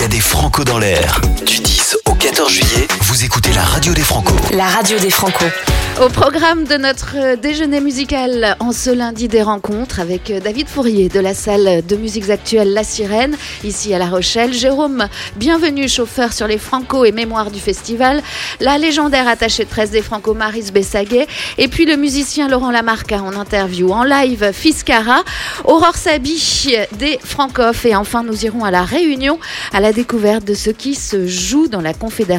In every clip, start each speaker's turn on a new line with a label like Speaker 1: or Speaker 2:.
Speaker 1: y a des Franco dans l'air. Du 10 au 14 juillet, vous écoutez la radio des Franco.
Speaker 2: La radio des Franco.
Speaker 3: Au programme de notre déjeuner musical en ce lundi des rencontres avec David Fourier de la salle de musiques actuelles La Sirène, ici à La Rochelle. Jérôme, bienvenue chauffeur sur les Franco et mémoires du festival. La légendaire attachée de presse des Franco Maris Bessaguet. Et puis le musicien Laurent Lamarca en interview en live Fiscara. Aurore Sabi des Francoff. Et enfin, nous irons à la Réunion à la découverte de ce qui se joue dans la Confédération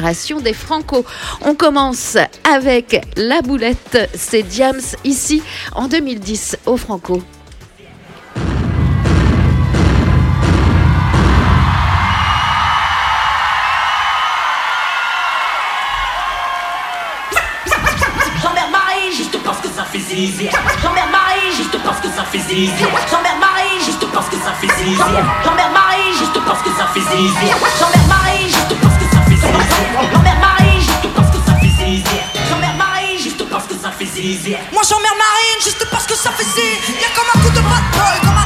Speaker 3: des Franco. On commence avec la boulette, c'est Diams ici en 2010 au Franco.
Speaker 4: J'emmerde Marie juste parce que ça fait zizi. J'emmerde Marie juste parce que ça fait zizi. J'emmerde Marie juste parce que ça fait zizi. J'emmerde Marie juste parce que ça fait zizi. J'emmerde Marie juste parce que ça fait zizi. J'emmerde Marie juste parce que ça fait zizi. J'emmerde Marie juste parce que ça fait zizi.
Speaker 5: Moi j'emmerde Marine juste parce que ça fait si Y'a comme un coup de un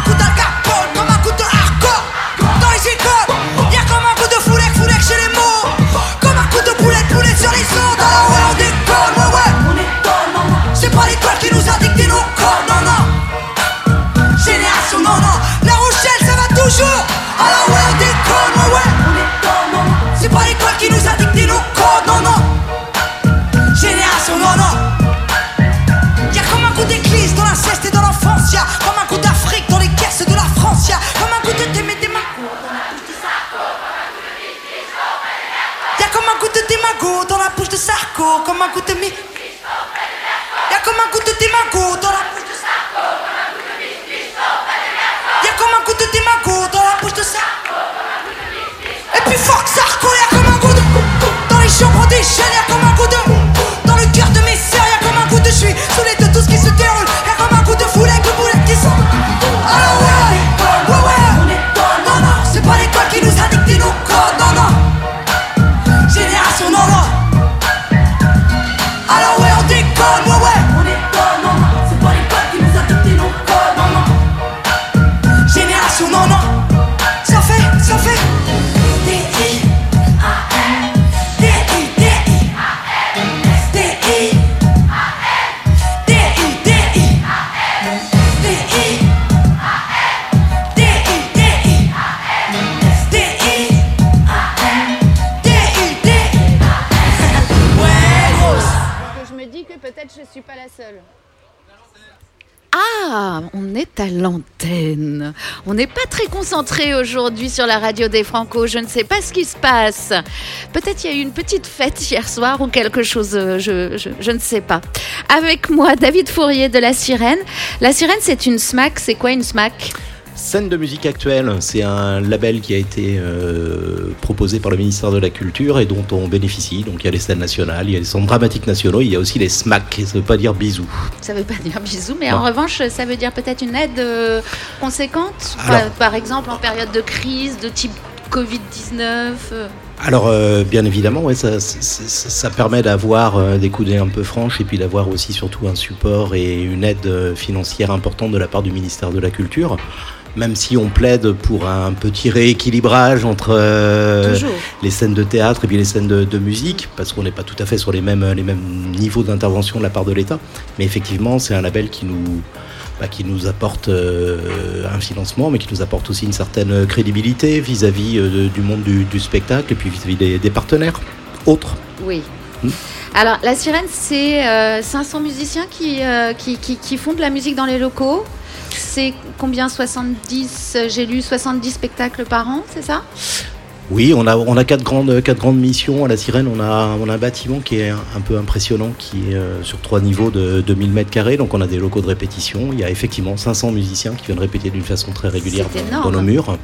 Speaker 5: comme
Speaker 3: Ah, on est à l'antenne. On n'est pas très concentré aujourd'hui sur la radio des Franco. Je ne sais pas ce qui se passe. Peut-être il y a eu une petite fête hier soir ou quelque chose. euh, Je, je, je ne sais pas. Avec moi, David Fourier de La Sirène. La Sirène, c'est une SMAC. C'est quoi une SMAC
Speaker 6: Scène de musique actuelle, c'est un label qui a été euh, proposé par le ministère de la Culture et dont on bénéficie. Donc il y a les scènes nationales, il y a les centres dramatiques nationaux, il y a aussi les SMAC, ça ne veut pas dire bisous.
Speaker 3: Ça veut pas dire bisous, mais
Speaker 6: Non.
Speaker 3: en revanche, ça veut dire peut-être une aide euh, conséquente.
Speaker 6: Alors-
Speaker 3: par, par exemple, en période de crise, de type Covid-19. euh.
Speaker 6: Alors euh, bien évidemment, ouais, ça, ça- ça- ça permet d'avoir euh, des coudées un peu franches et puis d'avoir aussi surtout un support et une aide financière importante de la part du ministère de la Culture. Même si on plaide pour un petit rééquilibrage entre euh, les scènes de théâtre et puis les scènes de, de musique, parce qu'on n'est pas tout à fait sur les mêmes, les mêmes niveaux d'intervention de la part de l'État. Mais effectivement, c'est un label qui nous, bah, qui nous apporte euh, un financement, mais qui nous apporte aussi une certaine crédibilité vis-à-vis euh, du monde du, du spectacle et puis vis-à-vis des, des partenaires autres.
Speaker 3: Oui.
Speaker 6: Hmm.
Speaker 3: Alors, la sirène, c'est euh, 500 musiciens qui, euh, qui, qui, qui font de la musique dans les locaux. C'est combien 70 euh, J'ai lu 70 spectacles par an, c'est ça?
Speaker 6: Oui, on a, on a quatre, grandes, quatre grandes missions à la Sirène. On a, on a un bâtiment qui est un, un peu impressionnant, qui est euh, sur trois niveaux de 2000 mètres carrés. Donc on a des locaux de répétition. Il y a effectivement 500 musiciens qui viennent répéter d'une façon très régulière dans, nos murs.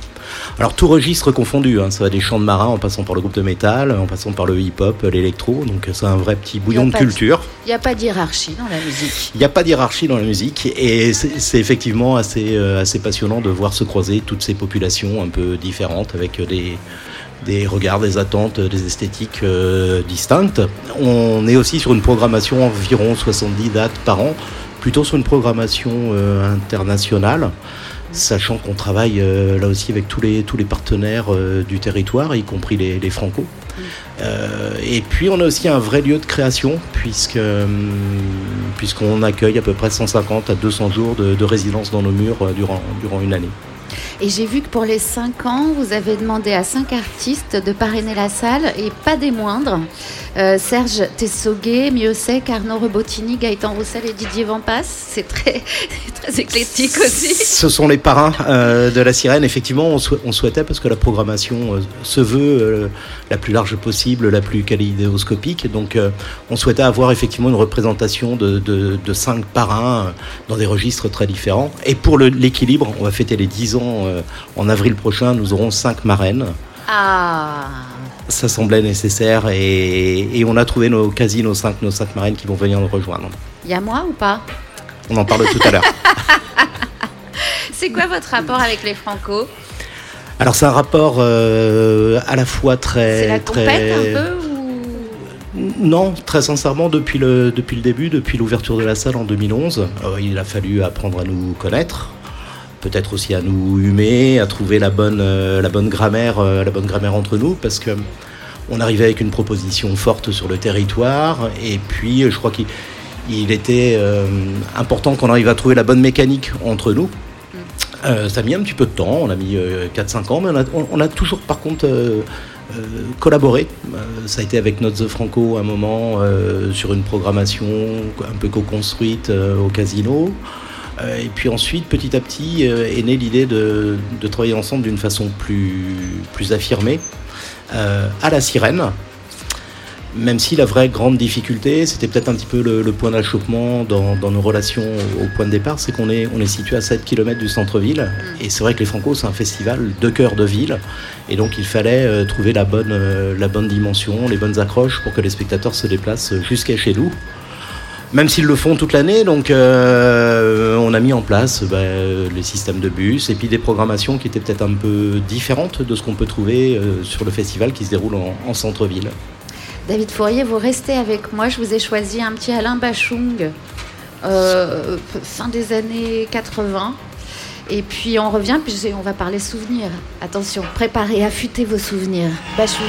Speaker 6: Alors tout registre confondu, hein. ça va des chants de marins en passant par le groupe de métal, en passant par le hip-hop, l'électro. Donc c'est un vrai petit bouillon de- culture.
Speaker 3: Il n'y a pas de hiérarchie dans la musique.
Speaker 6: Il n'y a pas d'hierarchie dans la musique et c'est effectivement assez, euh, assez passionnant de voir se croiser toutes ces populations un peu différentes avec des, des regards, des attentes, des esthétiques euh, distinctes. On est aussi sur une programmation environ 70 dates par an, plutôt sur une programmation euh, internationale. sachant qu'on travaille là aussi avec tous les, tous les partenaires du territoire, y compris les, les Franco. Euh, et puis on a aussi un vrai lieu de création, hum, puisqu'on accueille à peu près 150 à 200 jours de, de résidence dans nos murs euh, durant une année.
Speaker 7: Et j'ai vu que pour les 5 ans, vous avez demandé à 5 artistes de parrainer la salle, et pas des moindres. Euh, Serge Tessoguet, Miossec, Arnaud Rebottini, Gaëtan Roussel et Didier Vampas. C'est très, très éclectique aussi.
Speaker 6: Ce sont les parrains euh, de la sirène. Effectivement, on, sou- on souhaitait, parce que la programmation euh, se veut la plus large possible, la plus kaléidoscopique. Donc, on souhaitait avoir effectivement une représentation de, cinq parrains dans des registres très différents. Et pour l'équilibre, on va fêter les 10 ans euh, en avril prochain. Nous aurons cinq marraines.
Speaker 7: Ah
Speaker 6: Ça semblait nécessaire et, et on a trouvé nos, quasi nos cinq, nos cinq marraines qui vont venir nous rejoindre.
Speaker 7: Il y a moi ou pas?
Speaker 6: On en parle tout à l'heure.
Speaker 7: C'est quoi votre rapport avec les Franco?
Speaker 6: Alors c'est un rapport euh, à la fois très...
Speaker 7: C'est la
Speaker 6: très...
Speaker 7: compète un peu ou...
Speaker 6: Non, très sincèrement, depuis le, depuis le début, depuis l'ouverture de la salle en 2011, euh, il a fallu apprendre à nous connaître, peut-être aussi à nous humer, à trouver la bonne, euh, la bonne grammaire, euh, la bonne grammaire entre nous, parce que on arrivait avec une proposition forte sur le territoire, et puis euh, je crois qu'il il était euh, important qu'on arrive à trouver la bonne mécanique entre nous. Euh, ça a mis un petit peu de temps, on a mis euh, 4-5 ans, mais on a, on- on a toujours par contre collaboré. Ça a été avec Notes Franco à un moment sur une programmation un peu co-construite au casino. Euh, et puis ensuite, petit à petit, euh, est née l'idée de, de travailler ensemble d'une façon plus, plus affirmée euh, à la sirène. Même si la vraie grande difficulté, c'était peut-être un petit peu le, le point d'achoppement dans, dans nos relations au point de départ, c'est qu'on est, on est situé à 7 km du centre-ville. Et c'est vrai que les Franco, c'est un festival de cœur de ville. Et donc il fallait trouver la bonne, la bonne dimension, les bonnes accroches pour que les spectateurs se déplacent jusqu'à chez nous. Même s'ils le font toute l'année, donc euh, on a mis en place bah, les systèmes de bus et puis des programmations qui étaient peut-être un peu différentes de ce qu'on peut trouver euh, sur le festival qui se déroule en, en centre-ville.
Speaker 7: David Fourier, vous restez avec moi. Je vous ai choisi un petit Alain Bachung, euh, fin des années 80. Et puis on revient, puis on va parler souvenirs. Attention, préparez, affûtez vos souvenirs. Bachung.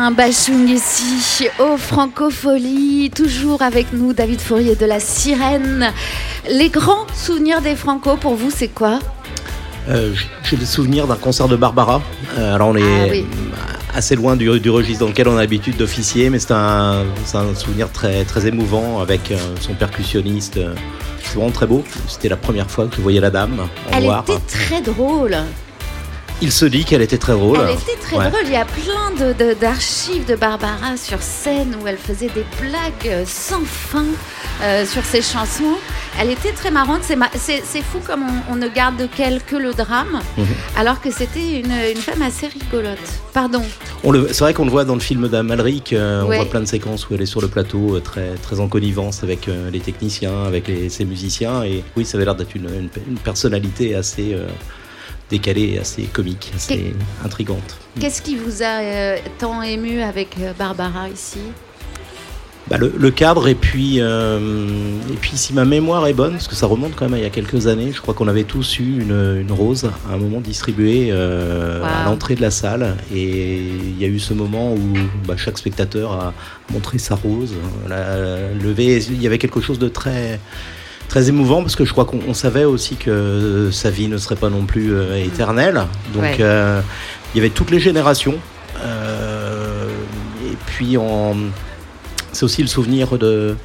Speaker 3: Alain Bachung ici au Francofolie, toujours avec nous David Fourier de la Sirène. Les grands souvenirs des Franco pour vous, c'est quoi?
Speaker 6: Euh, J'ai des souvenirs d'un concert de Barbara. Euh, alors on est
Speaker 3: Ah oui.
Speaker 6: assez loin du, du registre dans lequel on a l'habitude d'officier, mais c'est un, souvenir très, très émouvant avec euh, son percussionniste. C'est vraiment très beau. C'était la première fois que je voyais la dame en
Speaker 3: Elle
Speaker 6: noir.
Speaker 3: était très drôle.
Speaker 6: Il se dit qu'elle était très drôle.
Speaker 3: Elle était très
Speaker 6: Ouais.
Speaker 3: drôle. Il y a plein de- de- d'archives de, Barbara sur scène où elle faisait des blagues euh, sans fin euh, sur ses chansons. Elle était très marrante. C'est ma- fou comme on, on ne garde qu'elle que le drame,
Speaker 6: Mhm.
Speaker 3: alors que c'était une, une femme assez rigolote. Pardon.
Speaker 6: C'est vrai qu'on le voit dans le film d'Amalric, euh, on voit plein de séquences où elle est sur le plateau, euh, très, très en connivence avec les techniciens, avec les- ses musiciens. Et oui, ça avait l'air d'être une, une- une personnalité assez décalée, assez comique, assez intrigante.
Speaker 3: Qu'est-ce qui vous a euh, tant ému avec euh, Barbara ici?
Speaker 6: Bah, le, le cadre et puis euh, et puis si ma mémoire est bonne parce que ça remonte quand même à il y a quelques années je crois qu'on avait tous eu une, une rose à un moment distribuée euh, à l'entrée de la salle. Et il y a eu ce moment où bah, chaque spectateur a montré sa rose. L'a levé il y avait quelque chose de très très émouvant parce que je crois qu'on on savait aussi que sa vie ne serait pas non plus euh, éternelle donc
Speaker 3: Ouais.
Speaker 6: euh, il y avait toutes les générations euh, et puis c'est aussi le souvenir de,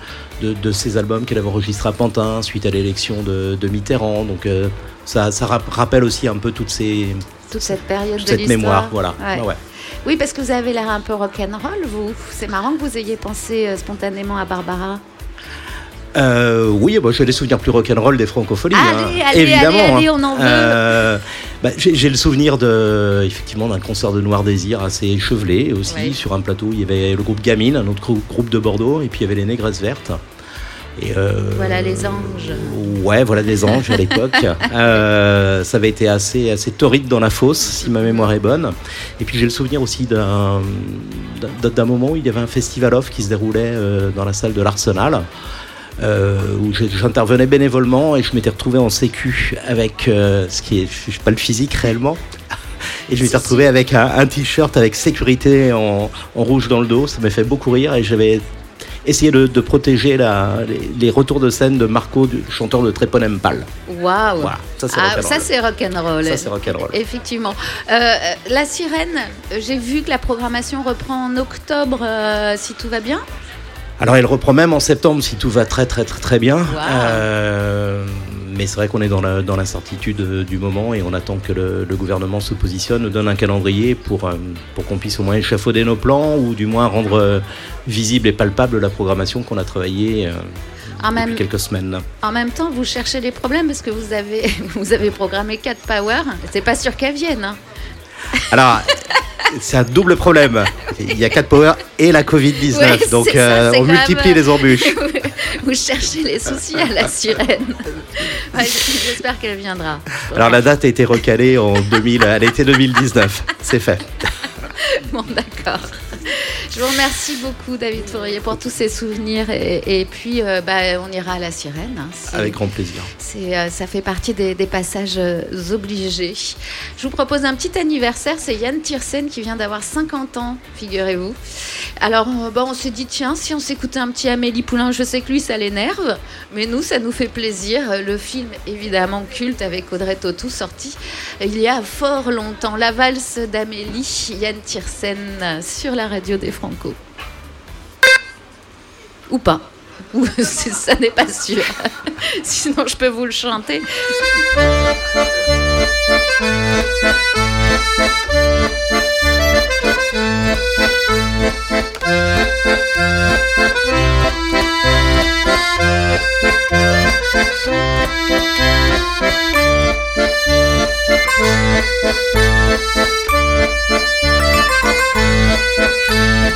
Speaker 6: de, de ces albums qu'elle avait enregistrés à Pantin suite à l'élection de, de Mitterrand. Donc euh, ça, ça rap- rappelle aussi un peu toutes ces,
Speaker 3: Toute cette période
Speaker 6: toute
Speaker 3: de
Speaker 6: cette mémoire. Voilà.
Speaker 3: Ouais.
Speaker 6: Ouais, ouais.
Speaker 3: Oui, parce que vous avez l'air un peu rock'n'roll, vous. C'est marrant que vous ayez pensé euh, spontanément à Barbara.
Speaker 6: Euh, oui, bah, j'ai des souvenirs plus rock'n'roll des francopholies.
Speaker 3: Allez,
Speaker 6: hein,
Speaker 3: allez,
Speaker 6: évidemment.
Speaker 3: allez,
Speaker 6: hein.
Speaker 3: on en veut.
Speaker 6: Euh, bah, j'ai le souvenir de, effectivement d'un concert de Noir Désir assez échevelé aussi.
Speaker 3: Ouais.
Speaker 6: Sur un plateau, il y avait le groupe Gamine, un autre grou- groupe de Bordeaux, et puis il y avait les Négresses Vertes. Et euh,
Speaker 3: Voilà les anges.
Speaker 6: Ouais, voilà des anges à l'époque. Euh, ça avait été assez, assez torride dans la fosse, si ma mémoire est bonne. Et puis j'ai le souvenir aussi d'un d'un- d'un moment où il y avait un festival off qui se déroulait euh, dans la salle de l'Arsenal. Euh, où j'intervenais bénévolement et je m'étais retrouvé en sécu avec euh, ce qui est pas le physique réellement et je m'étais retrouvé avec un, un t-shirt avec sécurité en, en rouge dans le dos ça m'a fait beaucoup rire et j'avais essayé de, de protéger la, les, les retours de scène de Marco du chanteur de Trépon Empal
Speaker 3: Waouh
Speaker 6: voilà ça c'est
Speaker 3: Ah,
Speaker 6: rock'n'roll.
Speaker 3: ça c'est rock'n'roll. Effectivement. Euh, la sirène, j'ai vu que la programmation reprend en octobre, si tout va bien.
Speaker 6: Alors elle reprend même en septembre si tout va très très très très bien.
Speaker 3: Wow.
Speaker 6: Euh, mais c'est vrai qu'on est dans la- dans l'incertitude euh, du moment et on attend que le, le gouvernement se positionne, nous donne un calendrier pour, euh, pour qu'on puisse au moins échafauder nos plans ou du moins rendre visible et palpable la programmation qu'on a travaillée
Speaker 3: En
Speaker 6: depuis
Speaker 3: même,
Speaker 6: quelques semaines.
Speaker 3: en même temps, vous cherchez les problèmes parce que vous avez, vous avez programmé 4 Power. C'est pas sûr qu'elles viennent. hein.
Speaker 6: Alors, c'est un double problème. Il y a 4 Power et la Covid-19.
Speaker 3: Ouais, c'est
Speaker 6: donc
Speaker 3: ça,
Speaker 6: euh, on multiplie
Speaker 3: même-
Speaker 6: les embûches.
Speaker 3: vous cherchez les soucis à la sirène. Ouais, J'espère qu'elle viendra.
Speaker 6: Alors la date a été recalée en 2000, à l'été 2019. C'est fait.
Speaker 3: Bon, d'accord. Je vous remercie beaucoup, David Fourier, pour tous ces souvenirs. Et, et puis, euh, bah, on ira à la sirène. hein.
Speaker 6: Avec grand plaisir.
Speaker 3: euh, ça fait partie des, des passages euh, obligés. Je vous propose un petit anniversaire. C'est Yann Tiersen qui vient d'avoir 50 ans, figurez-vous. Alors, bah, on s'est dit, tiens, si on s'écoutait un petit Amélie Poulain, je sais que lui, ça l'énerve. Mais nous, ça nous fait plaisir. Le film, évidemment, culte avec Audrey Tautou, sorti il y a fort longtemps. La valse d'Amélie, Yann Tiersen, sur la radio des Franco. Ou pas. Ou ça n'est pas sûr. Sinon, je peux vous le chanter.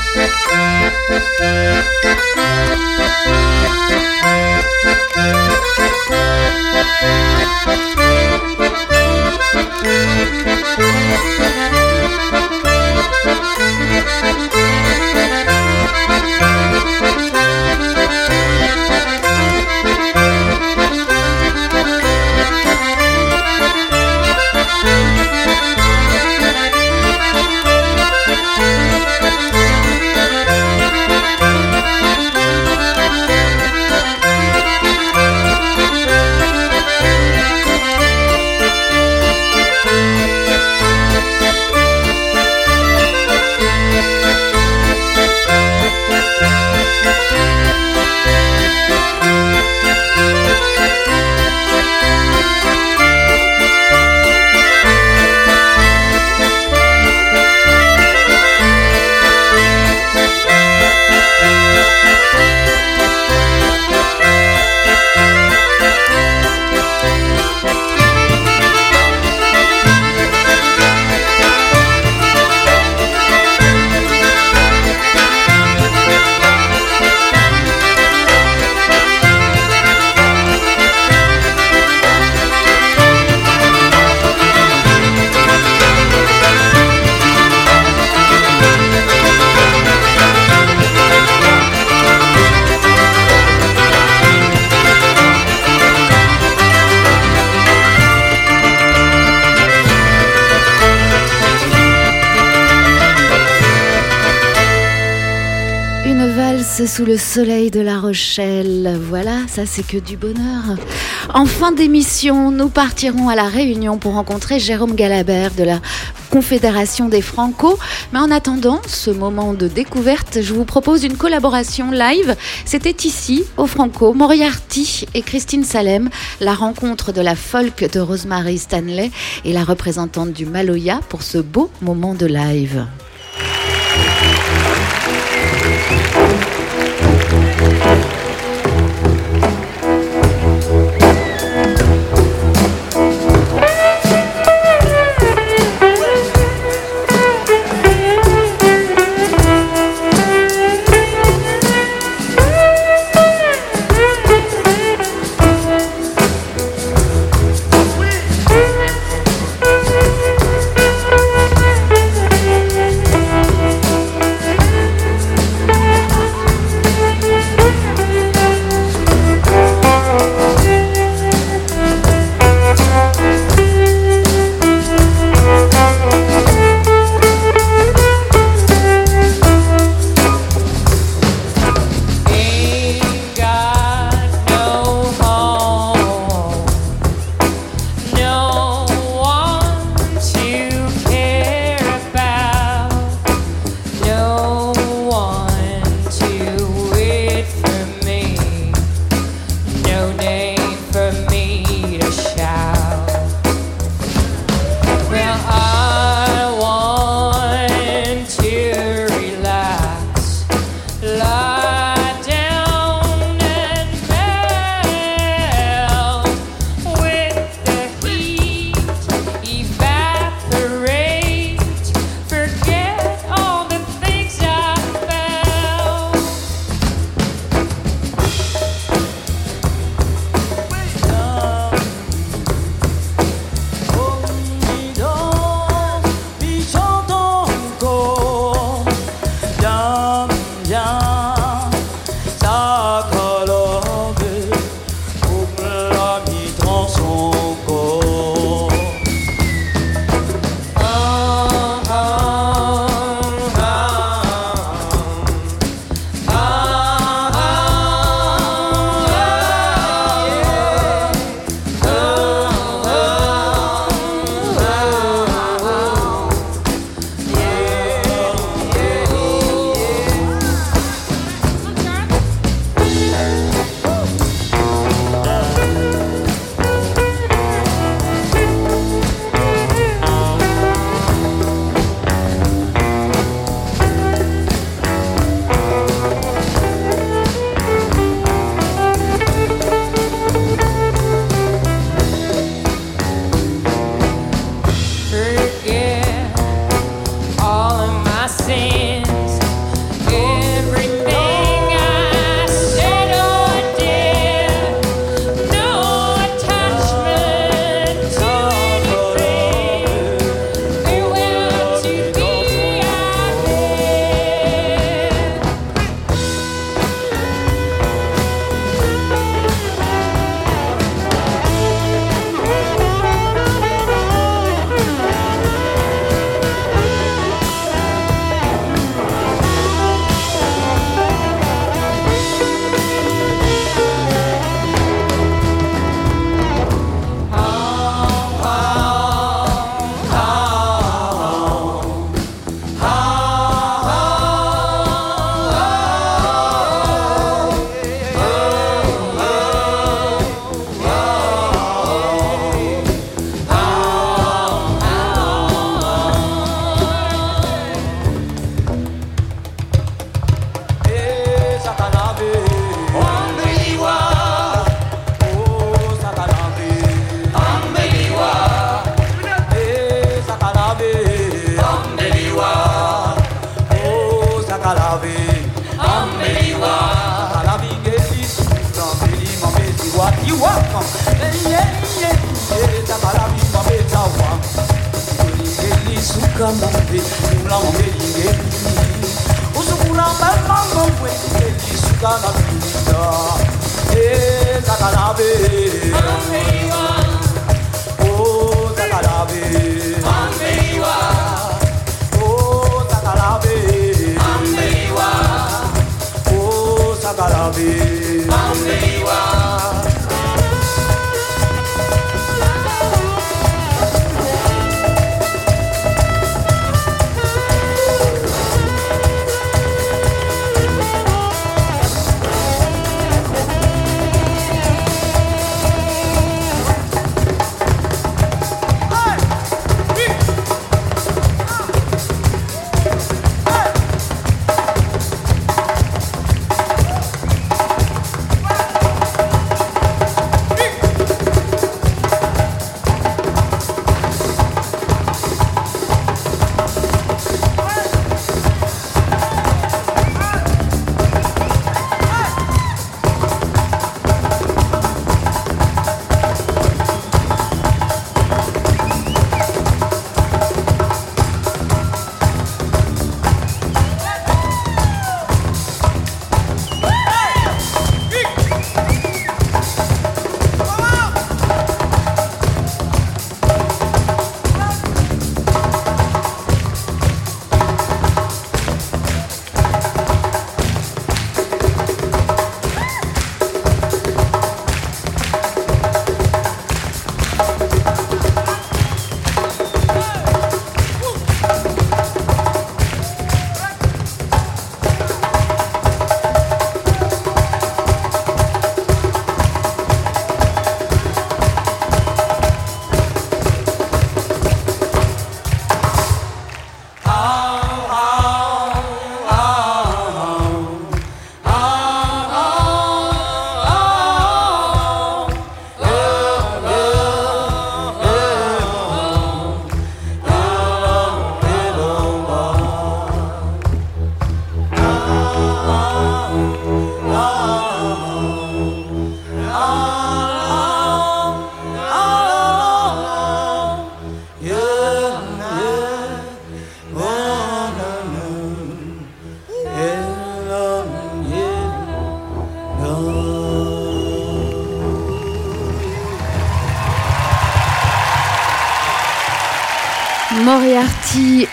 Speaker 3: Thank you. Soleil de La Rochelle. Voilà, ça c'est que du bonheur. En fin d'émission, nous partirons à la Réunion pour rencontrer Jérôme Galabert de la Confédération des Franco. Mais en attendant ce moment de découverte, je vous propose une collaboration live. C'était ici, au Franco, Moriarty et Christine Salem, la rencontre de la folk de Rosemary Stanley et la représentante du Maloya pour ce beau moment de live.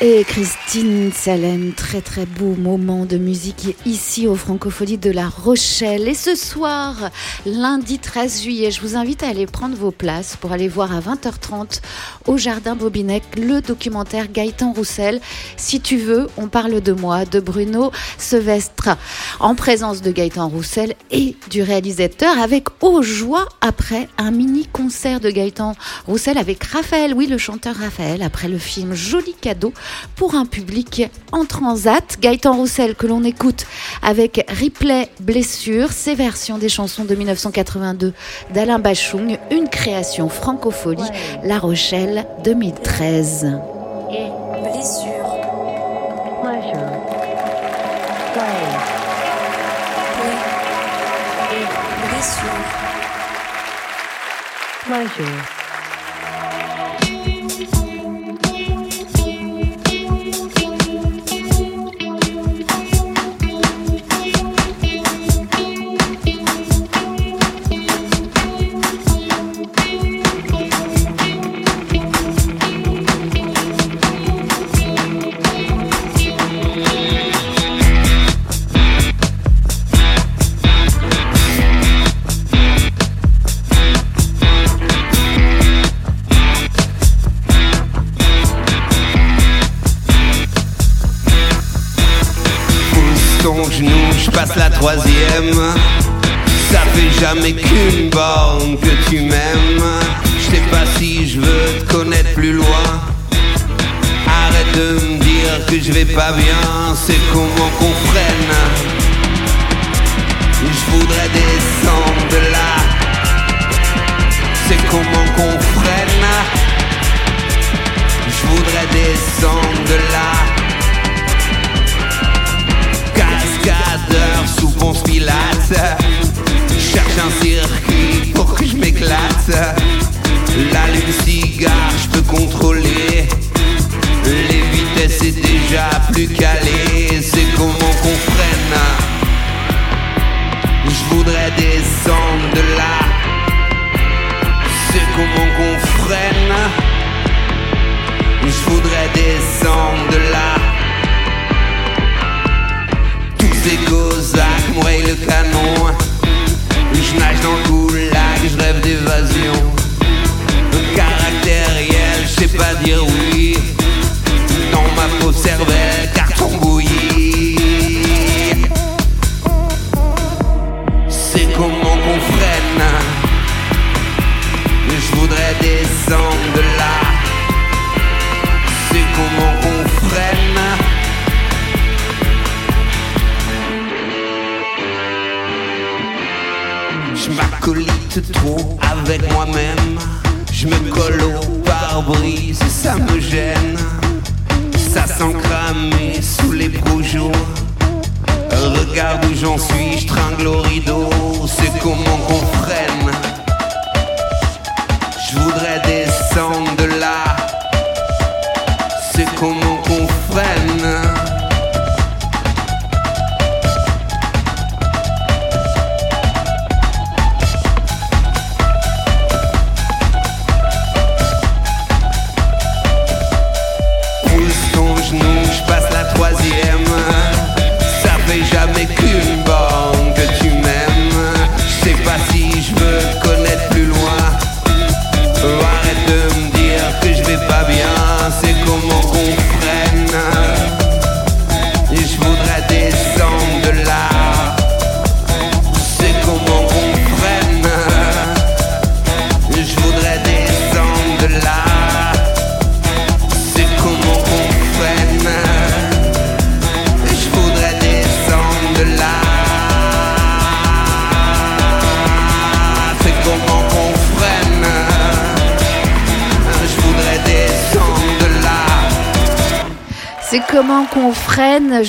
Speaker 3: Et Christine Salem, très très beau moment de musique ici au Francophonie de La Rochelle. Et ce soir, lundi 13 juillet, je vous invite à aller prendre vos places pour aller voir à 20h30 au Jardin Bobinec le documentaire Gaëtan Roussel. Si tu veux, on parle de moi, de Bruno Sevestre, en présence de Gaëtan Roussel et du réalisateur, avec au joie après un mini concert de Gaëtan Roussel avec Raphaël, oui, le chanteur Raphaël, après le film Joli cadeau pour un public en transat. Gaëtan Roussel que l'on écoute avec Replay Blessure, ses versions des chansons de 1982 d'Alain Bachung, une création francophonie La Rochelle 2013.
Speaker 8: Blessure. Blessure.
Speaker 9: Pousse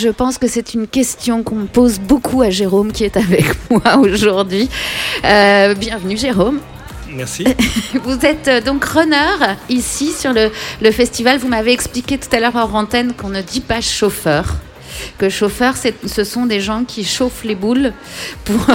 Speaker 9: Je
Speaker 3: pense que c'est une question qu'on pose beaucoup à Jérôme qui est avec moi aujourd'hui. Euh, bienvenue Jérôme.
Speaker 10: Merci.
Speaker 3: Vous êtes euh, donc runner ici sur le, le festival. Vous m'avez expliqué tout à l'heure en antenne qu'on ne dit pas chauffeur. Que chauffeur, c'est- ce sont des gens qui chauffent les boules pour,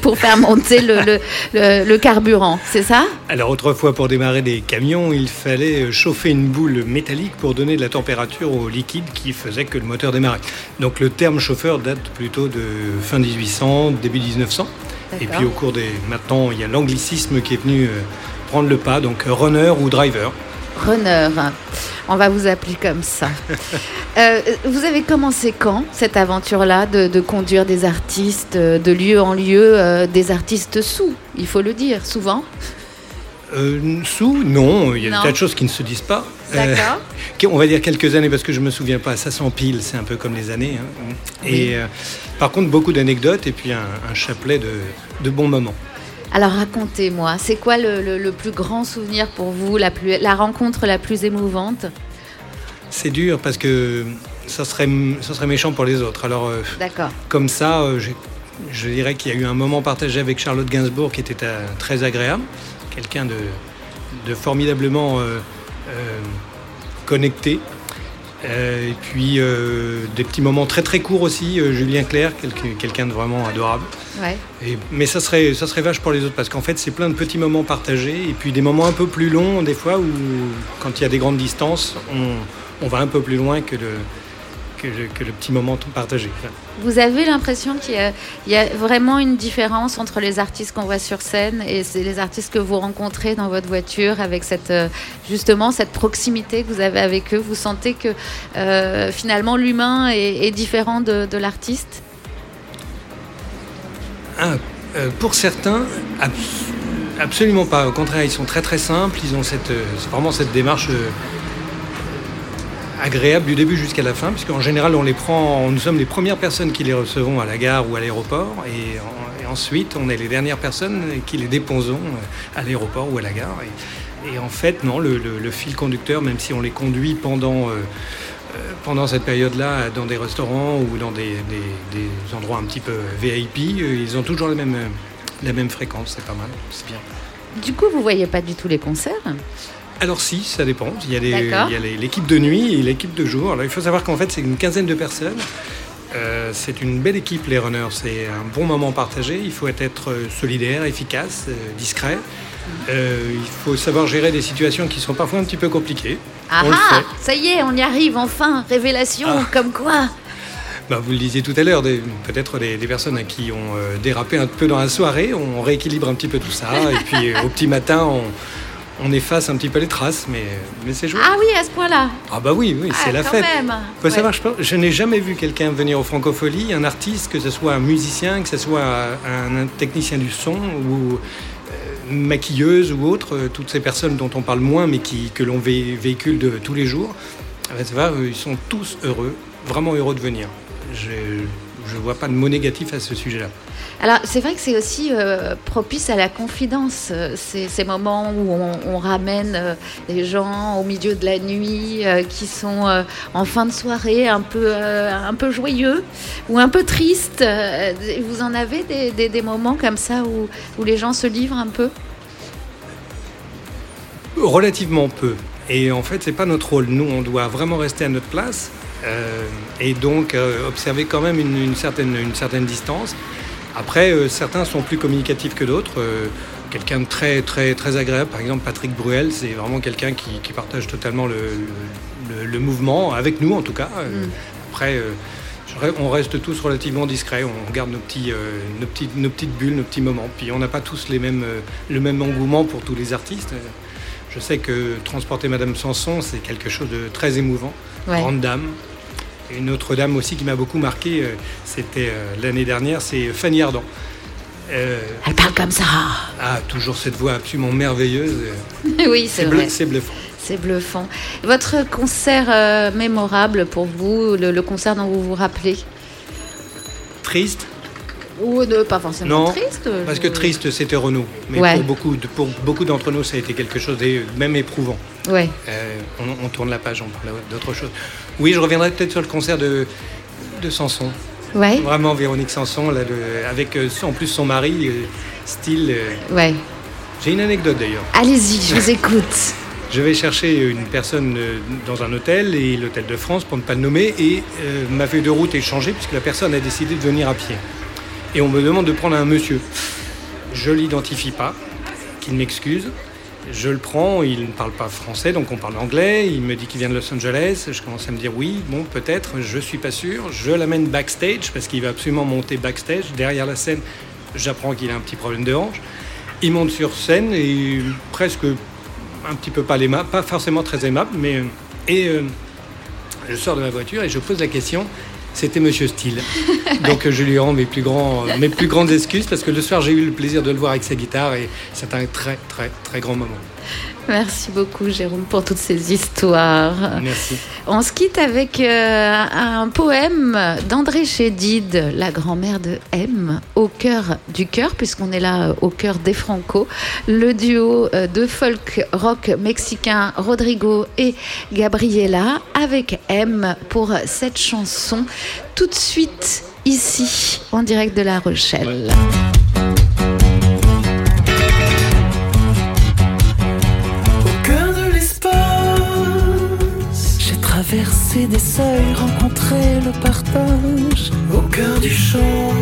Speaker 3: pour faire monter le, le- le- le carburant, c'est ça?
Speaker 10: Alors autrefois, pour démarrer des camions, il fallait chauffer une boule métallique pour donner de la température au liquide qui faisait que le moteur démarrait. Donc le terme chauffeur date plutôt de fin 1800, début 1900. Et puis au cours des... Maintenant, il y a l'anglicisme qui est venu euh, prendre le pas, donc runner ou driver.
Speaker 3: Runner. On va vous appeler comme ça. Euh, vous avez commencé quand cette aventure-là de, de conduire des artistes euh, de lieu en lieu, euh, des artistes sous, il faut le dire, souvent?
Speaker 10: Euh, sous, non, il y a
Speaker 3: Non.
Speaker 10: des tas de choses qui ne se disent pas.
Speaker 3: D'accord.
Speaker 10: on va dire quelques années parce que je me souviens pas, ça s'empile, c'est un peu comme les années. hein. Et par contre, beaucoup d'anecdotes et puis un, un chapelet de, de bons moments.
Speaker 3: Alors racontez-moi, c'est quoi le, le- le plus grand souvenir pour vous, la, plus, la rencontre la plus émouvante?
Speaker 10: C'est dur parce que ça serait, ça serait méchant pour les autres. Alors, euh, comme ça, euh, je dirais qu'il y a eu un moment partagé avec Charlotte Gainsbourg qui était euh, très agréable. Quelqu'un de, de formidablement connecté. Euh, et puis euh, des petits moments très très courts aussi. euh, Julien Clerc, quelqu'un quelqu'un de vraiment adorable.
Speaker 3: Ouais.
Speaker 10: Et- mais ça serait, ça serait vache pour les autres parce qu'en fait, c'est plein de petits moments partagés et puis des moments un peu plus longs, des fois, où quand il y a des grandes distances, on, on va un peu plus loin que le, que le, que le petit moment partagé.
Speaker 3: Vous avez l'impression qu'il y, a- il y a vraiment une différence entre les artistes qu'on voit sur scène et les artistes que vous rencontrez dans votre voiture avec cette, euh, justement cette proximité que vous avez avec eux? Vous sentez que euh, finalement l'humain est, est différent de, de l'artiste?
Speaker 10: Ah, euh, pour certains, abs- absolument pas. Au contraire, ils sont très très simples. Ils ont cette, vraiment cette démarche euh, agréable du début jusqu'à la fin, puisqu'en général, on les prend, nous sommes les premières personnes qui les recevons à la gare ou à l'aéroport, et, en- et ensuite, on est les dernières personnes qui les déposons euh, à l'aéroport ou à la gare. Et, en fait, non, le, fil conducteur, même si on les conduit pendant euh, euh, pendant cette période-là, dans des restaurants ou dans des, des- des endroits un petit peu VIP, ils ont toujours la même, la même fréquence, c'est pas mal, c'est bien.
Speaker 3: du coup, vous voyez pas du tout les concerts?
Speaker 10: Alors si, ça dépend. Il y a, l'équipe de nuit et l'équipe de jour. Alors il faut savoir qu'en fait c'est une quinzaine de personnes. Euh, c'est une belle équipe les runners. C'est un bon moment partagé. Il faut être solidaire, efficace, euh, discret. Euh, il faut savoir gérer des situations qui sont parfois un petit peu compliquées.
Speaker 3: Ah ah, ça y est, on y arrive enfin. Révélation,
Speaker 10: Ah.
Speaker 3: comme quoi.
Speaker 10: Bah, vous le disiez tout à l'heure, peut-être des, des personnes qui ont dérapé un peu dans la soirée. On rééquilibre un petit peu tout ça. et puis au petit matin, on, on efface un petit peu les traces. Mais, mais c'est joué.
Speaker 3: Ah oui, à ce point-là.
Speaker 10: Ah bah oui, oui, c'est
Speaker 3: Ah,
Speaker 10: la
Speaker 3: quand
Speaker 10: fête.
Speaker 3: même.
Speaker 10: Faut
Speaker 3: Ouais.
Speaker 10: savoir, je, n'ai jamais vu quelqu'un venir au Francophonie, un artiste, que ce soit un musicien, que ce soit un, un technicien du son ou euh, maquilleuse ou autre, euh, toutes ces personnes dont on parle moins mais qui, que l'on vé- véhicule de tous les jours. Bah, ça va, euh, ils sont tous heureux, vraiment heureux de venir. Je ne vois pas de mot négatif à ce sujet-là.
Speaker 3: Alors, c'est vrai que c'est aussi euh, propice à la confidence, euh, ces, ces moments où on, on ramène euh, des gens au milieu de la nuit euh, qui sont euh, en fin de soirée un peu, euh, un peu joyeux ou un peu tristes. Euh, Vous en avez des, des- des moments comme ça où, où les gens se livrent un peu?
Speaker 10: Relativement peu. Et en fait, c'est pas notre rôle. Nous, on doit vraiment rester à notre place euh, et donc euh, observer quand même une, une certaine, une certaine distance. Après, euh, certains sont plus communicatifs que d'autres. Euh, quelqu'un de très, très, très agréable, par exemple Patrick Bruel, c'est vraiment quelqu'un qui, qui partage totalement le, le- le- le mouvement, avec nous en tout cas. Euh, Après, euh, on reste tous relativement discrets, on garde nos, petits, euh, nos, petits- nos petites bulles, nos petits moments. Puis on n'a pas tous les mêmes, euh, le même engouement pour tous les artistes. Je sais que transporter Madame Sanson, c'est quelque chose de très émouvant.
Speaker 3: Ouais.
Speaker 10: Grande dame. Et Une autre dame aussi qui m'a beaucoup marqué, euh, c'était euh, l'année dernière, c'est Fanny Ardant. Euh,
Speaker 3: Elle parle comme ça.
Speaker 10: ah, toujours cette voix absolument merveilleuse.
Speaker 3: oui, c'est vrai.
Speaker 10: C'est bluffant.
Speaker 3: C'est bluffant. Votre concert mémorable pour vous, le, le concert dont vous vous rappelez?
Speaker 10: Triste
Speaker 3: Ou ne pas forcément
Speaker 10: Non,
Speaker 3: triste
Speaker 10: parce que triste, c'était Renaud. Mais
Speaker 3: Ouais.
Speaker 10: pour beaucoup, de- pour beaucoup d'entre nous, ça a été quelque chose de même éprouvant.
Speaker 3: Ouais.
Speaker 10: Euh, on, on tourne la page, on parle d'autre chose. Oui, je reviendrai peut-être sur le concert de, de Sanson.
Speaker 3: Ouais.
Speaker 10: Vraiment, Véronique Sanson, là, le- avec euh, en plus son mari, euh, style.
Speaker 3: Ouais.
Speaker 10: J'ai une anecdote d'ailleurs.
Speaker 3: Allez-y, je vous écoute.
Speaker 10: Je vais chercher une personne dans un hôtel, et l'hôtel de France, pour ne pas le nommer, et euh, ma feuille de route est changée puisque la personne a décidé de venir à pied. Et on me demande de prendre un monsieur. Je l'identifie pas, qu'il m'excuse. Je le prends, il ne parle pas français, donc on parle anglais. Il me dit qu'il vient de Los Angeles. Je commence à me dire oui, bon, peut-être, je suis pas sûr. Je l'amène backstage parce qu'il va absolument monter backstage. Derrière la scène, j'apprends qu'il a un petit problème de hanche. Il monte sur scène et presque un petit peu pas aimable, pas forcément très aimable, mais. euh, Et euh, je sors de ma voiture et je pose la question. C'était Monsieur Steele. Donc je lui rends mes plus, mes plus grandes excuses parce que le soir j'ai eu le plaisir de le voir avec sa guitare et c'est un très très très grand moment.
Speaker 3: Merci beaucoup, Jérôme, pour toutes ces histoires.
Speaker 10: Merci.
Speaker 3: On se quitte avec euh, un poème d'André Chédid, la grand-mère de M, au cœur du cœur, puisqu'on est là euh, au cœur des Franco. Le duo euh, de folk rock mexicain Rodrigo et Gabriela avec M pour cette chanson. Tout de suite ici, en direct de La Rochelle.
Speaker 11: Des seuils, rencontré le partage. Au cœur du champ,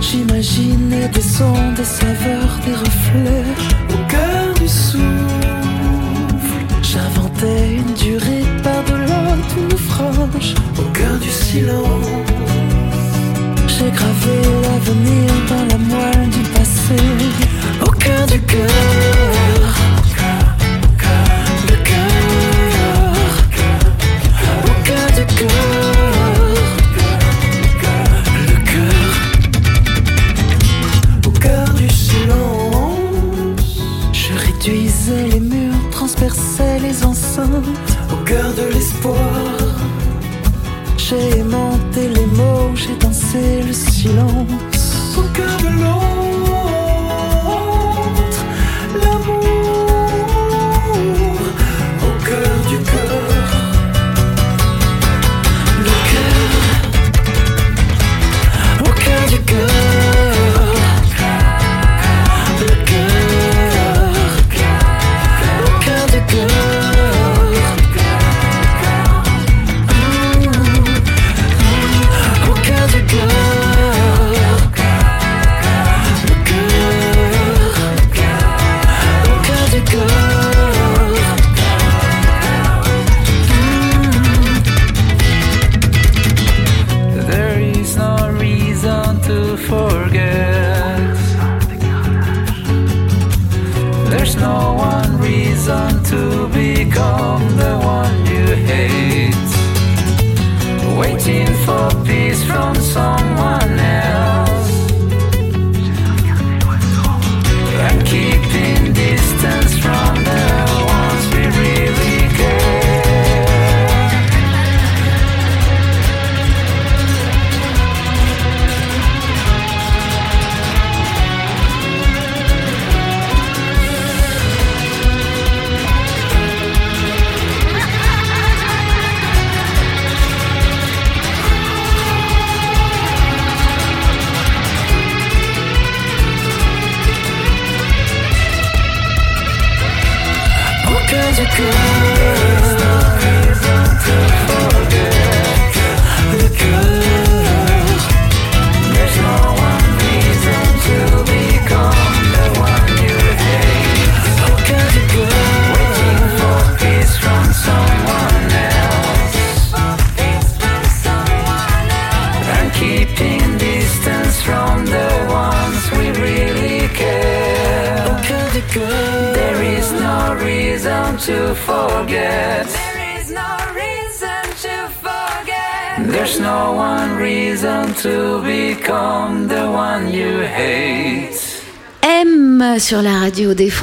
Speaker 11: j'imaginais des sons, des saveurs, des reflets. Au cœur du souffle, j'inventais une durée par-delà tout naufrage. Au cœur du silence, j'ai gravé l'avenir dans la moelle du passé. Au cœur du cœur. J'ai aimanté les mots, j'ai dansé le silence.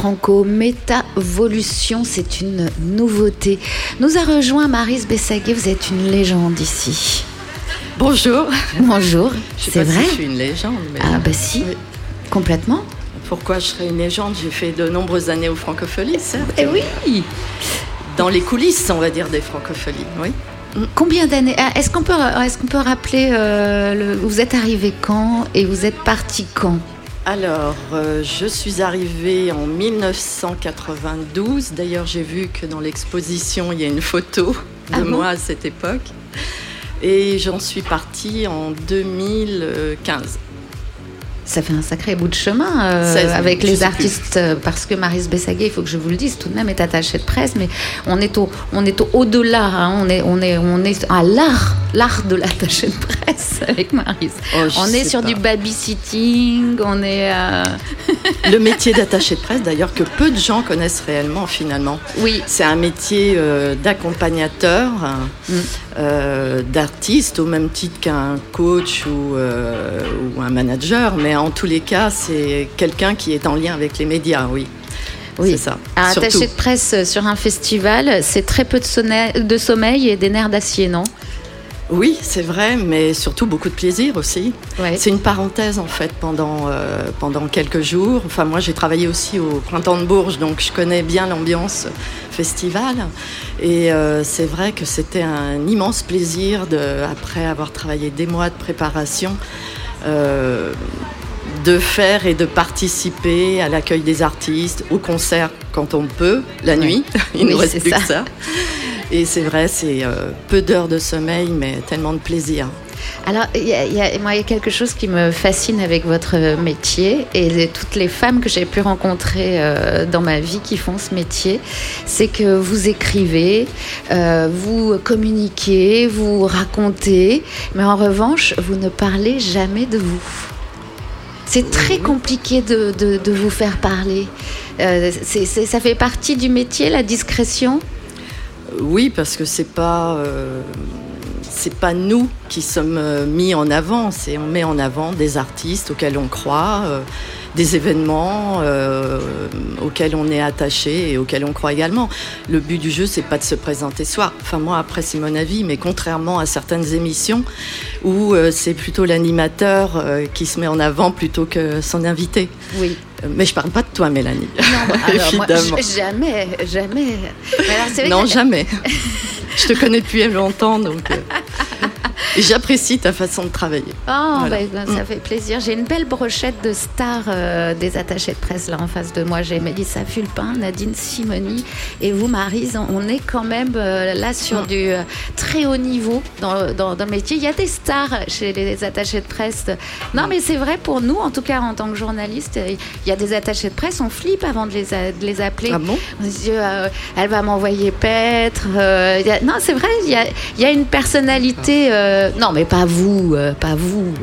Speaker 3: Franco, Métavolution, c'est une nouveauté. Nous a rejoint Maris Bessaguet, vous êtes une légende ici.
Speaker 12: Bonjour.
Speaker 3: Bonjour, c'est vrai
Speaker 12: si je suis une légende, mais
Speaker 3: Ah bah si, complètement.
Speaker 12: pourquoi je serais une légende? J'ai fait de nombreuses années aux Francopholies, certes.
Speaker 3: Eh oui
Speaker 12: Dans les coulisses, on va dire, des Francopholies, oui.
Speaker 3: Combien d'années? Ah, Est-ce qu'on peut, est-ce qu'on peut rappeler, euh, le, vous êtes arrivé quand et vous êtes parti quand?
Speaker 12: Alors, euh, je suis arrivée en 1992. D'ailleurs, j'ai vu que dans l'exposition, il y a une photo de
Speaker 3: Ah bon
Speaker 12: moi à cette époque. Et j'en suis partie en 2015.
Speaker 3: Ça fait un sacré bout de chemin euh,
Speaker 12: 16 ans,
Speaker 3: avec les artistes, euh, parce que Maris Bessaguet, il faut que je vous le dise, tout de même est attachée de presse, mais on est au, on est au au-delà, hein, on est, on est, on est à l'art, l'art de l'attaché de presse avec Maris.
Speaker 12: Oh,
Speaker 3: on est sur
Speaker 12: pas.
Speaker 3: du babysitting, on est, euh,
Speaker 12: Le métier d'attaché de presse, d'ailleurs, que peu de gens connaissent réellement, finalement.
Speaker 3: oui,
Speaker 12: C'est un métier euh, d'accompagnateur,
Speaker 3: Mm.
Speaker 12: Euh, d'artiste, au même titre qu'un coach ou, euh, ou un manager, mais en tous les cas, c'est quelqu'un qui est en lien avec les médias, oui.
Speaker 3: oui.
Speaker 12: C'est ça.
Speaker 3: Un
Speaker 12: Surtout.
Speaker 3: attaché de presse sur un festival, c'est très peu de, sonne- de sommeil et des nerfs d'acier, non?
Speaker 12: Oui, c'est vrai, mais surtout beaucoup de plaisir aussi.
Speaker 3: Ouais.
Speaker 12: C'est une parenthèse en fait pendant, euh, pendant quelques jours. Enfin, moi j'ai travaillé aussi au Printemps de Bourges, donc je connais bien l'ambiance festival. Et euh, c'est vrai que c'était un immense plaisir, de, après avoir travaillé des mois de préparation, euh, de faire et de participer à l'accueil des artistes, au concert quand on peut, la
Speaker 3: Ouais.
Speaker 12: nuit. Il ne
Speaker 3: Oui,
Speaker 12: nous reste plus
Speaker 3: ça.
Speaker 12: que ça. Et c'est vrai, c'est euh, peu d'heures de sommeil, mais tellement de plaisir.
Speaker 3: Alors, il y moi, il y a quelque chose qui me fascine avec votre métier et toutes les femmes que j'ai pu rencontrer euh, dans ma vie qui font ce métier, c'est que vous écrivez, euh, vous communiquez, vous racontez, mais en revanche, vous ne parlez jamais de vous. C'est très compliqué de, de- de vous faire parler. Euh, ça fait partie du métier, la discrétion?
Speaker 12: Oui, parce que c'est pas euh, c'est pas nous qui sommes euh, mis en avant, c'est on met en avant des artistes auxquels on croit, euh, des événements euh, auxquels on est attaché et auxquels on croit également. Le but du jeu, c'est pas de se présenter soi. Enfin moi, après c'est mon avis, mais contrairement à certaines émissions où euh, c'est plutôt l'animateur euh, qui se met en avant plutôt que son invité.
Speaker 3: Oui.
Speaker 12: Euh, Mais je parle pas de toi, Mélanie.
Speaker 3: Alors, moi,
Speaker 12: Évidemment.
Speaker 3: jamais, jamais. Mais alors, c'est vrai
Speaker 12: Non,
Speaker 3: que-
Speaker 12: jamais. Je te connais depuis longtemps, donc j'apprécie ta façon de travailler.
Speaker 3: Oh,
Speaker 12: Voilà.
Speaker 3: bah, ça fait plaisir. J'ai une belle brochette de stars euh, des attachés de presse là en face de moi. J'ai Mélissa Fulpin, Nadine Simoni et vous, Marise. On est quand même euh, là sur
Speaker 12: Mm.
Speaker 3: du euh, très haut niveau dans, dans, dans le métier. Il y a des stars chez les attachés de presse. Non, mais c'est vrai pour nous, en tout cas en tant que journaliste, il y a des attachés de presse, on flippe avant de les, a- de les appeler.
Speaker 12: Ah bon?
Speaker 3: On se dit, euh, elle va m'envoyer paître. euh, a- non, c'est vrai, il y a, il y a une personnalité. euh, non, mais pas vous, pas vous.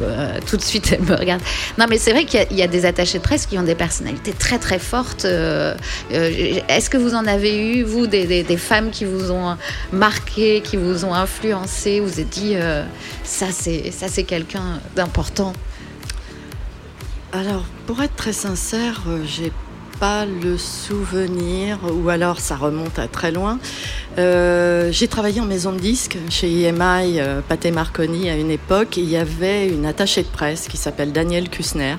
Speaker 3: tout de suite, elle me regarde. Non, mais c'est vrai qu'il y a- il y, a des attachés de presse qui ont des personnalités très, très fortes. Est-ce que vous en avez eu, vous, des, des- des femmes qui vous ont marqué, qui vous ont influencé Vous êtes dit, ça, c'est ça, c'est quelqu'un d'important
Speaker 12: Alors, pour être très sincère, euh, j'ai pas le souvenir, ou alors ça remonte à très loin. Euh, j'ai travaillé en maison de disques chez EMI, euh, Pathé Marconi à une époque, et il y avait une attachée de presse qui s'appelle Danielle Kussner.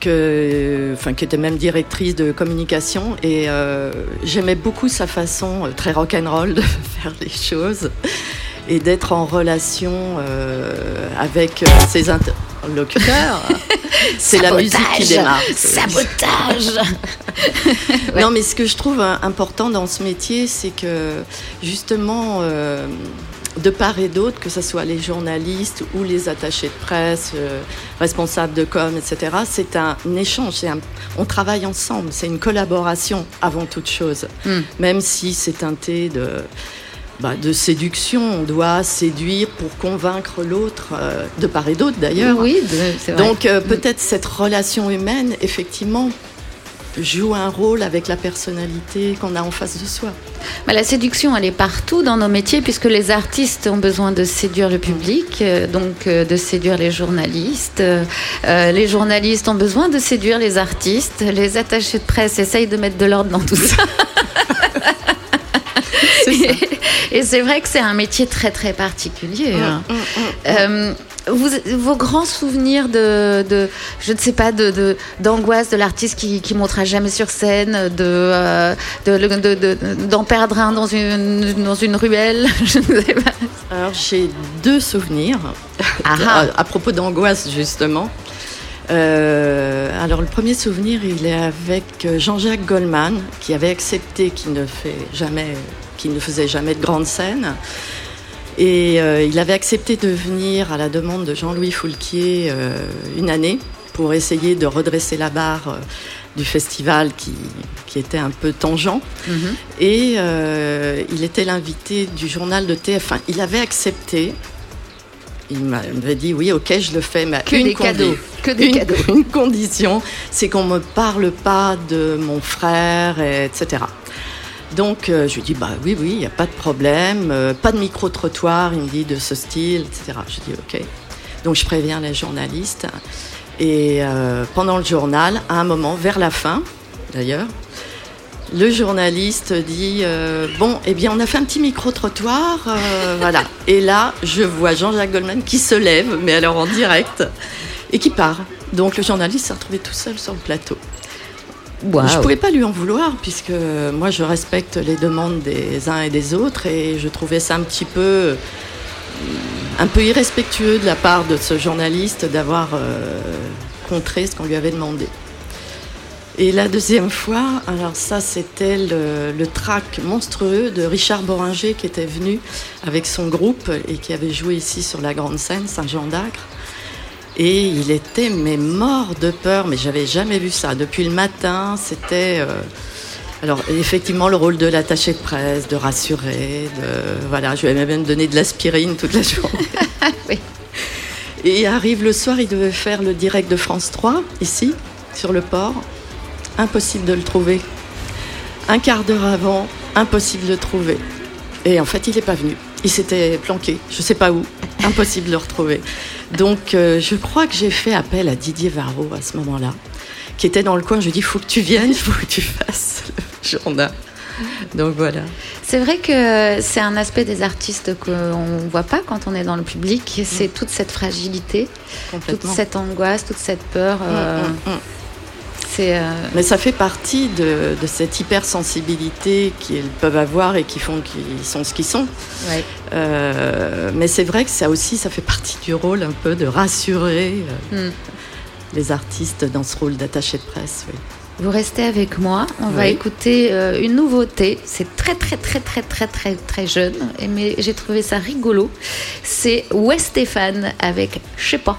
Speaker 12: Que, enfin, qui était même directrice de communication et euh, j'aimais beaucoup sa façon très rock'n'roll de faire les choses et d'être en relation euh, avec euh, ses interlocuteurs. C'est la musique qui démarre.
Speaker 3: Sabotage.
Speaker 12: Non, mais ce que je trouve euh, important dans ce métier, c'est que justement, euh, de part et d'autre, que ce soit les journalistes ou les attachés de presse, euh, responsables de com, etc., c'est un échange. un- on travaille ensemble. C'est une collaboration avant toute chose.
Speaker 3: Hmm.
Speaker 12: Même si c'est teinté de, bah, de séduction, on doit séduire pour convaincre l'autre, euh, de part et d'autre d'ailleurs.
Speaker 3: Oui, de- c'est vrai.
Speaker 12: Donc euh, peut-être cette relation humaine, effectivement, joue un rôle avec la personnalité qu'on a en face de soi.
Speaker 3: Bah, la séduction, elle est partout dans nos métiers, puisque les artistes ont besoin de séduire le public, euh, donc euh, de séduire les journalistes. Euh, les journalistes ont besoin de séduire les artistes. Les attachés de presse essayent de mettre de l'ordre dans tout ça. Et c'est vrai que c'est un métier très très particulier. hein. Euh, vous, vos grands souvenirs de, de je ne sais pas, de d'angoisse de, l'artiste qui, qui montera jamais sur scène, de euh, de- de- de- d'en perdre un dans une dans une ruelle, je ne sais pas.
Speaker 12: Alors j'ai deux souvenirs
Speaker 3: Ah
Speaker 12: à, à propos d'angoisse justement. Euh, alors le premier souvenir, il est avec euh, Jean-Jacques Goldman, qui avait accepté qu'il ne fait jamais, qu'il ne faisait jamais de grande scène. Et euh, il avait accepté de venir à la demande de Jean-Louis Foulquier euh, une année pour essayer de redresser la barre du festival qui, qui était un peu tangent. Et euh, il était l'invité du journal de TF1. Il avait accepté. Il m'a- il m'avait dit oui, ok, je le fais, mais
Speaker 3: Que
Speaker 12: une
Speaker 3: des cadeaux, que des
Speaker 12: une-
Speaker 3: cadeaux.
Speaker 12: Une condition, c'est qu'on me parle pas de mon frère, et etc. Donc euh, je lui dis bah oui, oui, il n'y a pas de problème, euh, pas de micro trottoir. Il me dit de ce style, etc. Je dis ok. Donc je préviens les journalistes. Et euh, pendant le journal, à un moment, vers la fin, d'ailleurs, le journaliste dit bon eh bien on a fait un petit micro trottoir voilà et là je vois Jean-Jacques Goldman qui se lève mais alors en direct et qui part donc le journaliste s'est retrouvé tout seul sur le plateau je pouvais pas lui en vouloir puisque moi je respecte les demandes des uns et des autres et je trouvais ça un petit peu un peu irrespectueux de la part de ce journaliste d'avoir euh, contré ce qu'on lui avait demandé. Et la deuxième fois, alors ça c'était le, le track monstrueux de Richard Boringer qui était venu avec son groupe et qui avait joué ici sur la grande scène Saint-Jean d'Acre. Et il était mais mort de peur, mais j'avais jamais vu ça. Depuis le matin, c'était euh, alors effectivement le rôle de l'attaché de presse, de rassurer, de voilà, je lui avais même donné de l'aspirine toute la journée.
Speaker 3: Oui.
Speaker 12: Et arrive le soir, il devait faire le direct de France 3 ici sur le port. Impossible de le trouver. Un quart d'heure avant, impossible de le trouver. Et en fait, il n'est pas venu. Il s'était planqué, je sais pas où. Impossible de le retrouver. Donc, euh, je crois que j'ai fait appel à Didier Varro à ce moment-là, qui était dans le coin. Je lui ai dit, faut que tu viennes, faut que tu fasses le journal. Donc voilà.
Speaker 3: C'est vrai que c'est un aspect des artistes qu'on ne voit pas quand on est dans le public. C'est toute cette fragilité, toute cette angoisse, toute cette peur. euh,
Speaker 12: Mm, mm, mm.
Speaker 3: C'est euh,
Speaker 12: Mais ça fait partie de, de cette hypersensibilité qu'ils peuvent avoir et qui font qu'ils sont ce qu'ils sont.
Speaker 3: ouais.
Speaker 12: Euh, mais c'est vrai que ça aussi, ça fait partie du rôle un peu de rassurer euh,
Speaker 3: Mm.
Speaker 12: les artistes dans ce rôle d'attaché de presse. oui.
Speaker 3: Vous restez avec moi. On va écouter euh, une nouveauté. C'est très très très très très très très jeune, mais j'ai trouvé ça rigolo. C'est West Stéphane avec je sais pas.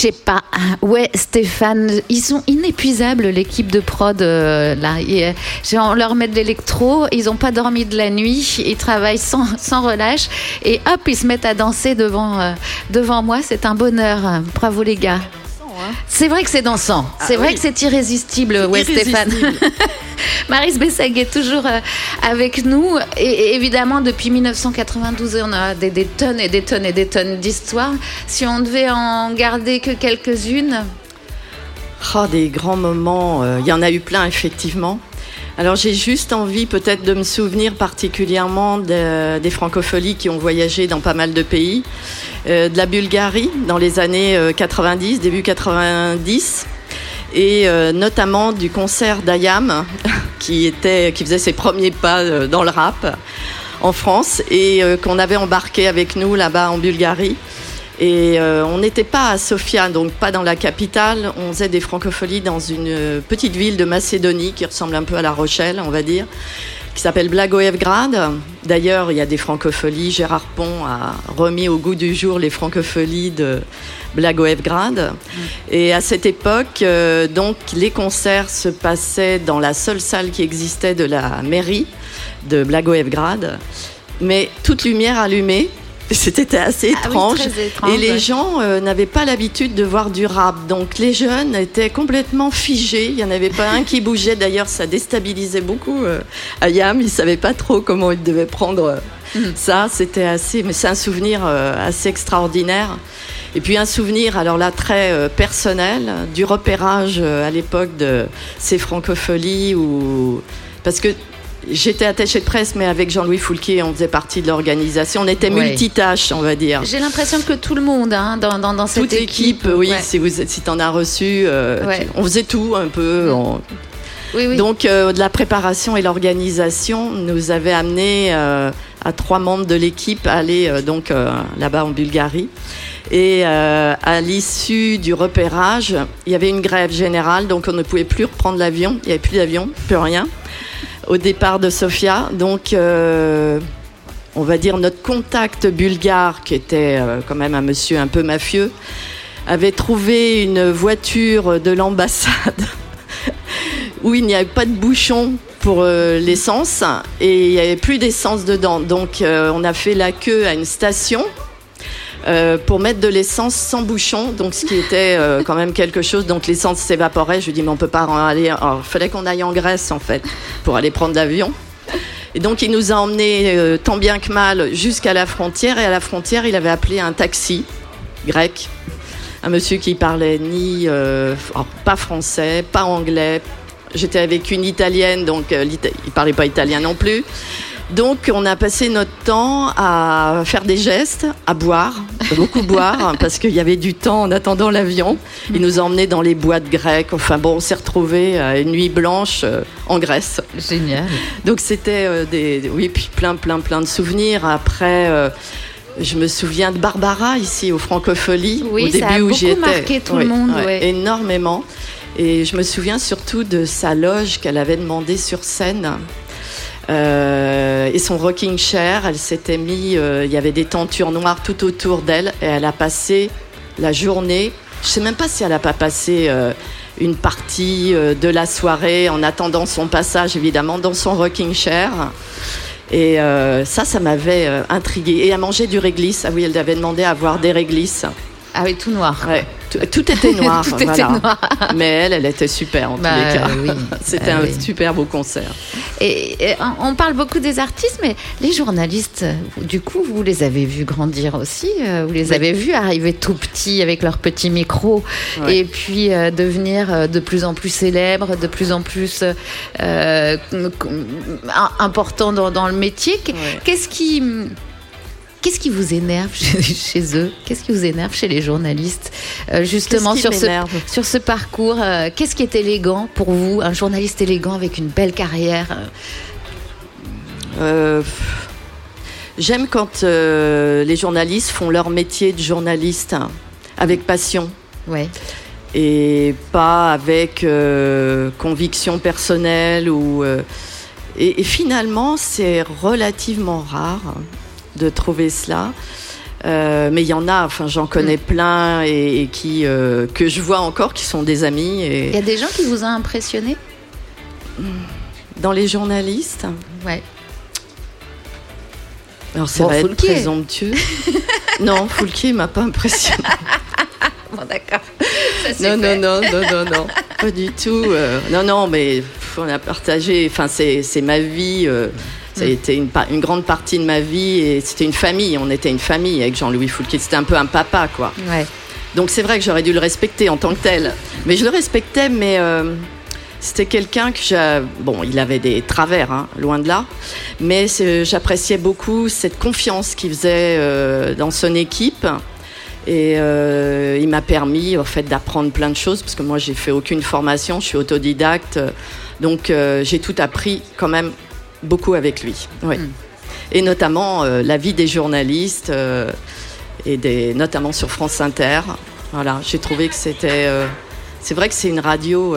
Speaker 13: Sais pas.
Speaker 3: Ouais, Stéphane, ils sont inépuisables, l'équipe de prod. euh, là, Et, euh, on leur met de l'électro, ils n'ont pas dormi de la nuit, ils travaillent sans, sans relâche. Et hop, ils se mettent à danser devant, euh, devant moi. C'est un bonheur. Bravo, les gars. C'est vrai que c'est dansant. c'est vrai
Speaker 12: oui.
Speaker 3: que c'est irrésistible, ouais, Stéphane. Maris Bessag est toujours avec nous. Et, évidemment, depuis 1992, on a des, tonnes et des tonnes et des tonnes d'histoires. Si on devait en garder que quelques-unes,
Speaker 12: Oh, des grands moments, euh, il y en a eu plein effectivement. Alors j'ai juste envie peut-être de me souvenir particulièrement de- des francopholies qui ont voyagé dans pas mal de pays, Euh, de la Bulgarie dans les années euh, 90, début 90, et euh, notamment du concert d'Ayam qui, qui faisait ses premiers pas euh, dans le rap en France et euh, qu'on avait embarqué avec nous là-bas en Bulgarie. Et on n'était pas à Sofia, donc pas dans la capitale. On faisait des francopholies dans une petite ville de Macédonie qui ressemble un peu à La Rochelle, on va dire, qui s'appelle Blagoevgrad. D'ailleurs, il y a des francopholies. Gérard Pont a remis au goût du jour les francopholies de Blagoevgrad. Et à cette époque, euh, donc, les concerts se passaient dans la seule salle qui existait de la mairie de Blagoevgrad, mais toute lumière allumée. C'était assez
Speaker 3: Ah oui,
Speaker 12: étrange. Et les gens euh, n'avaient pas l'habitude de voir du rap. Donc les jeunes étaient complètement figés. Il n'y en avait pas un qui bougeait. D'ailleurs, ça déstabilisait beaucoup euh, Ayam. Il ne savait pas trop comment il devait prendre euh,
Speaker 3: Mm.
Speaker 12: ça. C'était assez. Mais c'est un souvenir euh, assez extraordinaire. Et puis un souvenir, alors là, très personnel, du repérage à l'époque de ces francopholies. Où... Parce que J'étais attachée de presse, mais avec Jean-Louis Foulquier, on faisait partie de l'organisation. On était
Speaker 3: Ouais.
Speaker 12: multitâches, on va dire.
Speaker 3: j'ai l'impression que tout le monde hein, dans, dans, dans cette
Speaker 12: Toute l'équipe, oui,
Speaker 3: ouais.
Speaker 12: si, vous, si tu en as reçu, euh,
Speaker 3: Ouais.
Speaker 12: tu- on faisait tout un peu. on-
Speaker 3: Oui, oui.
Speaker 12: Donc, euh, de la préparation et l'organisation nous avait amené euh, à trois membres de l'équipe à aller donc là-bas en Bulgarie. Et à l'issue du repérage, il y avait une grève générale, donc on ne pouvait plus reprendre l'avion. Il n'y avait plus d'avion, plus rien. Au départ de Sofia, donc. euh, on va dire notre contact bulgare, qui était euh, quand même un monsieur un peu mafieux, avait trouvé une voiture de l'ambassade où il n'y avait pas de bouchon pour euh, l'essence et il n'y avait plus d'essence dedans. Donc on a fait la queue à une station. Euh, pour mettre de l'essence sans bouchon, donc ce qui était euh, quand même quelque chose. Donc l'essence s'évaporait. Je lui dis mais on peut pas en aller. Alors, fallait qu'on aille en Grèce en fait pour aller prendre l'avion. Et donc il nous a emmenés euh, tant bien que mal jusqu'à la frontière. Et à la frontière, il avait appelé un taxi grec, un monsieur qui parlait ni alors, pas français, pas anglais, J'étais avec une Italienne, donc il parlait pas italien non plus. Donc on a passé notre temps à faire des gestes, à boire, beaucoup boire, parce qu'il y avait du temps en attendant l'avion. Il nous emmenait dans les boîtes grecques. Enfin bon, on s'est retrouvés à une nuit blanche euh, en Grèce.
Speaker 3: Génial.
Speaker 12: Donc c'était euh, des, oui, puis plein, plein, plein de souvenirs. Après, euh, je me souviens de Barbara ici au Francophonie,
Speaker 3: Oui,
Speaker 12: au
Speaker 3: ça a
Speaker 12: début où
Speaker 3: beaucoup
Speaker 12: j'y étais.
Speaker 3: marqué tout le monde, ouais.
Speaker 12: énormément. Et je me souviens surtout de sa loge qu'elle avait demandé sur scène. Euh, et son rocking chair, elle s'était mis, euh, il y avait des tentures noires tout autour d'elle, et elle a passé la journée. Je sais même pas si elle a pas passé euh, une partie euh, de la soirée en attendant son passage, évidemment, dans son rocking chair. Et euh, ça, ça m'avait euh, intriguée. Et à manger du réglisse. Ah oui, elle avait demandé à avoir des réglisses.
Speaker 3: Ah oui, tout noir.
Speaker 12: Ouais, tout, était noir.
Speaker 3: Tout était
Speaker 12: voilà.
Speaker 3: noir.
Speaker 12: Mais elle, elle était super en
Speaker 3: Bah,
Speaker 12: tous les cas.
Speaker 3: oui.
Speaker 12: C'était
Speaker 3: Ah
Speaker 12: un
Speaker 3: oui.
Speaker 12: super beau concert.
Speaker 3: Et, et on parle beaucoup des artistes, mais les journalistes, du coup, vous les avez vus grandir aussi. euh, Vous les
Speaker 12: Oui.
Speaker 3: avez vus arriver tout petits avec leur petit micro
Speaker 12: Ouais.
Speaker 3: et puis euh, devenir euh, de plus en plus célèbres, de plus en plus euh, im- importants dans, dans le métier. Qu- Qu'est-ce qui. Qu'est-ce qui vous énerve chez, eux Qu'est-ce qui vous énerve chez les journalistes Euh, Justement sur ce,
Speaker 12: m'énerve
Speaker 3: sur ce parcours, euh, qu'est-ce qui est élégant pour vous Un journaliste élégant avec une belle carrière euh,
Speaker 12: J'aime quand les journalistes font leur métier de journaliste hein, avec passion.
Speaker 3: Ouais.
Speaker 12: Et pas avec conviction personnelle ou. et, et finalement, c'est relativement rare hein, de trouver cela. Euh, mais il y en a, enfin j'en connais plein et, et qui euh, que je vois encore qui sont des amis. Et
Speaker 3: Il y a des gens qui vous ont impressionné?
Speaker 12: Dans les journalistes,
Speaker 3: Ouais.
Speaker 12: alors ça
Speaker 3: Bon,
Speaker 12: va être
Speaker 3: Foulquier.
Speaker 12: présomptueux. non, Foulquier m'a pas impressionné.
Speaker 3: Bon, d'accord.
Speaker 12: Non, non, non, non, non, non, pas du tout. euh, non, non, mais on a partagé. Enfin, c'est c'est ma vie. Ça a
Speaker 3: Mm.
Speaker 12: été une, grande partie de ma vie et c'était une famille. On était une famille avec Jean-Louis Foulquier. C'était un peu un papa, quoi.
Speaker 3: Ouais.
Speaker 12: Donc c'est vrai que j'aurais dû le respecter en tant que tel. Mais je le respectais, mais euh, c'était quelqu'un que j'ai... Bon, il avait des travers, hein, loin de là. Mais j'appréciais beaucoup cette confiance qu'il faisait euh, dans son équipe. Et euh, il m'a permis en fait d'apprendre plein de choses parce que moi j'ai fait aucune formation, je suis autodidacte, donc j'ai tout appris quand même beaucoup avec lui. Oui. Et notamment euh, la vie des journalistes euh, et des, notamment sur France Inter. Voilà, j'ai trouvé que c'était, euh, c'est vrai que c'est une radio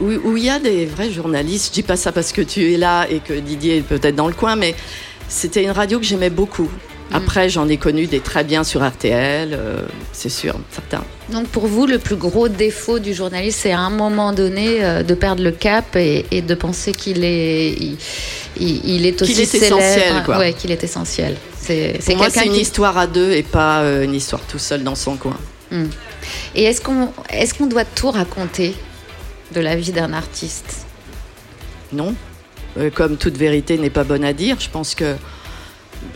Speaker 12: où, où il y a des vrais journalistes. Je dis pas ça parce que tu es là et que Didier est peut-être dans le coin, mais c'était une radio que j'aimais beaucoup. Après, j'en ai connu des très bien sur RTL, euh, c'est sûr, certain.
Speaker 3: Donc pour vous, le plus gros défaut du journaliste, c'est à un moment donné euh, de perdre le cap et, et de penser qu'il est, il, est aussi
Speaker 12: Qu'il est
Speaker 3: célèbre.
Speaker 12: essentiel, quoi.
Speaker 3: Ouais, qu'il est essentiel. C'est c'est
Speaker 12: Pour moi,
Speaker 3: quelqu'un
Speaker 12: c'est une
Speaker 3: qui-
Speaker 12: histoire à deux et pas euh, une histoire tout seul dans son coin.
Speaker 3: Hmm. Et est-ce qu'on est qu'on doit tout raconter de la vie d'un artiste?
Speaker 12: Non. Comme toute vérité n'est pas bonne à dire, je pense que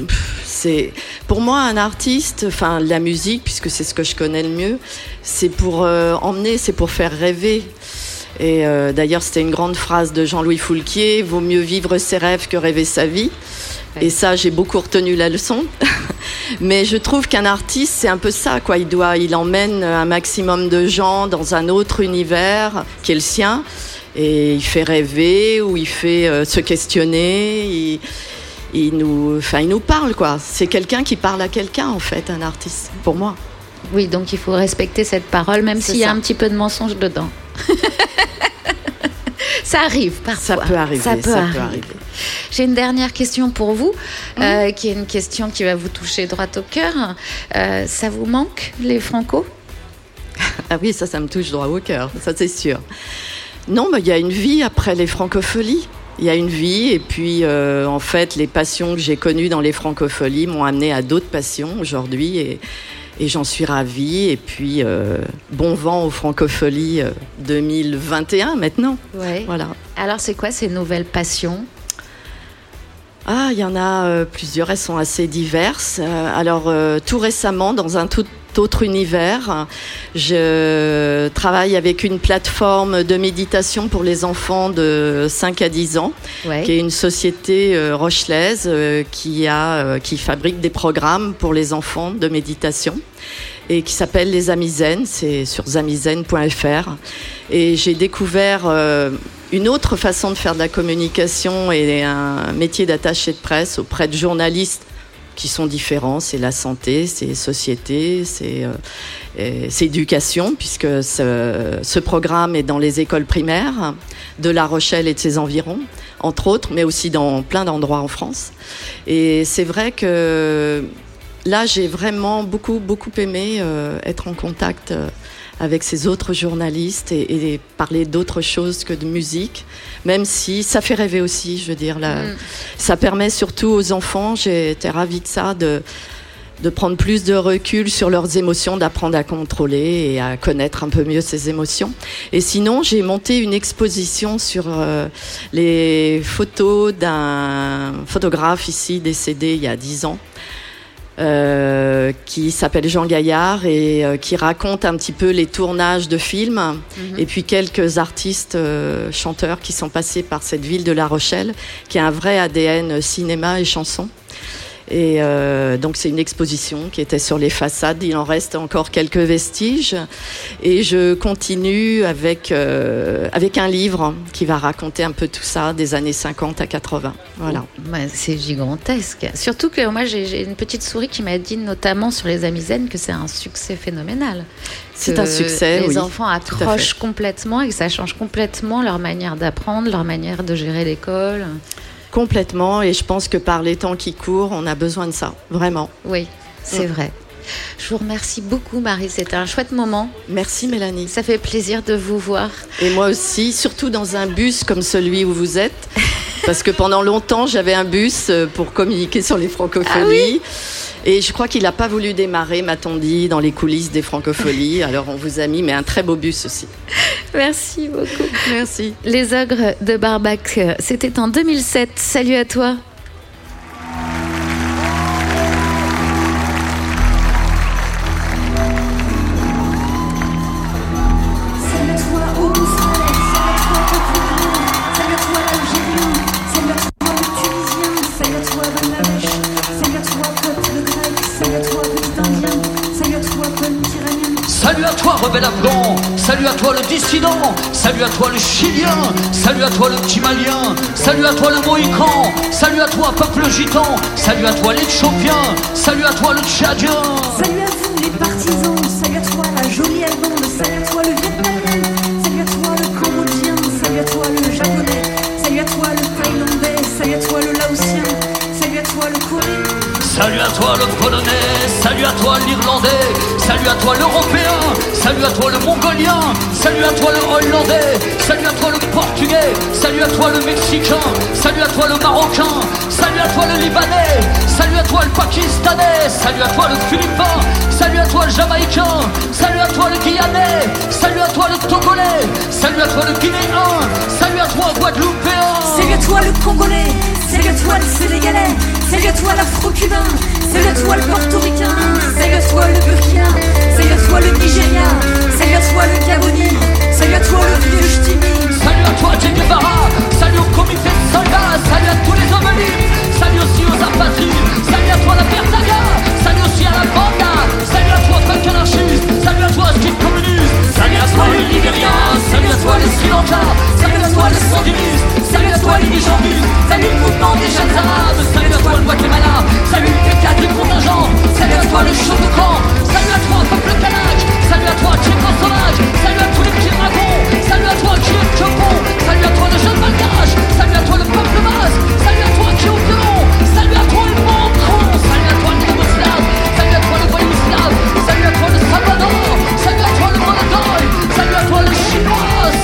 Speaker 12: pff, c'est pour moi un artiste, enfin la musique, puisque c'est ce que je connais le mieux, c'est pour euh, emmener, c'est pour faire rêver. Et euh, d'ailleurs, c'était une grande phrase de Jean-Louis Foulquier vaut mieux vivre ses rêves que rêver sa vie. Et ça, j'ai beaucoup retenu la leçon. Mais je trouve qu'un artiste, c'est un peu ça, quoi. Il doit, il emmène un maximum de gens dans un autre univers qui est le sien, et il fait rêver ou il fait euh, se questionner. Il, il nous, enfin, il nous parle, quoi. C'est quelqu'un qui parle à quelqu'un, en fait, un artiste, pour moi.
Speaker 3: Oui, donc il faut respecter cette parole, même s'il y a un petit peu de mensonge dedans. ça arrive parfois.
Speaker 12: Ça peut arriver,
Speaker 3: Ça peut
Speaker 12: ça
Speaker 3: arriver.
Speaker 12: arriver.
Speaker 3: J'ai une dernière question pour vous, euh, qui est une question qui va vous toucher droit au cœur. Euh, ça vous manque, les Franco?
Speaker 12: Ah oui, ça, ça me touche droit au cœur, ça c'est sûr. Non, mais il y a une vie après les francopholies. Il y a une vie, et puis euh, en fait, les passions que j'ai connues dans les francopholies m'ont amené à d'autres passions aujourd'hui, et, et j'en suis ravie. Et puis, euh, bon vent aux francopholies euh, 2021 maintenant.
Speaker 3: Ouais.
Speaker 12: Voilà.
Speaker 3: Alors, c'est quoi ces nouvelles passions?
Speaker 12: Ah, il y en a euh, plusieurs, elles sont assez diverses. Euh, alors, euh, tout récemment, dans un tout autre univers. Je travaille avec une plateforme de méditation pour les enfants de 5 à 10 ans,
Speaker 3: Ouais.
Speaker 12: qui est une société euh, rochelaise euh, qui, a, euh, qui fabrique des programmes pour les enfants de méditation et qui s'appelle Les Amis Zen, c'est sur zamizen.fr. Et j'ai découvert euh, une autre façon de faire de la communication et un métier d'attaché de presse auprès de journalistes qui sont différents. C'est la santé, c'est société, c'est euh, éducation, puisque ce, ce programme est dans les écoles primaires de La Rochelle et de ses environs, entre autres, mais aussi dans plein d'endroits en France. Et c'est vrai que là, j'ai vraiment beaucoup, beaucoup aimé euh, être en contact euh, avec ces autres journalistes et, et parler d'autres choses que de musique, même si ça fait rêver aussi, je veux dire. Là,
Speaker 3: Mm.
Speaker 12: Ça permet surtout aux enfants, j'ai été ravie de ça, de, de prendre plus de recul sur leurs émotions, d'apprendre à contrôler et à connaître un peu mieux ses émotions. Et sinon, j'ai monté une exposition sur euh, les photos d'un photographe ici décédé il y a dix ans. Euh, qui s'appelle Jean Gaillard et euh, qui raconte un petit peu les tournages de films et puis quelques artistes euh, chanteurs qui sont passés par cette ville de La Rochelle qui a un vrai ADN cinéma et chanson. Et euh, donc c'est une exposition qui était sur les façades. Il en reste encore quelques vestiges. Et je continue avec, euh, avec un livre qui va raconter un peu tout ça des années 50 à 80. Voilà.
Speaker 3: Ouais, c'est gigantesque. Surtout que moi, j'ai une petite souris qui m'a dit, notamment sur les amis zen, que c'est un succès phénoménal.
Speaker 12: C'est un succès,
Speaker 3: Les
Speaker 12: oui.
Speaker 3: enfants accrochent complètement et que ça change complètement leur manière d'apprendre, leur manière de gérer l'école.
Speaker 12: Complètement. Et je pense que par les temps qui courent, on a besoin de ça. Vraiment.
Speaker 3: Oui, c'est
Speaker 12: Mm.
Speaker 3: vrai. Je vous remercie beaucoup, Marie. C'était un chouette moment.
Speaker 12: Merci, Mélanie.
Speaker 3: Ça fait plaisir de vous voir.
Speaker 12: Et moi aussi, surtout dans un bus comme celui où vous êtes. Parce que pendant longtemps, j'avais un bus euh, pour communiquer sur les francophonies. Et je crois qu'il n'a pas voulu démarrer, m'a-t-on dit, dans les coulisses des francophonies. Alors on vous a mis, mais un très beau bus aussi.
Speaker 3: Merci beaucoup.
Speaker 12: Merci.
Speaker 3: Les ogres de Barbac, c'était en 2007. Salut à toi.
Speaker 14: Salut à toi, le dissident. Salut à toi, le chilien. Salut à toi, le petit malien. Salut à toi, le mohican. Salut à toi, peuple gitan. Salut à toi, l'éthiopien. Salut à toi, le tchadien.
Speaker 15: Salut à vous les partisans, salut à toi la jolie allemande, salut à toi le vietnamien, salut à toi le cambodgien, salut à toi le japonais, salut à toi le thaïlandais, salut à toi le laotien, salut à toi le.
Speaker 14: Salut à toi, le polonais. Salut à toi, l'irlandais. Salut à toi, l'européen. Salut à toi, le mongolien. Salut à toi, le hollandais. Salut à toi, le portugais. Salut à toi, le mexicain. Salut à toi, le marocain. Salut à toi, le libanais. Salut à toi, le pakistanais. Salut à toi, le philippin. Salut à toi, le jamaïcain. Salut à toi, le guyanais. Salut à toi, le togolais. Salut à toi, le guinéen. Salut à toi, guadeloupéen.
Speaker 15: Salut à toi le Congolais, salut à toi le Sénégalais, salut à toi l'Afro-Cubain, salut à toi le Portoricain, salut à toi le Burkina, salut à toi le Nigeria, salut à toi le Gaboni, salut à toi le vieux.
Speaker 14: Salut à toi, Che Guevara. Salut au comité de soldats. Salut à tous les hommes libres. Salut aussi aux apatrides. Salut à toi, la Bertaga. Salut aussi à la banda. Salut à toi, punk anarchiste. Salut à toi, street communiste. Salut à toi, les Libériens. Salut à toi, les Sri Lanka. Salut à toi, les sandinistes. Salut à toi, les Nijambis. Salut le mouvement des jeunes arabes. Salut à toi, le Guatemala. Salut le PK du contingent. Salut à toi, le chaud de camp. Salut à toi, peuple kanak. Salut à toi, Tchéco sauvage. Salut à tous les petits dragons. Salut à toi, est Chopon. Salut à toi, le jeune malgache. Salut à toi, le peuple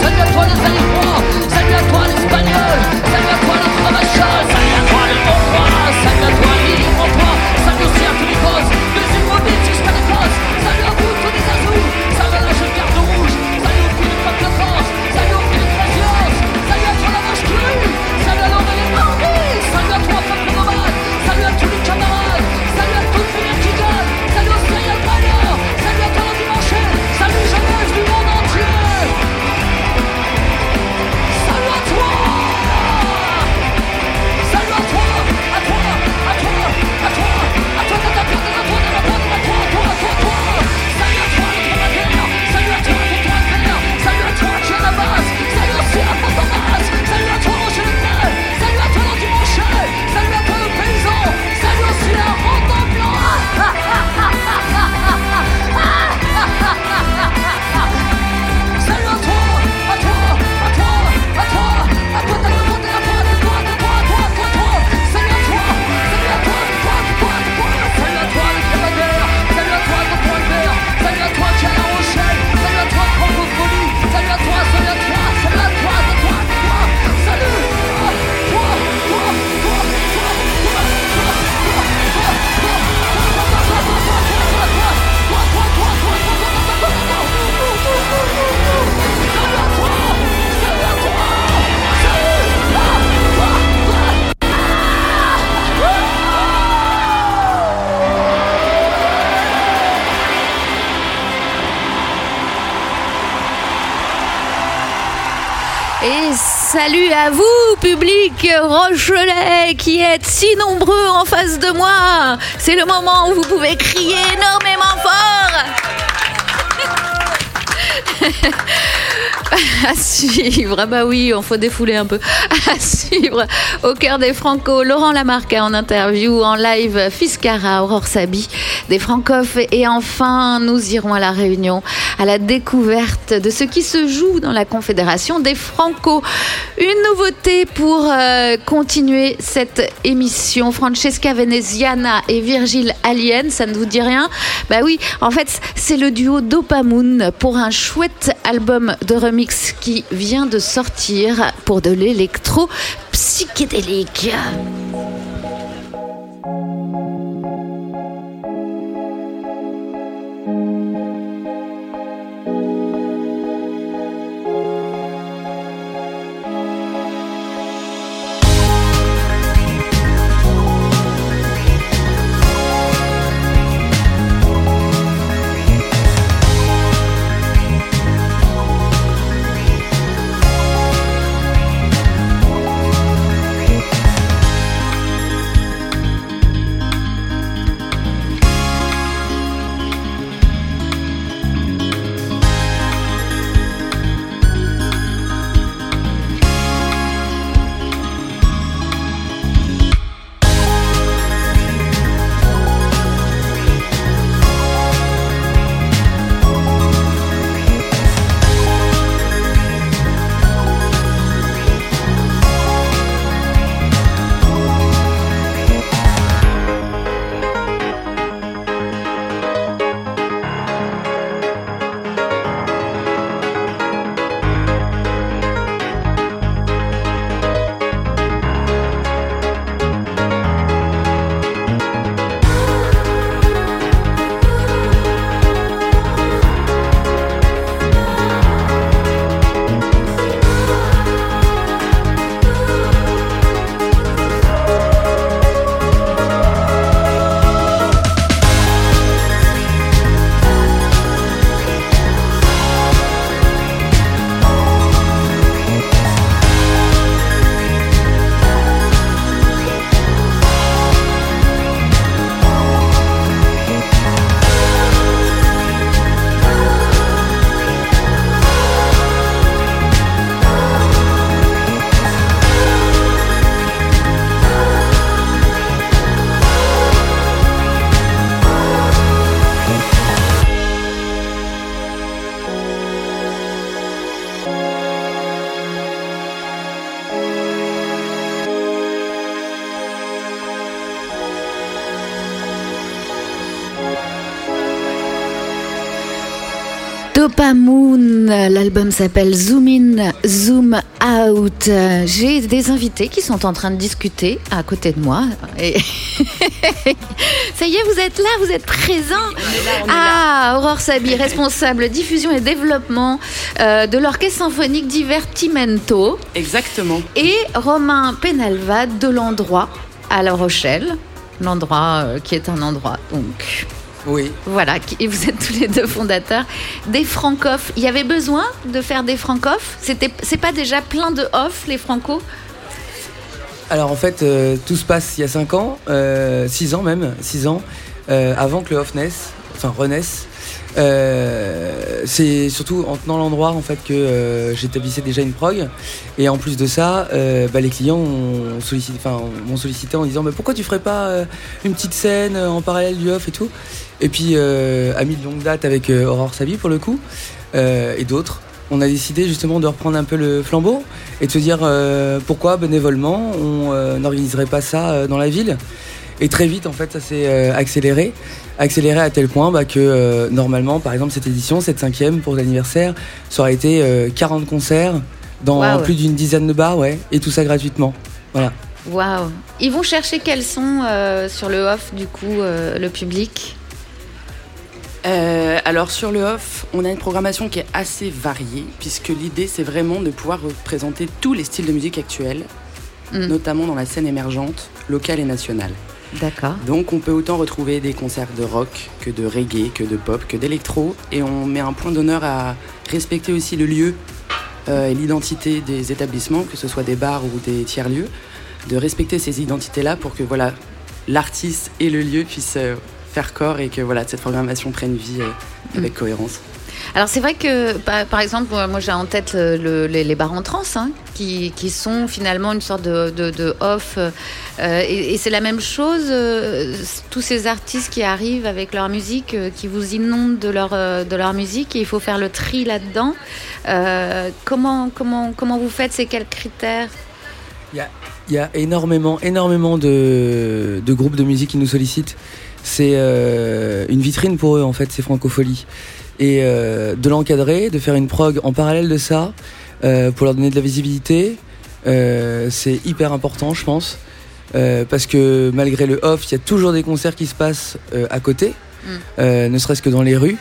Speaker 14: Salut à toi les Allégrois, salut à toi l'Espagnol,
Speaker 3: salut à toi la Provençale, salut à toi le Hongrois, à vous, public Rochelais, qui êtes si nombreux en face de moi. C'est le moment où vous pouvez crier énormément fort. À suivre, ah bah oui, on faut défouler un peu. À suivre, au cœur des Franco, Laurent Lamarca en interview, en live, Fiscara, Aurore Sabi, des Francophes. Et enfin, nous irons à la Réunion, à la découverte de ce qui se joue dans la Confédération des Franco. Une nouveauté pour euh, continuer cette émission. Francesca Veneziana et Virgile Alien, ça ne vous dit rien? Bah oui, en fait, c'est le duo Dopamoon pour un chouette album de remix qui vient de sortir pour de l'électro psychédélique. L'album s'appelle Zoom In, Zoom Out. J'ai des invités qui sont en train de discuter à côté de moi. Et Ça y est, vous êtes là, vous êtes présents. ah, Aurore Sabi, responsable diffusion et développement euh, de l'Orchestre symphonique Divertimento.
Speaker 16: Exactement.
Speaker 3: Et Romain Penalva de l'endroit à La Rochelle. L'endroit euh, qui est un endroit, donc
Speaker 16: Oui.
Speaker 3: voilà, et vous êtes tous les deux fondateurs des Francophes. Il y avait besoin de faire des Francophes C'était, c'est pas déjà plein de off les Franco?
Speaker 16: Alors en fait, euh, tout se passe il y a 5 ans, 6 ans même, 6 ans, euh, avant que le off naisse, enfin renaisse. Euh, c'est surtout en tenant l'endroit en fait que euh, j'établissais déjà une prog et en plus de ça euh, bah, les clients ont sollicité, enfin, m'ont sollicité en disant mais pourquoi tu ferais pas euh, une petite scène euh, en parallèle du off et tout? Et puis euh, ami de longue date avec euh, Aurore Sabi pour le coup euh, et d'autres on a décidé justement de reprendre un peu le flambeau et de se dire euh, pourquoi bénévolement on n'organiserait pas ça dans la ville. Et très vite en fait ça s'est accéléré, accéléré à tel point bah, que normalement par exemple cette édition, cette cinquième pour l'anniversaire, ça aurait été euh, 40 concerts dans plus d'une dizaine de bars, ouais, et tout ça gratuitement. Voilà.
Speaker 3: Waouh Ils vont chercher quels sont sur le off du coup le public?
Speaker 16: Euh,
Speaker 17: alors sur le off, on a une programmation qui est assez variée, puisque l'idée c'est vraiment de pouvoir représenter tous les styles de musique actuels,
Speaker 3: Mm.
Speaker 17: notamment dans la scène émergente, locale et nationale.
Speaker 3: D'accord.
Speaker 17: Donc on peut autant retrouver des concerts de rock que de reggae, que de pop, que d'électro, et on met un point d'honneur à respecter aussi le lieu
Speaker 12: euh, et l'identité des établissements, que ce soit des bars ou des tiers-lieux, de respecter ces identités-là pour que voilà, l'artiste et le lieu puissent euh, faire corps et que voilà, cette programmation prenne vie euh, avec cohérence.
Speaker 3: Alors c'est vrai que par, par exemple moi j'ai en tête le- le- les, les bars en trans hein, qui, qui sont finalement une sorte de, de- de off euh, et, et c'est la même chose euh, tous ces artistes qui arrivent avec leur musique euh, qui vous inondent de leur, euh, de leur musique et il faut faire le tri là-dedans Euh, comment, comment, comment vous faites? C'est quels critères?
Speaker 16: Il y a, il y a énormément, énormément de, de groupes de musique qui nous sollicitent. C'est euh, une vitrine pour eux, en fait, c'est Francofolie. Et euh, de l'encadrer, de faire une prog en parallèle de ça, euh, pour leur donner de la visibilité, euh, c'est hyper important, je pense. Euh, parce que malgré le off, il y a toujours des concerts qui se passent euh, à côté,
Speaker 3: Mm.
Speaker 16: euh, ne serait-ce que dans les rues.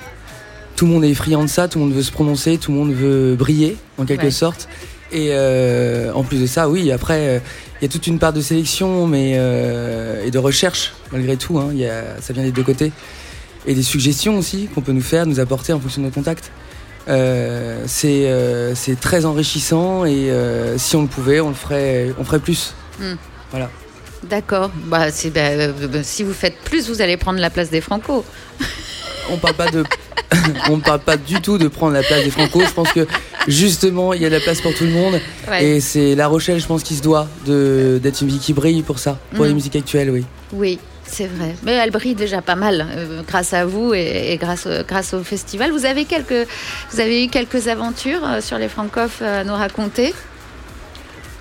Speaker 16: Tout le monde est friand de ça, tout le monde veut se prononcer, tout le monde veut briller, en quelque
Speaker 3: Ouais.
Speaker 16: sorte. Et euh, en plus de ça, oui, après, euh, il y a toute une part de sélection mais, euh, et de recherche, malgré tout. hein. Y a, ça vient des deux côtés. Et des suggestions aussi qu'on peut nous faire, nous apporter en fonction de nos contacts. C'est très enrichissant et si on le pouvait, on le ferait, on ferait plus.
Speaker 3: Hmm.
Speaker 16: Voilà.
Speaker 3: D'accord. Bah, bah, si vous faites plus, vous allez prendre la place des Franco.
Speaker 16: On parle pas de, on parle pas du tout de prendre la place des Franco. Je pense que justement, il y a de la place pour tout le monde.
Speaker 3: Ouais.
Speaker 16: Et c'est La Rochelle, je pense, qui se doit de d'être une ville qui brille pour ça, pour
Speaker 3: Mm.
Speaker 16: les musiques actuelles, oui.
Speaker 3: Oui, c'est vrai. Mais elle brille déjà pas mal euh, grâce à vous et, et grâce, euh, grâce au festival. Vous avez, quelques, vous avez eu quelques aventures euh, sur les Francophes à nous raconter?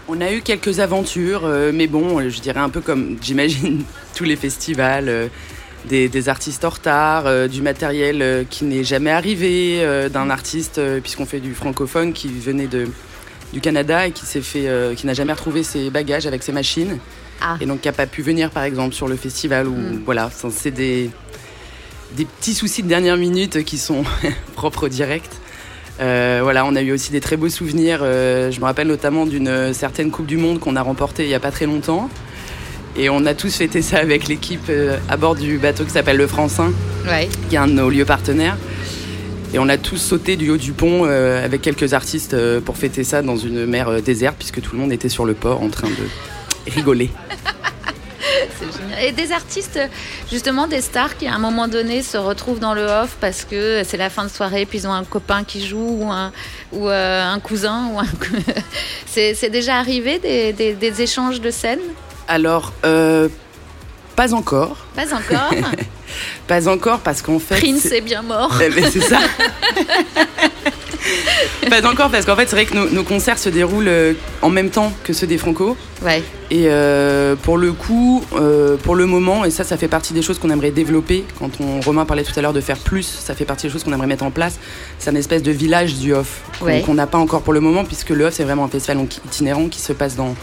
Speaker 12: On a eu quelques aventures, euh, mais bon, je dirais un peu comme, j'imagine, tous les festivals, euh, des, des artistes en retard, euh, du matériel euh, qui n'est jamais arrivé, euh, d'un artiste, puisqu'on fait du francophone, qui venait de, du Canada et qui s'est fait, qui n'a jamais retrouvé ses bagages avec ses machines,
Speaker 3: Ah.
Speaker 12: et donc qui n'a pas pu venir, par exemple, sur le festival. Ou voilà, ça, c'est des, des petits soucis de dernière minute qui sont propres au direct. Voilà, on a eu aussi des très beaux souvenirs. Je me rappelle notamment d'une certaine Coupe du Monde qu'on a remportée il n'y a pas très longtemps. Et on a tous fêté ça avec l'équipe euh, à bord du bateau qui s'appelle le Francin,
Speaker 3: Ouais.
Speaker 12: qui est un de nos lieux partenaires. Et on a tous sauté du haut du pont euh, avec quelques artistes euh, pour fêter ça dans une mer euh, déserte, puisque tout le monde était sur le port en train de rigoler.
Speaker 3: C'est génial. Et des artistes, justement, des stars qui à un moment donné se retrouvent dans le off parce que c'est la fin de soirée, puis ils ont un copain qui joue ou un, ou, un cousin. Ou un... c'est, c'est déjà arrivé des, des- des échanges de scènes?
Speaker 12: Alors, euh, pas encore.
Speaker 3: Pas encore.
Speaker 12: Pas encore parce qu'en fait.
Speaker 3: Prince est bien mort.
Speaker 12: Eh ben, c'est ça. Pas encore parce qu'en fait c'est vrai que nos, nos concerts se déroulent euh, en même temps que ceux des Franco.
Speaker 3: Ouais.
Speaker 12: Et euh, pour le coup, euh, pour le moment, et ça ça fait partie des choses qu'on aimerait développer, quand on, Romain parlait tout à l'heure de faire plus, ça fait partie des choses qu'on aimerait mettre en place, c'est un espèce de village du off qu'on
Speaker 3: Ouais.
Speaker 12: qu'on n'a pas encore pour le moment puisque le off c'est vraiment un festival itinérant qui se passe dans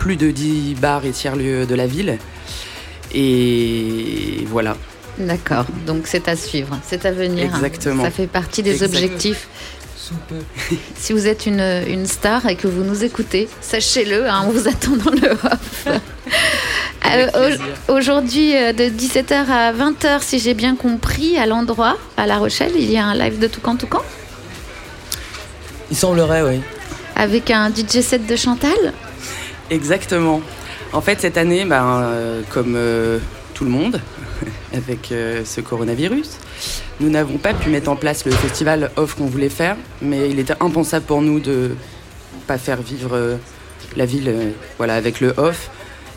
Speaker 12: plus de 10 bars et tiers-lieux de la ville. Et voilà.
Speaker 3: D'accord, donc c'est à suivre, c'est à venir.
Speaker 12: Exactement.
Speaker 3: Ça fait partie des objectifs. Si vous êtes une, une star et que vous nous écoutez, sachez-le, hein, on vous attend dans le off. Euh, au- Aujourd'hui, euh, de 17h à 20h, si j'ai bien compris, à l'endroit, à La Rochelle, il y a un live de Toucan Toucan?
Speaker 16: Il semblerait, oui.
Speaker 3: avec un DJ set de Chantal?
Speaker 12: Exactement. En fait, cette année, ben, euh, comme euh, tout le monde, avec euh, ce coronavirus, nous n'avons pas pu mettre en place le festival off qu'on voulait faire, mais il était impensable pour nous de pas faire vivre la ville voilà, avec le off.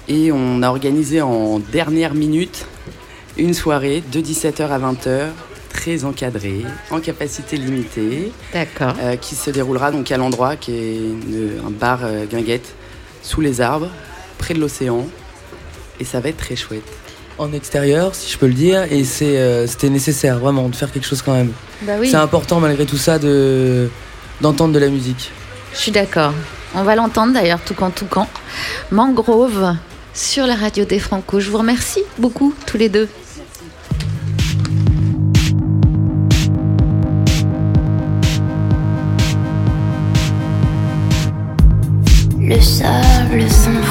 Speaker 12: Et on a organisé en dernière minute une soirée de 17h à 20h, très encadrée, en capacité limitée.
Speaker 3: D'accord.
Speaker 12: Qui se déroulera donc à l'endroit qui est une- un bar guinguette sous les arbres, près de l'océan. Et ça va être très chouette.
Speaker 16: En extérieur, si je peux le dire, et c'est, euh, c'était nécessaire vraiment de faire quelque chose quand même.
Speaker 3: Bah oui.
Speaker 16: C'est important malgré tout ça de, d'entendre de la musique.
Speaker 3: Je suis d'accord. On va l'entendre d'ailleurs, Toucan Toucan. Mangrove sur la radio des Franco. Je vous remercie beaucoup, tous les deux.
Speaker 18: Le sable s'enfonce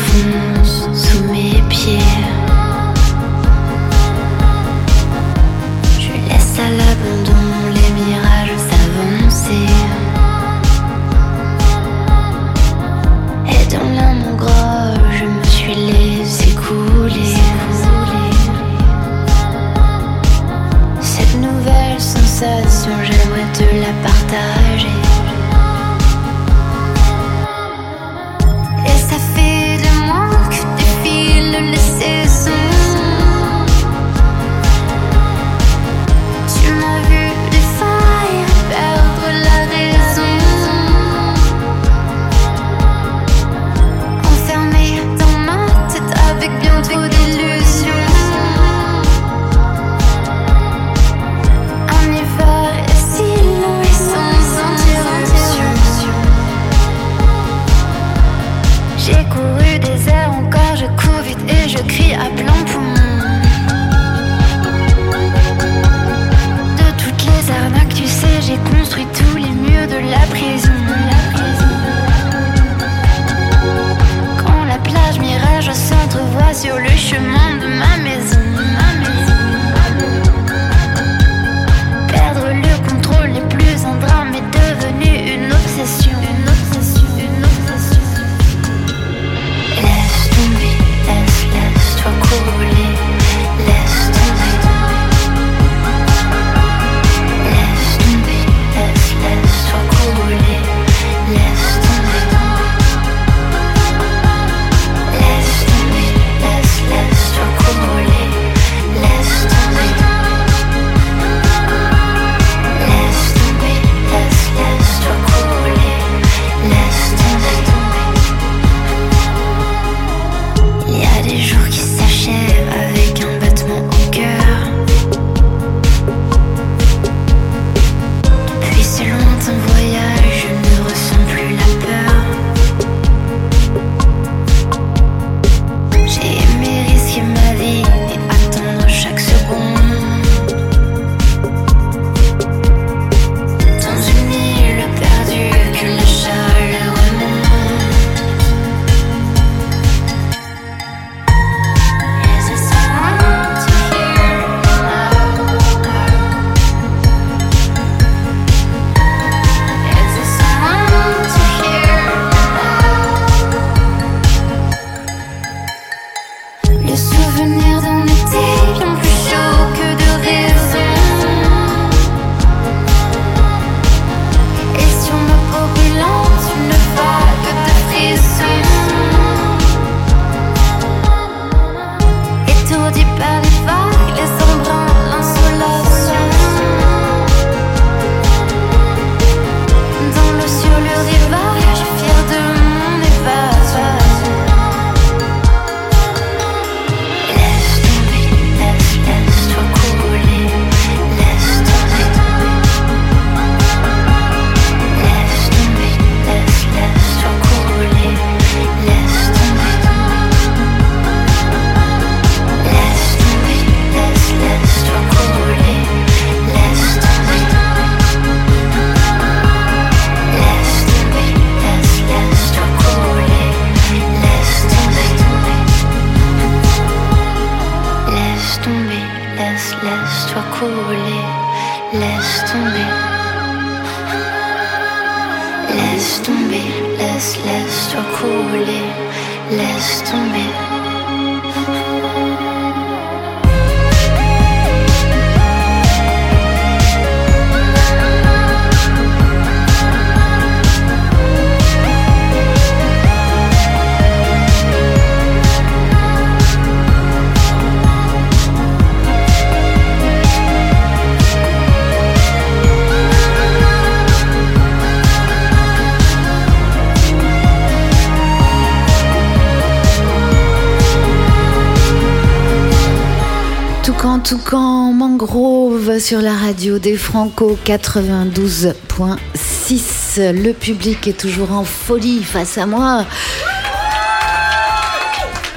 Speaker 3: Toucan Mangrove sur la radio des Franco 92.6. Le public est toujours en folie face à moi.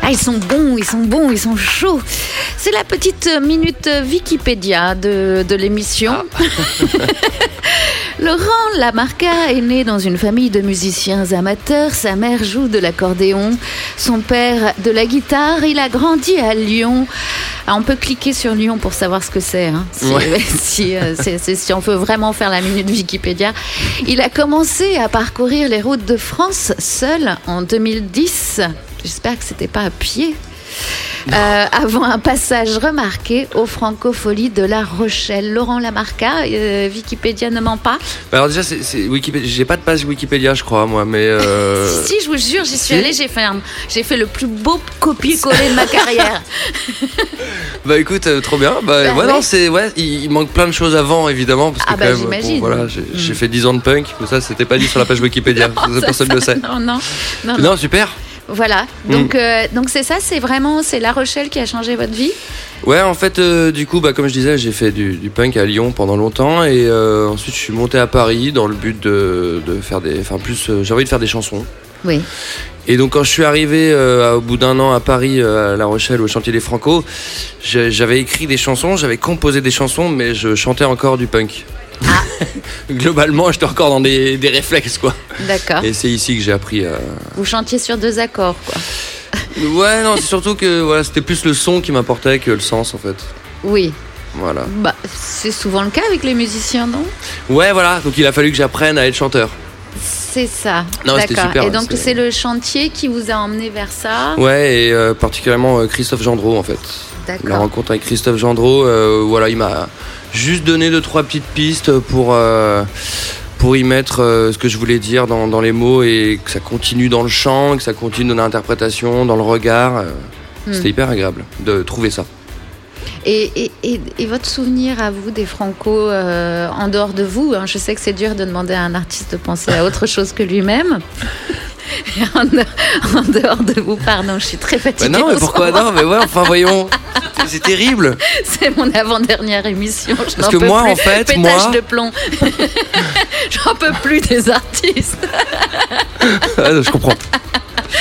Speaker 3: Ah, ils sont bons, ils sont bons, ils sont chauds. C'est la petite minute Wikipédia de, l'émission. Ah. Laurent Lamarca est né dans une famille de musiciens amateurs. Sa mère joue de l'accordéon, son père de la guitare. Il a grandi à Lyon. Ah, on peut cliquer sur Lyon pour savoir ce que c'est. Hein. Si,
Speaker 19: euh, si, on veut vraiment faire la minute Wikipédia. Il a commencé à parcourir les routes de France seul en 2010. J'espère que c'était pas à pied
Speaker 3: euh, avant un passage remarqué aux francopholies de La Rochelle. Laurent Lamarca, euh, Wikipédia ne ment pas.
Speaker 20: Bah Alors déjà, c'est, c'est Wikipédia. J'ai pas de page Wikipédia, je crois, moi, mais. euh,
Speaker 3: Si, si, je vous jure, j'y suis
Speaker 20: si
Speaker 3: allée, j'ai fait, un- j'ai fait le plus beau copier-coller de ma carrière.
Speaker 20: Bah écoute, euh, trop bien. Bah,
Speaker 3: Bah,
Speaker 20: ouais,
Speaker 3: ouais.
Speaker 20: non, c'est ouais, il, manque plein de choses avant, évidemment, parce que
Speaker 3: Ah, bah,
Speaker 20: quand même,
Speaker 3: j'imagine.
Speaker 20: bon, voilà, j'ai,
Speaker 3: Mm.
Speaker 20: j'ai fait 10 ans de punk, mais ça, c'était pas dit sur la page Wikipédia. Ça, personne ne le sait.
Speaker 3: Non, non, non,
Speaker 20: Non, super.
Speaker 3: Voilà.
Speaker 20: Mm.
Speaker 3: Donc, euh, donc c'est ça, c'est vraiment, c'est La Rochelle qui a changé votre vie.
Speaker 20: Ouais, en fait, euh, du coup, bah, comme je disais, j'ai fait du, du punk à Lyon pendant longtemps et euh, ensuite je suis monté à Paris dans le but de, de faire des. Enfin, plus, j'ai envie de faire des chansons.
Speaker 3: Oui.
Speaker 20: Et donc, quand je suis arrivé euh, au bout d'un an à Paris, euh, à La Rochelle, au chantier des Franco, j'avais écrit des chansons, j'avais composé des chansons, mais je chantais encore du punk. Globalement, j'étais encore dans des, des réflexes, quoi.
Speaker 3: D'accord.
Speaker 20: Et c'est ici que j'ai appris à.
Speaker 3: Vous chantiez sur deux accords, quoi.
Speaker 20: Ouais, non, c'est surtout que voilà, c'était plus le son qui m'importait que le sens, en fait.
Speaker 3: Oui.
Speaker 20: Voilà.
Speaker 3: Bah, c'est souvent le cas avec les musiciens, non?
Speaker 20: Ouais, voilà, donc il a fallu que j'apprenne à être chanteur.
Speaker 3: C'est ça. D'accord.
Speaker 20: super,
Speaker 3: Et donc
Speaker 20: c'est-
Speaker 3: c'est le chantier qui vous a emmené vers ça?
Speaker 20: Ouais, et euh, particulièrement euh, Christophe Gendreau en fait.
Speaker 3: D'accord.
Speaker 20: La rencontre avec Christophe Gendreau, euh, voilà, il m'a juste donné deux trois petites pistes pour euh, pour y mettre euh, ce que je voulais dire dans, dans les mots et que ça continue dans le chant, que ça continue dans l'interprétation, dans le regard. euh,
Speaker 3: Hmm.
Speaker 20: C'était hyper agréable de trouver ça.
Speaker 3: Et, et, et, et votre souvenir à vous des Franco euh, en dehors de vous hein, Je sais que c'est dur de demander à un artiste de penser à autre chose que lui-même. en, dehors- en dehors de vous, pardon, je suis très
Speaker 20: Bah
Speaker 3: fatiguée.
Speaker 20: non, mais pourquoi non Mais ouais, enfin voyons. C'est terrible.
Speaker 3: C'est mon avant-dernière émission. Je
Speaker 20: Parce que
Speaker 3: peux
Speaker 20: moi,
Speaker 3: plus.
Speaker 20: en fait,
Speaker 3: Pétage
Speaker 20: moi-
Speaker 3: de plomb. J'en peux plus des artistes.
Speaker 20: Ah, je comprends.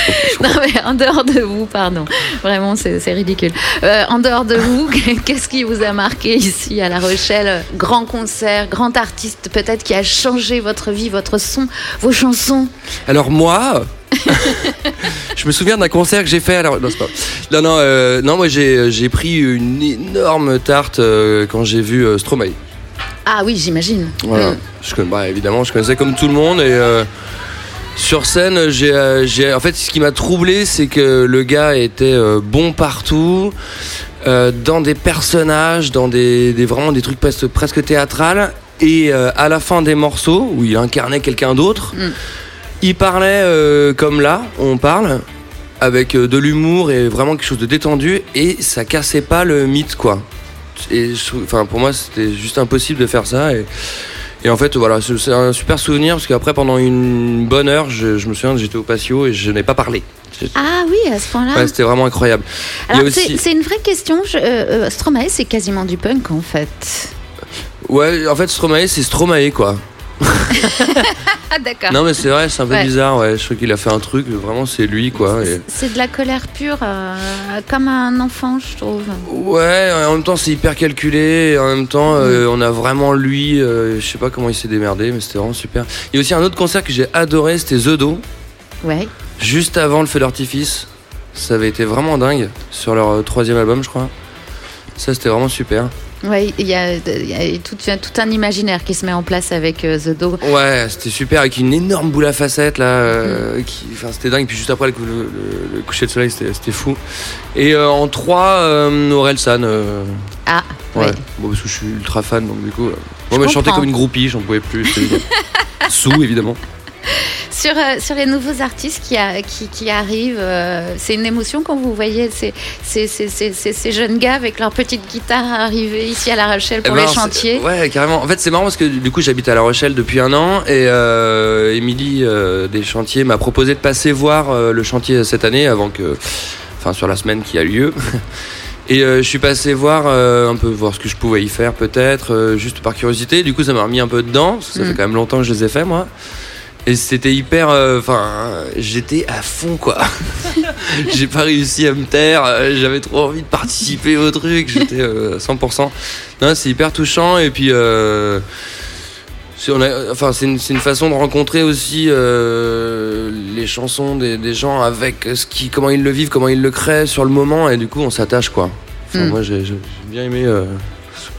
Speaker 3: Non mais en dehors de vous, pardon. Vraiment, c'est ridicule. Euh, en dehors de vous, qu'est-ce qui vous a marqué ici à La Rochelle? Grand concert, grand artiste, peut-être qui a changé votre vie, votre son, vos chansons?
Speaker 20: Alors moi, je me souviens d'un concert que j'ai fait. Alors non, pas. Non, non, euh, non, moi j'ai j'ai pris une énorme tarte euh, quand j'ai vu euh, Stromae.
Speaker 3: Ah oui, j'imagine.
Speaker 20: Voilà.
Speaker 3: Mm.
Speaker 20: Je connais, bah, évidemment, je connaissais comme tout le monde et euh, sur scène, j'ai, euh, j'ai, en fait, ce qui m'a troublé, c'est que le gars était euh, bon partout, euh, dans des personnages, dans des, des- vraiment des trucs presque, presque théâtrales, et à la fin des morceaux où il incarnait quelqu'un d'autre,
Speaker 3: Mm.
Speaker 20: il parlait comme là, on parle. Avec de l'humour et vraiment quelque chose de détendu, et ça cassait pas le mythe, quoi. Et enfin, pour moi, c'était juste impossible de faire ça. Et, et en fait, voilà, c'est un super souvenir parce qu'après, pendant une bonne heure, je, je me souviens que j'étais au patio et je n'ai pas parlé.
Speaker 3: Ah oui, à ce point-là.
Speaker 20: Ouais, c'était vraiment incroyable.
Speaker 3: Alors c'est
Speaker 20: aussi-
Speaker 3: c'est une vraie question. Je- euh, euh, Stromae, c'est quasiment du punk en fait.
Speaker 20: Ouais, en fait, Stromae, c'est Stromae, quoi.
Speaker 3: D'accord.
Speaker 20: Non, mais c'est vrai, c'est un peu
Speaker 3: Ouais.
Speaker 20: bizarre, ouais. Je trouve qu'il a fait un truc, vraiment, c'est lui, quoi. et-
Speaker 3: C'est de la colère pure, euh, comme un enfant, je trouve.
Speaker 20: Ouais, en même temps, c'est hyper calculé. Et en même temps,
Speaker 3: Mm.
Speaker 20: euh, on a vraiment lui. euh, je sais pas comment il s'est démerdé, mais c'était vraiment super. Il y a aussi un autre concert que j'ai adoré, c'était The Do.
Speaker 3: Ouais.
Speaker 20: juste avant le feu d'artifice. Ça avait été vraiment dingue sur leur troisième album, je crois. Ça, c'était vraiment super.
Speaker 3: Ouais, il y a, il y a tout, tout un imaginaire qui se met en place avec euh, The Do.
Speaker 20: Ouais, c'était super avec une énorme boule à facettes là. euh,
Speaker 3: Mm.
Speaker 20: qui, enfin, c'était dingue. Puis juste après le, le- coucher de soleil, c'était fou. Et euh, en 3, euh, Orelsan. euh,
Speaker 3: Ah,
Speaker 20: ouais.
Speaker 3: ouais.
Speaker 20: Bon, parce que je suis ultra fan, donc du coup. euh,
Speaker 3: Je
Speaker 20: bon, mais je chantais comme une groupie, j'en pouvais plus. Sous, évidemment.
Speaker 3: Sur, euh, sur les nouveaux artistes qui, a- qui, qui arrivent, euh, c'est une émotion quand vous voyez ces, ces, jeunes gars avec leur petite guitare arriver ici à La Rochelle pour
Speaker 20: Eh ben,
Speaker 3: les chantiers.
Speaker 20: Ouais, carrément. En fait, c'est marrant parce que du coup, j'habite à La Rochelle depuis un an et euh, Émilie des chantiers m'a proposé de passer voir le chantier cette année avant que, enfin, sur la semaine qui a lieu. Et euh, je suis passé voir euh, un peu voir ce que je pouvais y faire peut-être euh, juste par curiosité. Du coup, ça m'a remis un peu dedans parce que ça
Speaker 3: Mm.
Speaker 20: fait quand même longtemps que je les ai fait moi. Et c'était hyper. euh, Enfin, j'étais à fond quoi. J'ai pas réussi à me taire. euh, J'avais trop envie de participer au truc. J'étais euh, à 100%. Non, c'est hyper touchant. Et puis. euh, c'est- on a- enfin, c'est une, une façon de rencontrer aussi euh, les chansons des, des gens avec ce qui, comment ils le vivent, comment ils le créent sur le moment, et du coup on s'attache quoi. Enfin,
Speaker 3: Mm.
Speaker 20: Moi j'ai bien aimé. euh,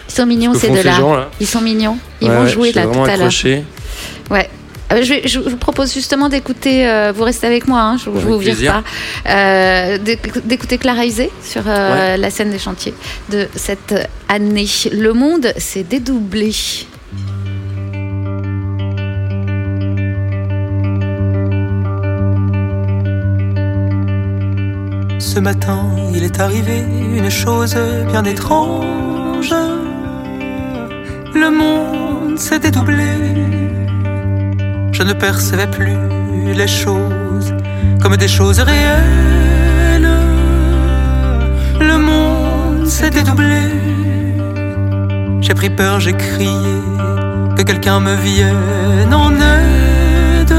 Speaker 3: Ils sont mignons
Speaker 20: ce que
Speaker 3: ces
Speaker 20: font ces
Speaker 3: deux-là. Ils sont mignons. Ils
Speaker 20: ouais,
Speaker 3: vont
Speaker 20: ouais,
Speaker 3: jouer là tout à l'heure. Ouais. Euh, je, vais- je vous propose justement d'écouter, euh, vous restez avec moi, hein, je, vous vire pas, euh, d'éc- d'écouter Clara Isé sur euh,
Speaker 20: Ouais.
Speaker 3: la scène des chantiers de cette année. Le monde s'est dédoublé.
Speaker 21: Ce matin, il est arrivé une chose bien étrange. Le monde s'est dédoublé. Je ne percevais plus les choses comme des choses réelles. Le monde s'est dédoublé. J'ai pris peur, j'ai crié que quelqu'un me vienne en aide.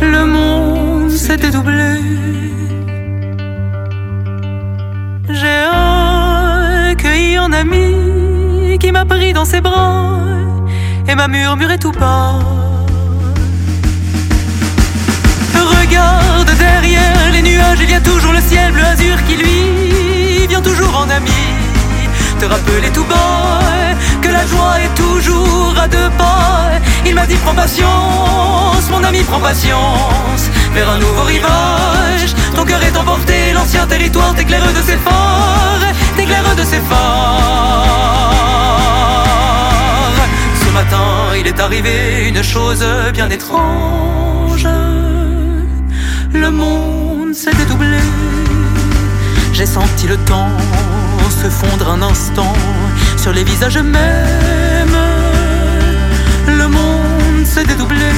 Speaker 21: Le monde s'est dédoublé. J'ai accueilli un ami qui m'a pris dans ses bras et m'a murmuré tout bas. Regarde derrière les nuages, il y a toujours le ciel bleu azur qui lui vient toujours en ami. Te rappeler tout bas que la joie est toujours à deux pas. Il m'a dit prends patience, mon ami prends patience vers un nouveau rivage. Ton cœur est emporté, l'ancien territoire t'éclaire de ses phares, t'éclaire de ses phares. Ce matin, il est arrivé une chose bien étrange. Le monde s'est dédoublé. J'ai senti le temps se fondre un instant sur les visages mêmes. Le monde s'est dédoublé.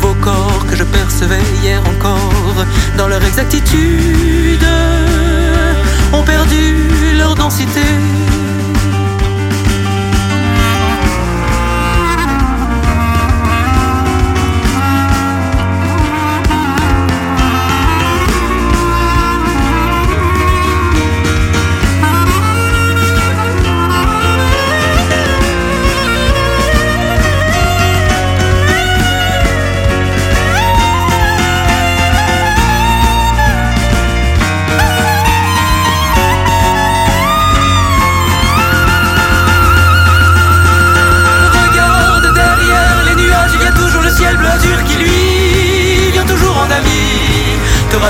Speaker 21: Vos corps que je percevais hier encore dans leur exactitude ont perdu leur densité.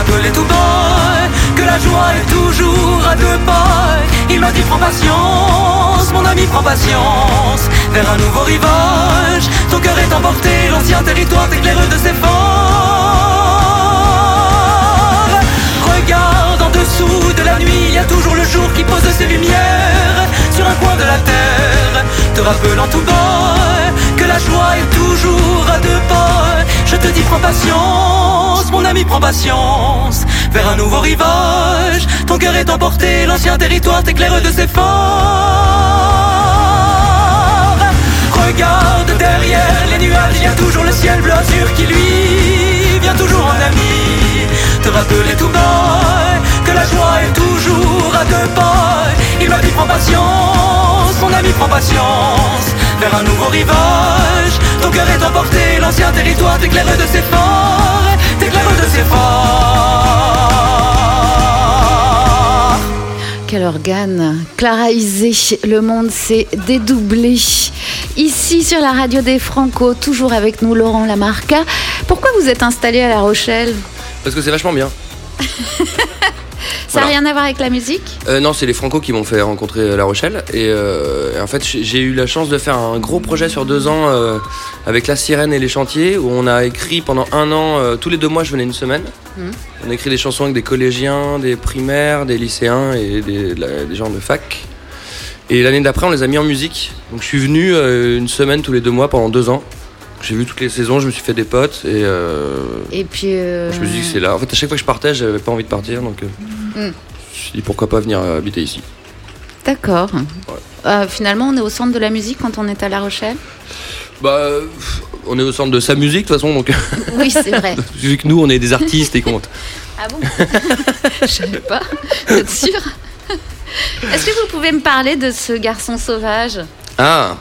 Speaker 21: Rappeler tout que la joie est toujours à deux pas. Il m'a dit prends patience, mon ami prends patience vers un nouveau rivage. Ton cœur est emporté, l'ancien territoire t'éclaire de ses phares. Dessous de la nuit, il y a toujours le jour qui pose ses lumières sur un coin de la terre, te rappelant tout bas que la joie est toujours à deux pas. Je te dis prends patience, mon ami prends patience vers un nouveau rivage. Ton cœur est emporté, l'ancien territoire t'éclaire de ses phares. Regarde derrière les nuages, il y a toujours le ciel bleu qui lui vient toujours en ami. Te rappeler tout bas que la joie est toujours à deux pas. Il m'a dit prends patience, mon ami prends patience vers un nouveau rivage. Ton cœur est emporté, l'ancien territoire t'éclaire de ses phares, t'éclaire de ses phares.
Speaker 3: Quel organe Clara Isé, le monde s'est dédoublé. Ici sur la radio des Franco, toujours avec nous Laurent Lamarca. Pourquoi vous êtes installé à La Rochelle?
Speaker 20: Parce que c'est vachement bien.
Speaker 3: Ça n'a
Speaker 20: Voilà.
Speaker 3: rien à voir avec la musique?
Speaker 20: Euh, non, c'est les Franco qui m'ont fait rencontrer La Rochelle. Et euh, en fait, j'ai eu la chance de faire un gros projet sur deux ans euh, avec La Sirène et les Chantiers, où on a écrit pendant un an, euh, tous les deux mois, je venais une semaine.
Speaker 3: Mhm.
Speaker 20: On a écrit des chansons avec des collégiens, des primaires, des lycéens et des, la- des gens de fac. Et l'année d'après, on les a mis en musique. Donc je suis venu euh, une semaine tous les deux mois pendant deux ans. J'ai vu toutes les saisons, je me suis fait des potes et euh,
Speaker 3: Et puis. euh,
Speaker 20: je me suis dit que c'est là. En fait, à chaque fois que je partais, j'avais pas envie de partir, donc euh,
Speaker 3: hmm,
Speaker 20: je me suis dit pourquoi pas venir habiter ici.
Speaker 3: D'accord. Finalement, on est au centre de la musique quand on est à La Rochelle?
Speaker 20: Bah, on est au centre de sa musique de toute façon, donc.
Speaker 3: Oui, c'est vrai.
Speaker 20: Vu que nous, on est des artistes et qu'on.
Speaker 3: Ah bon? Je savais pas. Vous êtes sûr? Est-ce que vous pouvez me parler de ce garçon sauvage?
Speaker 20: Ah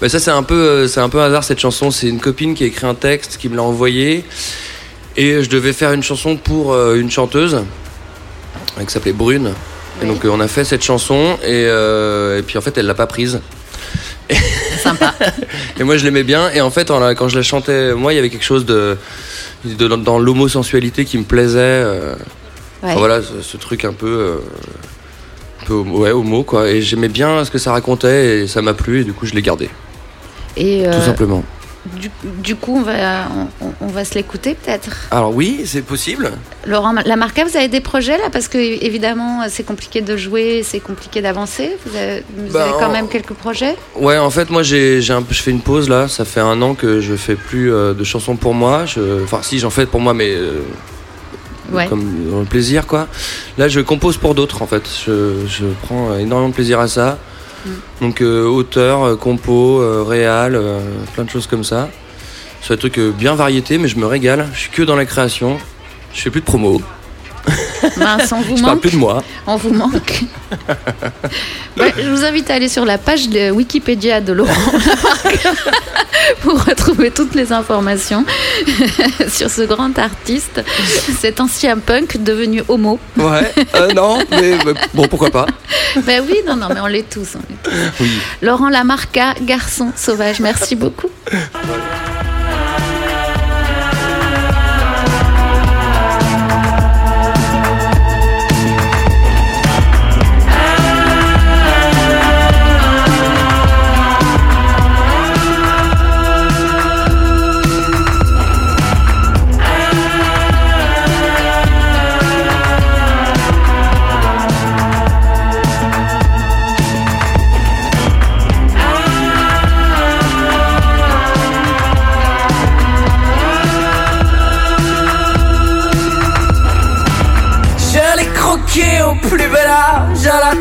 Speaker 20: bah ça c'est un peu euh, c'est un peu un hasard cette chanson c'est une copine qui a écrit un texte qui me l'a envoyé et je devais faire une chanson pour euh, une chanteuse euh, qui s'appelait Brune et donc euh, on a fait cette chanson et, euh, et puis en fait elle l'a pas prise
Speaker 3: Sympa.
Speaker 20: Et moi, je l'aimais bien. Et en fait, en quand je la chantais, moi, il y avait quelque chose de, de- dans, l'homosensualité qui me plaisait. euh,
Speaker 3: Ouais.
Speaker 20: enfin, voilà, ce, ce truc un peu, euh, peu ouais, homo, quoi. Et j'aimais bien ce que ça racontait et ça m'a plu. Et du coup, je l'ai gardé,
Speaker 3: Et
Speaker 20: tout
Speaker 3: euh,
Speaker 20: simplement.
Speaker 3: du, du coup, on va, on, on va se l'écouter peut-être?
Speaker 20: Alors oui, c'est possible.
Speaker 3: Laurent Lamarca, vous avez des projets là? Parce que évidemment, c'est compliqué de jouer, c'est compliqué d'avancer. Vous avez, vous
Speaker 20: Bah,
Speaker 3: avez quand
Speaker 20: en-
Speaker 3: même quelques projets?
Speaker 20: Ouais, en fait, moi, j'ai, j'ai un peu, je fais une pause là. Ça fait un an que je fais plus euh, de chansons pour moi. Je- Enfin, si, j'en fais pour moi, mais euh,
Speaker 3: Ouais.
Speaker 20: comme dans le plaisir, quoi. Là, je compose pour d'autres, en fait. Je, je prends euh, énormément de plaisir à ça.
Speaker 3: Mm.
Speaker 20: Donc, euh, auteur, euh, compo, euh, réal, euh, plein de choses comme ça. C'est un truc euh, bien variété, mais je me régale. Je suis que dans la création. Je fais plus de promo.
Speaker 3: Mince, on vous
Speaker 20: je parle
Speaker 3: manque.
Speaker 20: plus de moi.
Speaker 3: On vous manque. Je vous invite à aller sur la page de Wikipédia de Laurent Lamarca pour retrouver toutes les informations sur ce grand artiste, cet ancien punk devenu homo.
Speaker 20: Ouais, euh, non, mais mais bon, pourquoi pas.
Speaker 3: Ben oui, non, non, mais on l'est tous. on tous.
Speaker 20: Oui.
Speaker 3: Laurent Lamarca, garçon sauvage, merci beaucoup.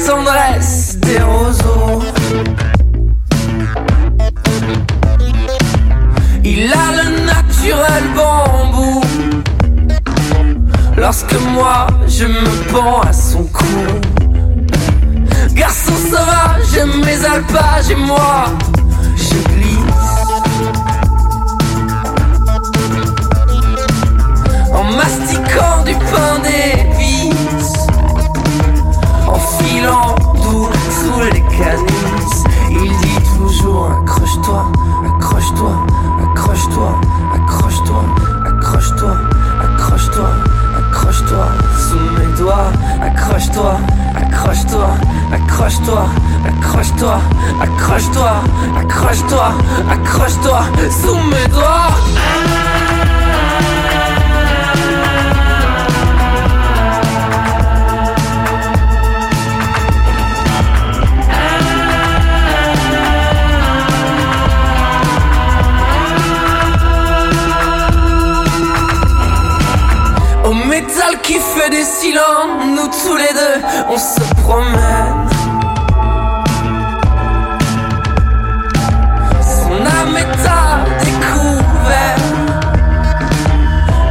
Speaker 22: tendresse des roseaux. Il a le naturel bambou. Lorsque moi je me pends à son cou. Garçon sauvage, mes alpages et moi je glisse. En mastiquant du pain d'épices accroche-toi, accroche-toi, accroche-toi, accroche-toi, accroche-toi, accroche-toi, accroche-toi Sous mes doigts métal qui fait des cylindres, nous tous les deux, on se promène. Son âme est à découvert.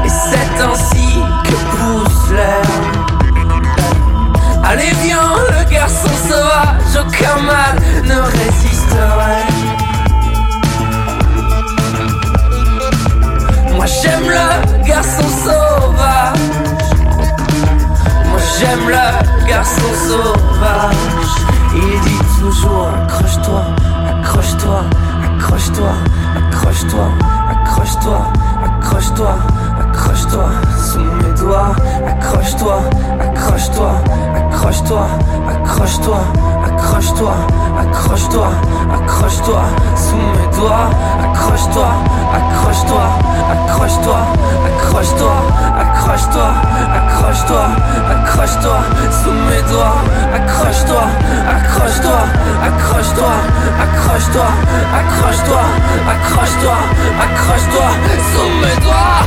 Speaker 22: Et c'est ainsi que pousse l'air. Allez, viens, le garçon sauvage, aucun mal ne résisterait. Moi j'aime le garçon sauvage. J'aime le garçon sauvage. Il dit toujours accroche-toi, accroche-toi, accroche-toi, accroche-toi, accroche-toi, accroche-toi, accroche-toi sous mes doigts. Accroche-toi, accroche-toi, accroche-toi, accroche-toi, accroche-toi, accroche-toi, accroche-toi sous mes doigts. Accroche-toi, accroche-toi, accroche-toi, accroche-toi, accroche-toi, accroche-toi, accroche-toi sous mes doigts. Accroche-toi, accroche-toi, accroche-toi, accroche-toi, accroche-toi, accroche-toi, accroche-toi sous mes doigts.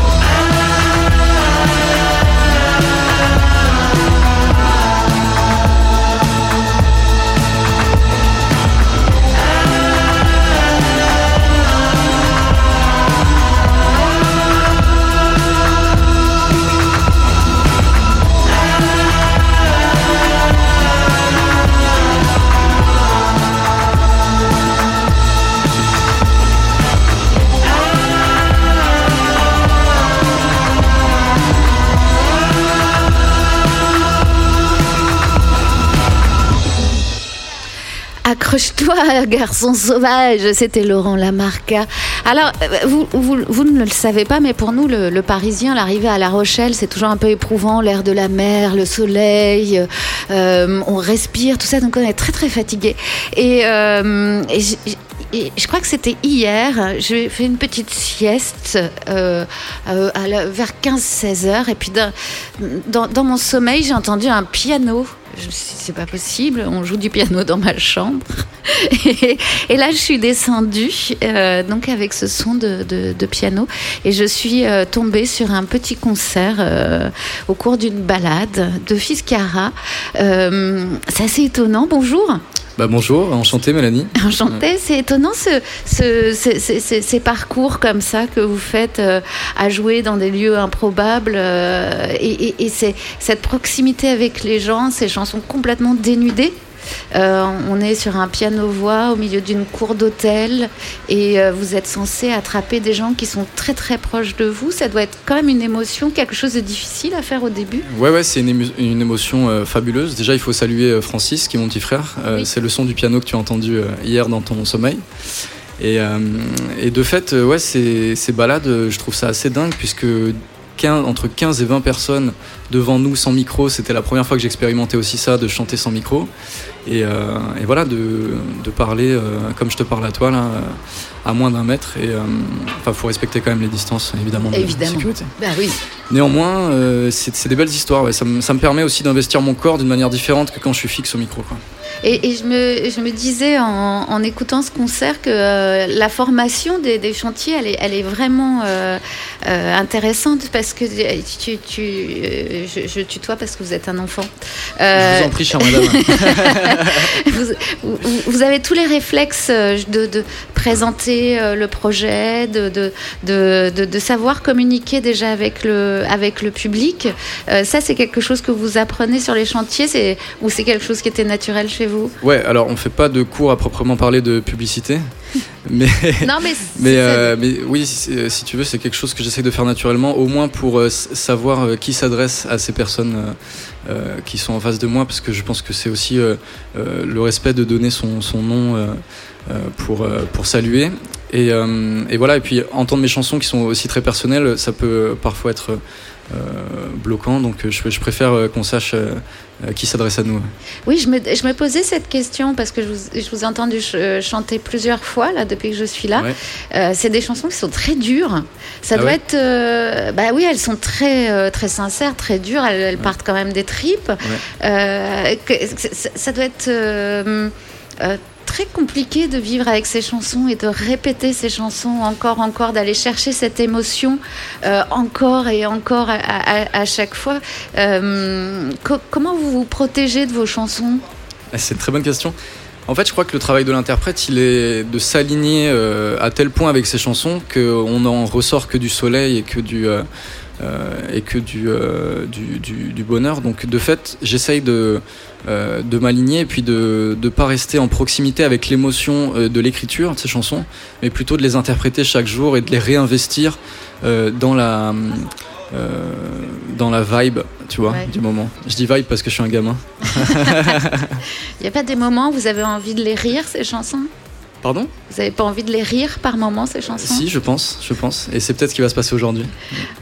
Speaker 3: Accroche-toi, garçon sauvage, c'était Laurent Lamarca. Alors, euh, vous, vous, vous ne le savez pas, mais pour nous, le, Parisien, l'arrivée à La Rochelle, c'est toujours un peu éprouvant, l'air de la mer, le soleil, euh, on respire, tout ça, donc on est très très fatigué. Et, euh, et et je crois que c'était hier, j'ai fait une petite sieste euh, euh, à vers 15-16 heures, et puis dans, dans, mon sommeil, j'ai entendu un piano. Je me suis dit, c'est pas possible, on joue du piano dans ma chambre. Et, là, je suis descendue, euh, donc avec ce son de, de- de piano, et je suis tombée sur un petit concert au cours d'une balade de Fiscara. C'est assez étonnant. Bonjour.
Speaker 23: Bah bonjour, enchanté Mélanie.
Speaker 3: Enchantée, c'est étonnant ce, ce- ce- ce- ce- ces parcours comme ça que vous faites euh, à jouer dans des lieux improbables euh, et, et- et c'est- cette proximité avec les gens, ces chansons complètement dénudées. Euh, on est sur un piano-voix au milieu d'une cour d'hôtel et euh, vous êtes censé attraper des gens qui sont très très proches de vous. Ça doit être quand même une émotion, quelque chose de difficile à faire au début.
Speaker 23: Ouais ouais, c'est une, émotion euh, fabuleuse. Déjà, il faut saluer Francis, qui est mon petit frère. C'est le son du piano que tu as entendu hier dans ton sommeil. Et, euh, et de fait, ouais, ces, ces balades, je trouve ça assez dingue puisque 15 entre 15 et 20 personnes devant nous sans micro, c'était la première fois que j'expérimentais aussi ça, de chanter sans micro. Et, euh, et voilà, de, de parler euh, comme je te parle à toi, là, à moins d'un mètre. Et euh, enfin, faut respecter quand même les distances, évidemment, de
Speaker 3: Évidemment.
Speaker 23: sécurité.
Speaker 3: Bah oui.
Speaker 23: Néanmoins, euh, c'est des belles histoires. ouais. Ça, me, ça me permet aussi d'investir mon corps d'une manière différente que quand je suis fixe au micro. Quoi.
Speaker 3: Et, et je, me, je me disais en, en écoutant ce concert que euh, la formation des, des chantiers, elle est, elle est vraiment euh, euh, intéressante parce que tu, tu, je, je tutoie parce que vous êtes un enfant.
Speaker 23: Je vous en prie, chère madame.
Speaker 3: vous, vous- vous avez tous les réflexes de, de présenter le projet, de, de, de, de- de savoir communiquer déjà avec le, avec le public. Ça, c'est quelque chose que vous apprenez sur les chantiers ou c'est quelque chose qui était naturel chez vous
Speaker 23: Ouais, alors on fait pas de cours à proprement parler de publicité. Mais,
Speaker 3: Non, mais
Speaker 23: mais, euh, mais oui, si, si tu veux, c'est quelque chose que j'essaie de faire naturellement, au moins pour euh, savoir euh, qui s'adresse à ces personnes euh, euh, qui sont en face de moi, parce que je pense que c'est aussi euh, euh, le respect de donner son, son nom euh, euh, pour, euh, pour saluer. Et, euh, et voilà, et puis entendre mes chansons qui sont aussi très personnelles, ça peut parfois être euh, bloquant, donc euh, je, je préfère euh, qu'on sache euh, euh, qui s'adresse à nous.
Speaker 3: Oui, je me, je me posais cette question parce que je vous, je vous ai entendu ch- euh, chanter plusieurs fois là depuis que je suis là.
Speaker 23: Ouais.
Speaker 3: Euh, c'est des chansons qui sont très dures. Ça
Speaker 23: Ah
Speaker 3: doit
Speaker 23: ouais
Speaker 3: être, euh, bah oui, elles sont très euh, très sincères, très dures. Elles, elles partent quand même des tripes. Euh, que- ça, doit être euh, euh, très compliqué de vivre avec ces chansons et de répéter ces chansons encore, encore, d'aller chercher cette émotion euh, encore et encore à, chaque fois. Euh, co- comment vous vous protégez de vos chansons?
Speaker 23: Ah, C'est une très bonne question. En fait, je crois que le travail de l'interprète, il est de s'aligner euh, à tel point avec ses chansons qu'on en ressort que du soleil et que du, et que du, euh, du, du- du bonheur. Donc, de fait, j'essaye de, euh, de m'aligner et puis de ne pas rester en proximité avec l'émotion euh, de l'écriture de ces chansons, mais plutôt de les interpréter chaque jour et de les réinvestir euh, dans la. euh, dans la vibe, tu vois,
Speaker 3: Ouais.
Speaker 23: du moment. Je dis vibe parce que je suis un gamin.
Speaker 3: Il n'y a pas des moments où vous avez envie de les rire, ces chansons?
Speaker 23: Pardon
Speaker 3: Vous n'avez pas envie de les rire par moments, ces chansons
Speaker 23: Si, je pense, je pense. Et c'est peut-être ce qui va se passer aujourd'hui.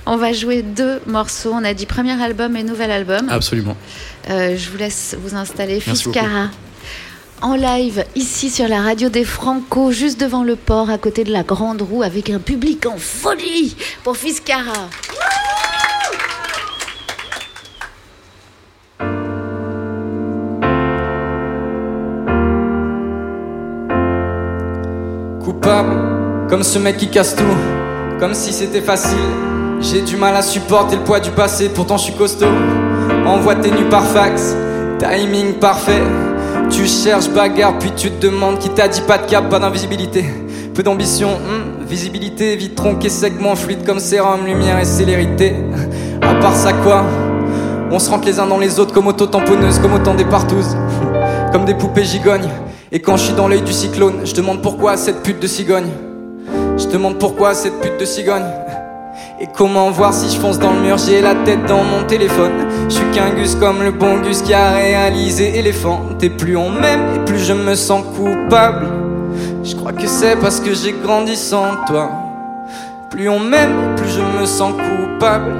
Speaker 3: On va jouer deux morceaux. On a dit premier album et nouvel album.
Speaker 23: Absolument.
Speaker 3: Euh, je vous laisse vous installer. Fiscara. En live, ici sur la radio des Franco, juste devant le port, à côté de la Grande Roue, avec un public en folie pour Fiscara.
Speaker 24: Comme ce mec qui casse tout, comme si c'était facile. J'ai du mal à supporter le poids du passé, pourtant je suis costaud. Envoie tes nus par fax, timing parfait. Tu cherches bagarre, puis tu te demandes qui t'a dit pas de cap, pas d'invisibilité. Peu d'ambition, hmm, visibilité, vite tronqué, segment fluide comme sérum, lumière et célérité. À part ça, quoi? On se rentre les uns dans les autres comme auto-tamponneuses, comme autant des partouzes, comme des poupées gigognes. Et quand je suis dans l'œil du cyclone, je demande pourquoi cette pute de cigogne. Je demande pourquoi cette pute de cigogne. Et comment voir si je fonce dans le mur? J'ai la tête dans mon téléphone. Je suis qu'un gus comme le bon gus qui a réalisé éléphant. Et plus on m'aime et plus je me sens coupable. Je crois que c'est parce que j'ai grandi sans toi. Plus on m'aime, plus je me sens coupable.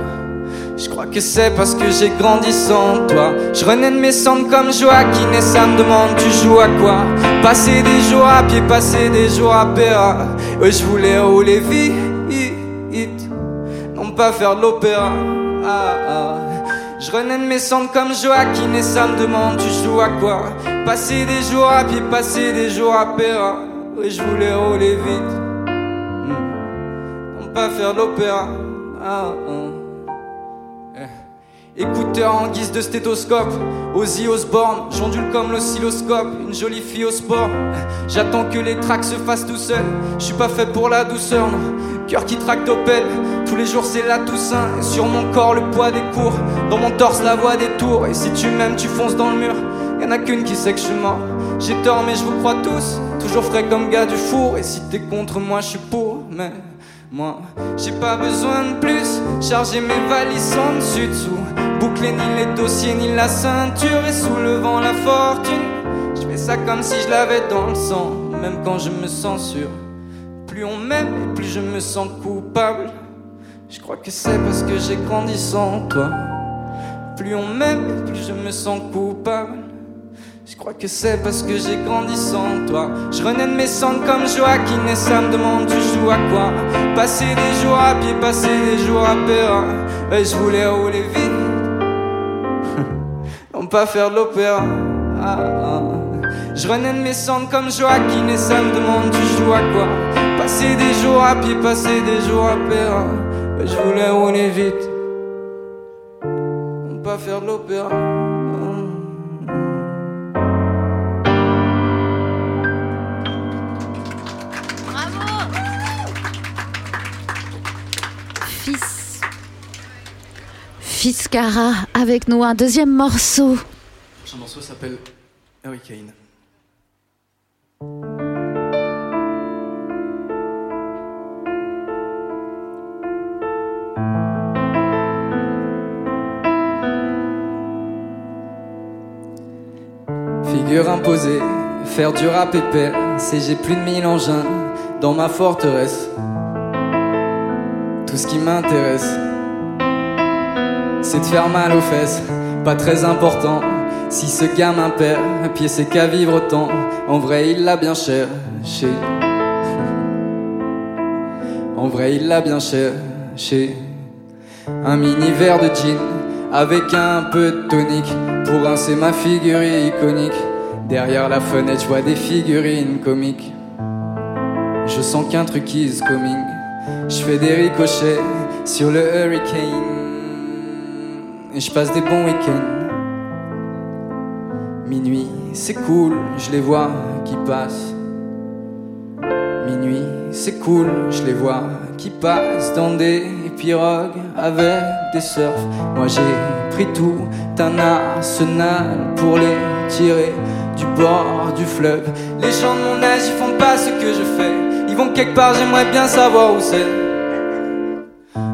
Speaker 24: Je crois que c'est parce que j'ai grandi sans toi. Je renais de mes cendres comme Joaquin et ça me demande tu joues à quoi? Passer des jours à pied, passer des jours à Péra. Ouais, je voulais rouler vite, non pas faire l'opéra. Ah, ah. Je renais de mes cendres comme Joaquin et ça me demande tu joues à quoi? Passer des jours à pied, passer des jours à Péra. Ouais, je voulais rouler vite, hmm. non pas faire de l'opéra. Ah, ah. Écouteur en guise de stéthoscope, Ozzy Osbourne, j'ondule comme l'oscilloscope, une jolie fille au sport. J'attends que les tracks se fassent tout seuls, je suis pas fait pour la douceur, non. Cœur qui traque d'Opel, tous les jours c'est la Toussaint. Et sur mon corps le poids des cours, dans mon torse la voix des tours. Et si tu m'aimes, tu fonces dans le mur, y en a qu'une qui sait que je suis mort. J'ai tort, mais je vous crois tous, toujours frais comme gars du four. Et si t'es contre moi, je suis pour, mais. Moi, j'ai pas besoin de plus, charger mes valises en dessus dessous. Boucler ni les dossiers ni la ceinture et soulevant la fortune. Je fais ça comme si je l'avais dans le sang, même quand je me sens sûr. Plus on m'aime et plus je me sens coupable. Je crois que c'est parce que j'ai grandi sans toi. Plus on m'aime plus je me sens coupable. Je crois que c'est parce que j'ai grandi sans toi. Je renais de mes cendres comme Joaquin et ça me demande tu joues à quoi? Passer des jours à pied, passer des jours à Péra. Et je voulais rouler vite, non pas faire de l'opéra. Ah, ah. Je renais de mes cendres comme Joaquin et ça me demande tu joues à quoi? Passer des jours à pied, passer des jours à Péra. Et je voulais rouler vite, non pas faire de l'opéra.
Speaker 3: Fiscara avec nous, un deuxième morceau.
Speaker 23: Le prochain morceau s'appelle Hurricane. Figure imposée, faire du rap épais, c'est j'ai plus de mille engins dans ma forteresse. Tout ce qui m'intéresse, c'est de faire mal aux fesses, pas très important. Si ce gamin perd, pied c'est qu'à vivre autant. En vrai, il l'a bien cherché. En vrai, il l'a bien cherché. Un mini verre de gin avec un peu de tonique pour rincer ma figure iconique. Derrière la fenêtre, je vois des figurines comiques. Je sens qu'un truc is coming. Je fais des ricochets sur le hurricane. Et je passe des bons week-ends. Minuit, c'est cool, je les vois qui passent. Minuit, c'est cool, je les vois qui passent dans des pirogues avec des surfs. Moi j'ai pris tout un arsenal pour les tirer du bord du fleuve. Les gens de mon âge, ils font pas ce que je fais. Ils vont quelque part, j'aimerais bien savoir où c'est.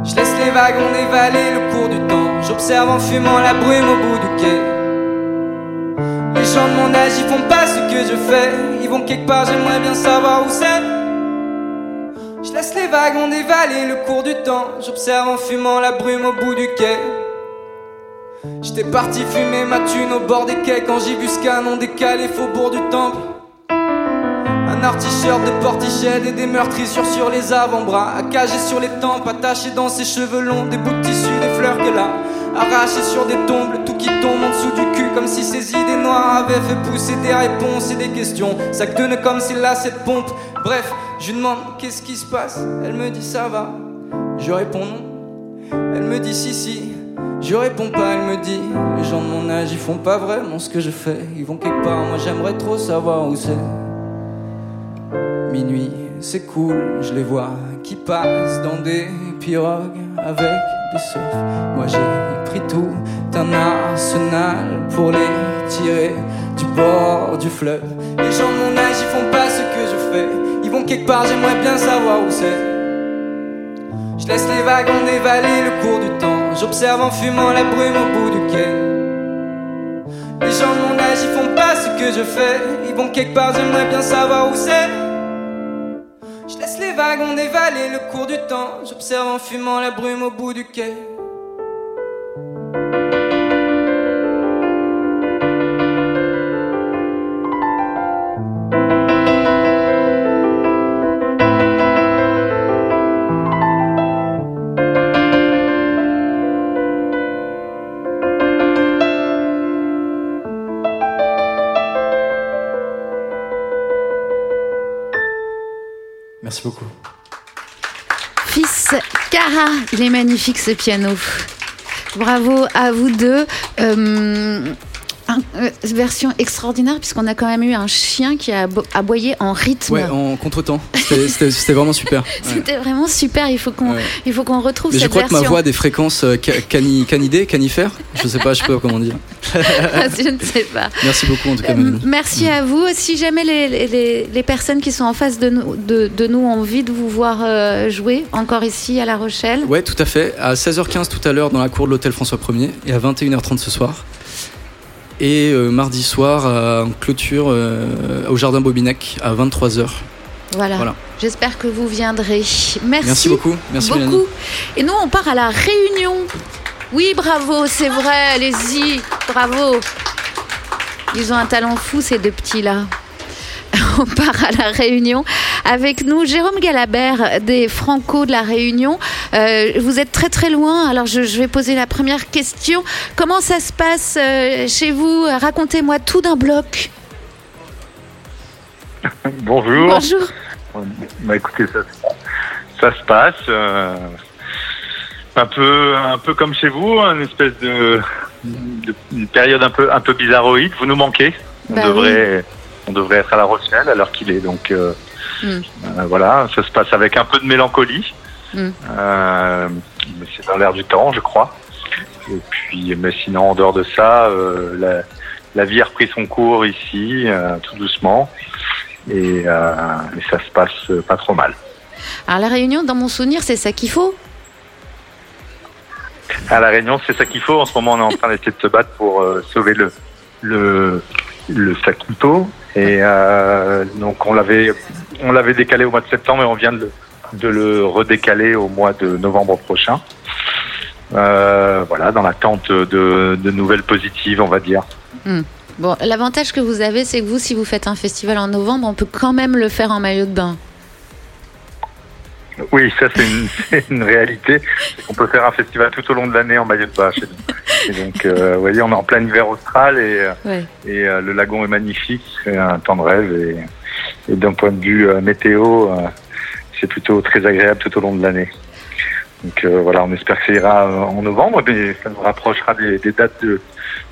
Speaker 23: Je laisse les wagons dévaler le cours du temps. J'observe en fumant la brume au bout du quai. Les gens de mon âge, ils font pas ce que je fais. Ils vont quelque part, j'aimerais bien savoir où c'est. Je laisse les wagons dévaler le cours du temps. J'observe en fumant la brume au bout du quai. J'étais parti fumer ma thune au bord des quais quand j'ai vu ce canon décalé faubourg du temple. Un articheur de portichette et des meurtrissures sur les avant-bras. Accagé sur les tempes, attaché dans ses cheveux longs, des bouts de des fleurs qu'elle a sur des tombes. Tout qui tombe en dessous du cul, comme si ses idées noires avaient fait pousser des réponses et des questions. Sac de comme c'est là cette pompe. Bref, je demande qu'est-ce qui se passe? Elle me dit ça va. Je réponds non. Elle me dit si, si. Je réponds pas, elle me dit Les gens de mon âge, ils font pas vraiment ce que je fais. Ils vont quelque part, moi j'aimerais trop savoir où c'est. Minuit, c'est cool, je les vois qui passent dans des pirogues avec des surfs. Moi j'ai pris tout un arsenal pour les tirer du bord du fleuve. Les gens de mon âge, ils font pas ce que je fais. Ils vont quelque part, j'aimerais bien savoir où c'est. Je
Speaker 24: laisse les wagons dévaler le cours du temps. J'observe en fumant la brume au bout du quai. Les gens de mon âge, ils font pas ce que je fais. Ils vont quelque part, j'aimerais bien savoir où c'est. Les wagons dévaler le cours du temps. J'observe en fumant la brume au bout du quai. Merci beaucoup.
Speaker 3: Fils Cara, il est magnifique ce piano. Bravo à vous deux. Euh, version extraordinaire puisqu'on a quand même eu un chien qui a abo- aboyé en rythme.
Speaker 23: Ouais, en contre-temps. C'était- vraiment super. Ouais.
Speaker 3: C'était vraiment super. Il faut qu'on,
Speaker 23: Ouais.
Speaker 3: il faut qu'on retrouve
Speaker 23: Mais je
Speaker 3: cette
Speaker 23: crois que ma voix a des fréquences euh, ca- cani- canidées, canifères. Je sais pas, je sais pas comment dire.
Speaker 3: je ne sais pas.
Speaker 23: Merci beaucoup en tout cas,
Speaker 3: Euh. Merci à vous. Si jamais les, les- les- personnes qui sont en face de nous, de, de nous ont envie de vous voir euh, jouer, encore ici à La Rochelle,
Speaker 23: Ouais, tout à fait. À 16h15 tout à l'heure dans la cour de l'hôtel François 1er et à 21h30 ce soir. Et euh, mardi soir en clôture euh, au jardin Bobinac à 23h.
Speaker 3: voilà.
Speaker 23: Voilà.
Speaker 3: J'espère que vous viendrez. Merci,
Speaker 23: Merci beaucoup. Merci,
Speaker 3: beaucoup.
Speaker 23: Mélanie.
Speaker 3: Et nous, on part à la Réunion. Oui, bravo, c'est vrai. Allez-y, bravo. Ils ont un talent fou ces deux petits là. On part à la Réunion avec nous Jérôme Galabert des Franco de la Réunion. Euh, vous êtes très très loin, alors je, je vais poser la première question. Comment ça se passe euh, chez vous? Racontez-moi tout d'un bloc.
Speaker 25: Bonjour.
Speaker 3: Bonjour.
Speaker 25: Bah écoutez, ça, ça se passe euh, un peu, un peu comme chez vous, une espèce de, de- une période un peu, un peu bizarroïde. Vous nous manquez. On
Speaker 3: Bah
Speaker 25: devrait, on devrait être à La Rochelle à l'heure qu'il est. Donc euh,
Speaker 3: Mm.
Speaker 25: euh, voilà, ça se passe avec un peu de mélancolie.
Speaker 3: Mm.
Speaker 25: Euh, mais c'est dans l'air du temps, je crois. Et puis, mais sinon, en dehors de ça, la, la vie a repris son cours ici, tout doucement, et, et ça se passe pas trop mal.
Speaker 3: Alors la Réunion, dans mon souvenir, c'est ça qu'il faut?
Speaker 25: À la Réunion, c'est ça qu'il faut. En ce moment, on est en train d'essayer de se battre pour euh, sauver le le le Saquito, et euh, donc on l'avait on l'avait décalé au mois de septembre et on vient de le, de le redécaler au mois de novembre prochain. Euh, voilà, dans l'attente de, de nouvelles positives, on va dire.
Speaker 3: Hmm. Bon, l'avantage que vous avez, c'est que vous, si vous faites un festival en novembre, on peut quand même le faire en maillot de bain.
Speaker 25: Oui, ça c'est une, réalité. On peut faire un festival tout au long de l'année en maillot de bain chez nous. Et donc, euh, vous voyez, on est en plein hiver austral et, euh,
Speaker 3: Ouais.
Speaker 25: et euh, le lagon est magnifique. C'est un temps de rêve et, et d'un point de vue euh, météo, c'est plutôt très agréable tout au long de l'année. Donc voilà, on espère que ça ira en novembre, mais ça nous rapprochera des, des dates de,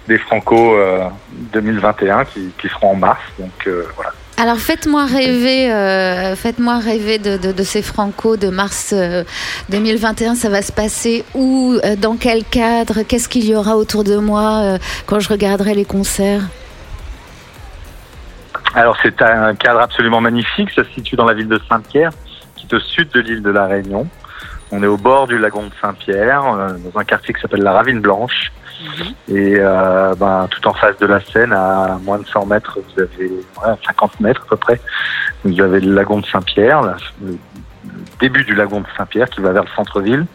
Speaker 25: des Franco euh, 2021 qui, qui seront en mars. Donc voilà.
Speaker 3: Alors faites-moi rêver, euh, de, ces Franco de mars euh, 2021. Ça va se passer où Euh, Dans quel cadre Qu'est-ce qu'il y aura autour de moi euh, quand je regarderai les concerts?
Speaker 25: Alors c'est un cadre absolument magnifique, ça se situe dans la ville de Saint-Pierre, qui est au sud de l'île de la Réunion. On est au bord du lagon de Saint-Pierre, euh, dans un quartier qui s'appelle la Ravine Blanche. Et euh, ben, tout en face de la Seine, à moins de 100 mètres, vous avez ouais, 50 mètres à peu près, vous avez le lagon de Saint-Pierre, là, le début du lagon de Saint-Pierre qui va vers le centre-ville.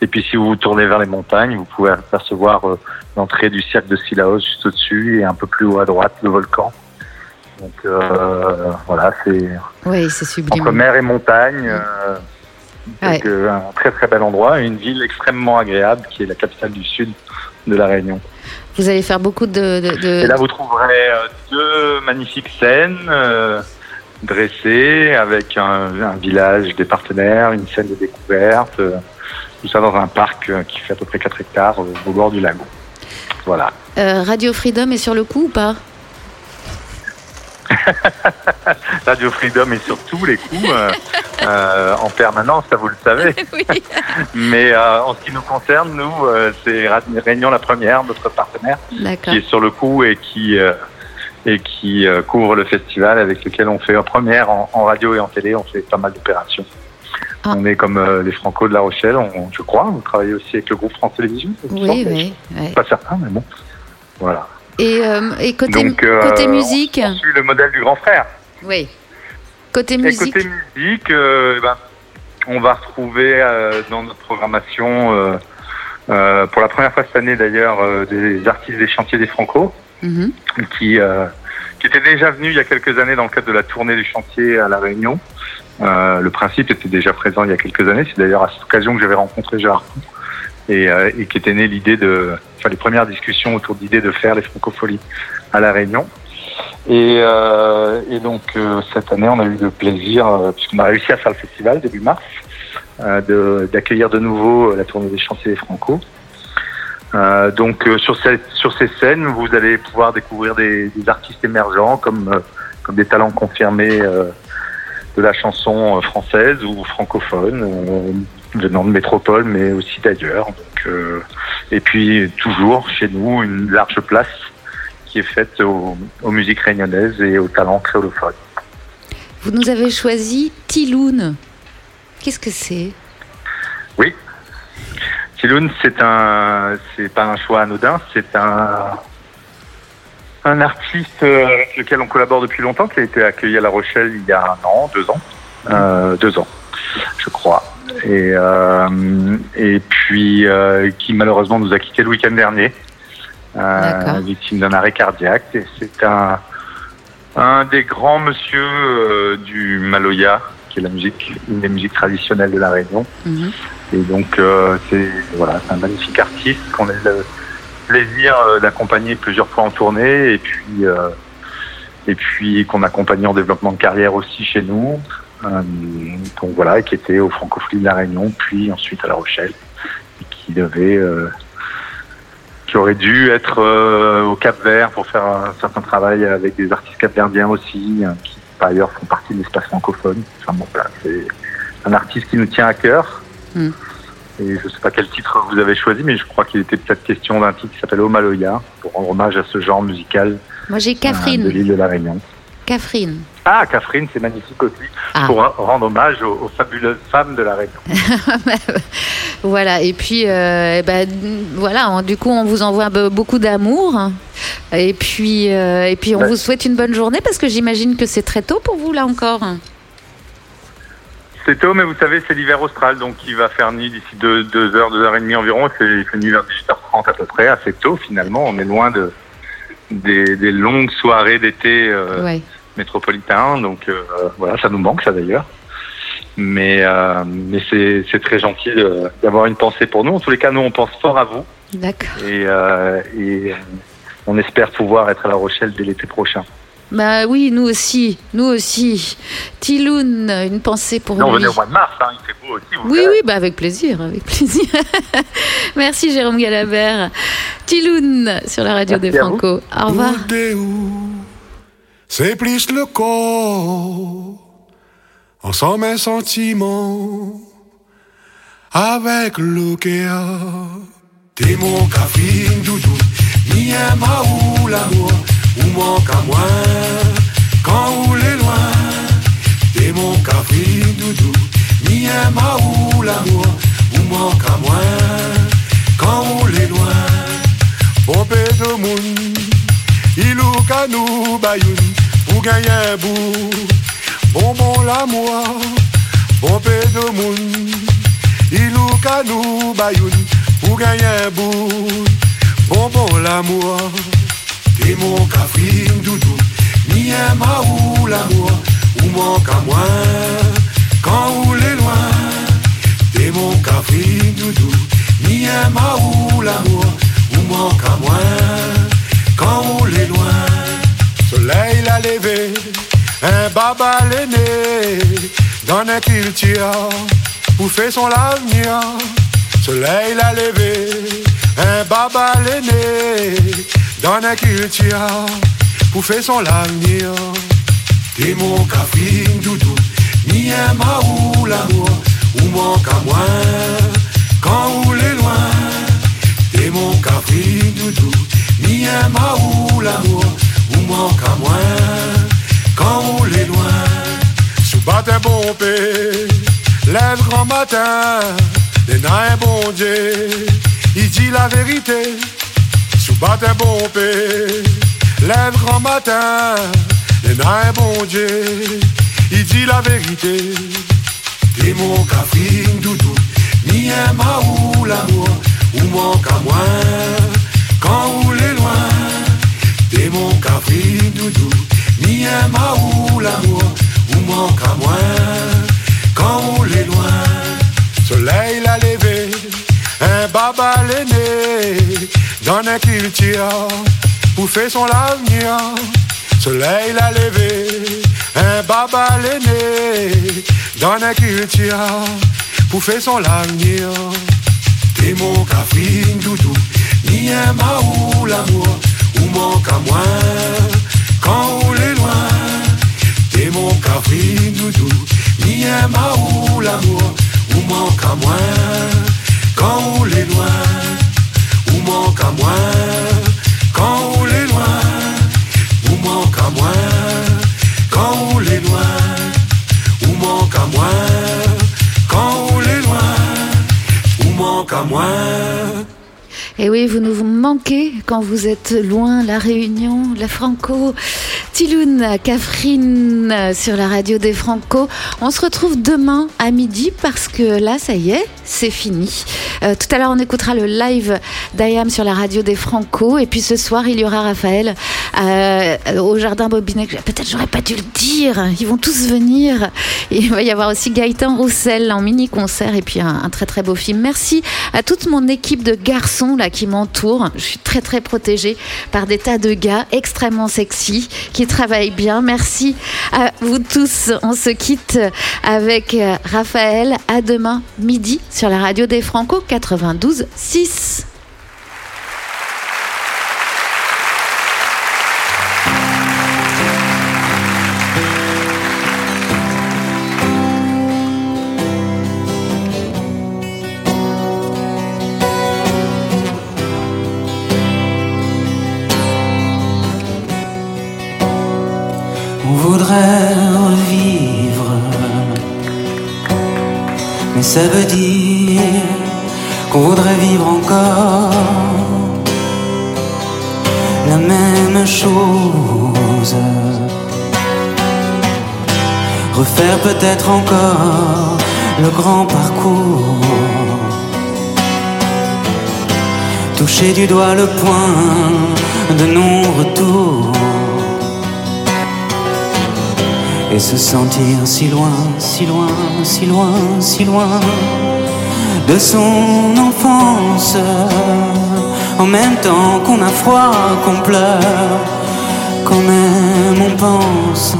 Speaker 25: Et puis si vous vous tournez vers les montagnes, vous pouvez apercevoir euh, l'entrée du cercle de Silaos juste au-dessus et un peu plus haut à droite le volcan. Donc euh, voilà, c'est
Speaker 3: Oui, c'est sublime.
Speaker 25: entre mer et montagne. euh,
Speaker 3: Ouais.
Speaker 25: donc, un très très bel endroit, une ville extrêmement agréable qui est la capitale du sud de la Réunion.
Speaker 3: Vous allez faire beaucoup de. de- de-
Speaker 25: Et là, vous trouverez euh, deux magnifiques scènes euh, dressées avec un, un village des partenaires, une scène de découverte, euh, tout ça dans un parc euh, qui fait à peu près 4 hectares au bord du lagon. Voilà.
Speaker 3: Radio Freedom est sur le coup ou pas?
Speaker 25: Radio Freedom est sur tous les coups, euh, euh, en permanence, ça vous le savez. Mais euh, en ce qui nous concerne, nous, c'est Réunion la première, notre partenaire, qui est sur le coup et qui et qui couvre le festival avec lequel on fait en première en, en radio et en télé, on fait pas mal d'opérations. On est comme euh, les Franco de La Rochelle, on- je crois. Vous travaillez aussi avec le groupe France Télévisions
Speaker 18: Oui, oui. ouais.
Speaker 25: Pas certain, mais bon. Voilà.
Speaker 18: Et, euh, et côté,
Speaker 25: Donc, euh,
Speaker 18: côté musique
Speaker 25: On suit le modèle du grand frère.
Speaker 18: Oui. Côté
Speaker 25: Et
Speaker 18: musique
Speaker 25: côté musique, euh, ben, on va retrouver euh, dans notre programmation, euh, pour la première fois cette année d'ailleurs, des artistes des chantiers des Franco,
Speaker 18: Mhm.
Speaker 25: qui, qui étaient déjà venus il y a quelques années dans le cadre de la tournée du chantier à La Réunion. Le principe était déjà présent il y a quelques années. C'est d'ailleurs à cette occasion que j'avais rencontré Gérard et, et qui était née l'idée de, enfin les premières discussions autour de l'idée de faire les francopholies à La Réunion. Et, euh, et donc euh, cette année, on a eu le plaisir, euh, puisqu'on a réussi à faire le festival début mars, euh, d'accueillir de, nouveau euh, la tournée des chantiers des Franco. Donc sur, cette, sur ces scènes, vous allez pouvoir découvrir des, des artistes émergents comme, comme des talents confirmés de la chanson française ou francophone, venant de métropole, mais aussi d'ailleurs. Euh, et puis toujours chez nous une large place qui est faite aux, aux musiques réunionnaises et aux talents créolophones.
Speaker 18: Vous nous avez choisi Tiloun. Qu'est-ce que c'est?
Speaker 25: Oui. Tiloun, c'est un, c'est pas un choix anodin, c'est un, un artiste euh, avec lequel on collabore depuis longtemps, qui a été accueilli à La Rochelle il y a un an, deux ans, euh, deux ans, je crois, et euh, et puis euh, qui malheureusement nous a quitté le week-end dernier, euh, victime d'un arrêt cardiaque. C'est un un des grands monsieur euh, du Maloya, qui est la musique, une des musiques traditionnelles de la Réunion.
Speaker 18: Mhm.
Speaker 25: Et donc, euh, c'est voilà, un magnifique artiste qu'on a le plaisir d'accompagner plusieurs fois en tournée et puis et puis qu'on accompagne en développement de carrière aussi chez nous. Donc voilà, qui était au Francophonie de la Réunion, puis ensuite à La Rochelle, et qui devait, qui aurait dû être euh, au Cap Vert pour faire un certain travail avec des artistes capverdiens aussi, hein, qui par ailleurs font partie de l'espace francophone. Enfin bon, voilà, c'est un artiste qui nous tient à cœur.
Speaker 18: Mm.
Speaker 25: Et je ne sais pas quel titre vous avez choisi, mais je crois qu'il était peut-être question d'un titre qui s'appelle Omaloya, pour rendre hommage à ce genre musical
Speaker 18: Moi j'ai
Speaker 25: euh, de
Speaker 18: Catherine.
Speaker 25: l'île de la Réunion.
Speaker 18: Catherine.
Speaker 25: Ah, Catherine, c'est magnifique aussi,
Speaker 18: Ah.
Speaker 25: pour rendre hommage aux, aux fabuleuses femmes de la Réunion.
Speaker 18: Voilà, et puis euh, eh ben, voilà, on- du coup on vous envoie be- beaucoup d'amour. Et puis, euh, et puis on
Speaker 25: Ouais.
Speaker 18: vous souhaite une bonne journée parce que j'imagine que c'est très tôt pour vous là encore.
Speaker 25: C'est tôt, mais vous savez, c'est l'hiver austral, donc il va faire nuit d'ici deux, deux heures, deux heures et demie environ. C'est nuit vers 18h30 à peu près, assez tôt finalement. On est loin de des, des longues soirées d'été euh,
Speaker 18: Ouais.
Speaker 25: Métropolitains, donc euh, voilà, ça nous manque ça d'ailleurs. Mais euh, mais c'est c'est très gentil de- d'avoir une pensée pour nous. En tous les cas, nous on pense fort à vous
Speaker 18: D'accord.
Speaker 25: et euh, et on espère pouvoir être à La Rochelle dès l'été prochain.
Speaker 18: Bah oui, nous aussi, nous aussi. Tiloun, une pensée pour
Speaker 25: Non,
Speaker 18: lui.
Speaker 25: venez au mois de mars, hein, il fait beau aussi. Vous
Speaker 18: Oui, oui, bah avec plaisir, avec plaisir. Merci Jérôme Galabert. Tiloun sur la radio des
Speaker 26: Merci.
Speaker 18: Franco. Au revoir.
Speaker 26: C'est plus le corps, on sent mes sentiments avec l'océan. T'es mon café doudou, ni un ou l'amour, ou manque à moi quand on est loin. T'es mon café doudou, ni un ou l'amour, ou manque à moi quand on est loin. Pompé de moun, ilou kanou bayoun, pour gagner un bout. Bonbon l'amour, pompé de moun, ilou kanou bayoun, pour gagner un bout. Bonbon l'amour, t'es mon café doudou, ni un ou l'amour, ou manque à moi, quand on est loin. T'es mon café doudou, ni un ou l'amour, ou manque à moi, quand on est loin. Soleil l'a levé, un baba l'aîné, dans un qu'il tire, pour faire son l'avenir. Soleil l'a levé, un baba l'aîné, dans un qu'il tire, pour faire son l'avenir. T'es mon café doudou, ni un ou l'amour, ou manque à moi, quand on est loin. T'es mon café doudou, ni un ou l'amour, ou manque à moi, quand on est loin. Sous bon paix, lèvres grand matin, les nains bon Dieu, il dit la vérité, sous bat un bon paix. Lève grand matin, les nains bon Dieu, il dit la vérité. T'es mon cafring doudou, ni un maou l'amour, ou manque à moi, les loin. T'es mon cafring doudou, ni un maou l'amour, ou manque à moi, quand vous les loin. Soleil l'a levé, un baba l'aîné, dans un culture, pour faire son avenir. Soleil l'a levé, un baba l'aîné, dans un culture, pour faire son avenir. T'es mon cafring doudou, ni un maou l'amour, ou manque à moi, quand on est loin. T'es mon cafring doudou, ni un l'amour, ou manque à moi, quand on est loin. Ou manque à moi, quand on est loin. Ou manque à moi, quand on est loin. Ou manque à moi, quand on est loin. Ou manque à moi.
Speaker 3: Et oui, vous nous manquez quand vous êtes loin, la Réunion, la Franco. Tiloun, Catherine sur la radio des Franco. On se retrouve demain à midi parce que là, ça y est, c'est fini. Euh, tout à l'heure, on écoutera le live d'Ayam sur la radio des Franco. Et puis ce soir, il y aura Raphaël euh, au jardin Bobinet. Peut-être j'aurais pas dû le dire. Ils vont tous venir. Il va y avoir aussi Gaëtan Roussel en mini-concert et puis un, très très beau film. Merci à toute mon équipe de garçons qui m'entoure. Je suis très très protégée par des tas de gars extrêmement sexy qui travaillent bien. Merci à vous tous. On se quitte avec euh, Raphaël. À demain midi sur la radio des Franco 92 6.
Speaker 21: Ça veut dire qu'on voudrait vivre encore la même chose. Refaire peut-être encore le grand parcours. Toucher du doigt le point de non-retour et se sentir si loin, si loin, si loin, si loin de son enfance. En même temps qu'on a froid, qu'on pleure, quand même on pense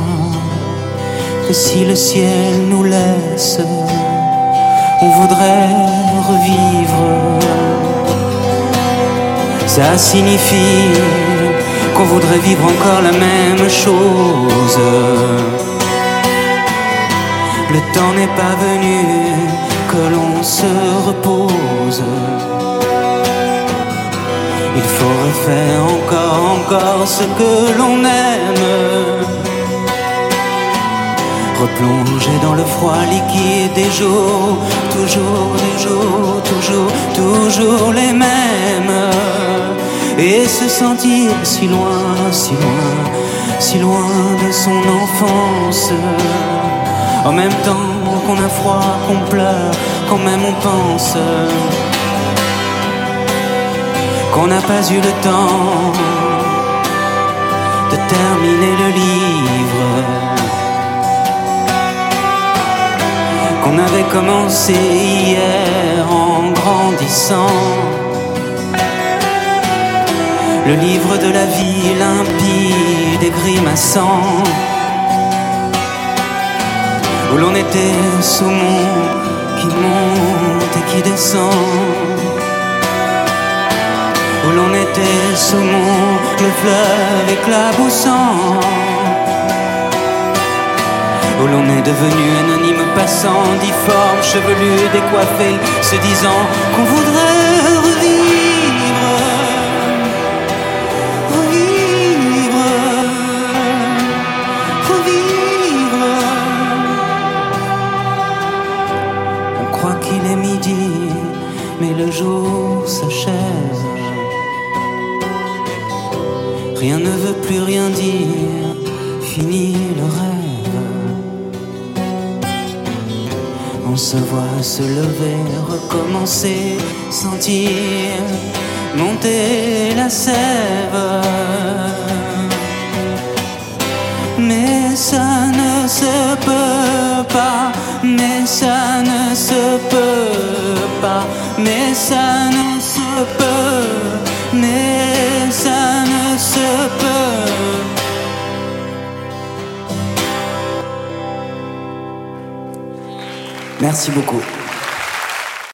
Speaker 21: que si le ciel nous laisse, on voudrait revivre. Ça signifie qu'on voudrait vivre encore la même chose. Le temps n'est pas venu que l'on se repose. Il faut refaire encore, encore ce que l'on aime. Replonger dans le froid liquide des jours, toujours des jours, toujours, toujours les mêmes. Et se sentir si loin, si loin, si loin de son enfance. En même temps qu'on a froid, qu'on pleure, quand même on pense qu'on n'a pas eu le temps de terminer le livre qu'on avait commencé hier en grandissant. Le livre de la vie limpide et grimaçant où l'on était saumon qui monte et qui descend. Où l'on était saumon, le fleuve éclaboussant. Où l'on est devenu anonyme passant, difforme, chevelu, décoiffé, se disant qu'on voudrait revivre. Revivre. le jour s'achève. Rien ne veut plus rien dire, fini le rêve. On se voit se lever, recommencer, sentir monter la sève. Mais ça ne se peut pas, mais ça ne se peut pas mais ça ne se peut, mais ça ne se peut. Merci beaucoup.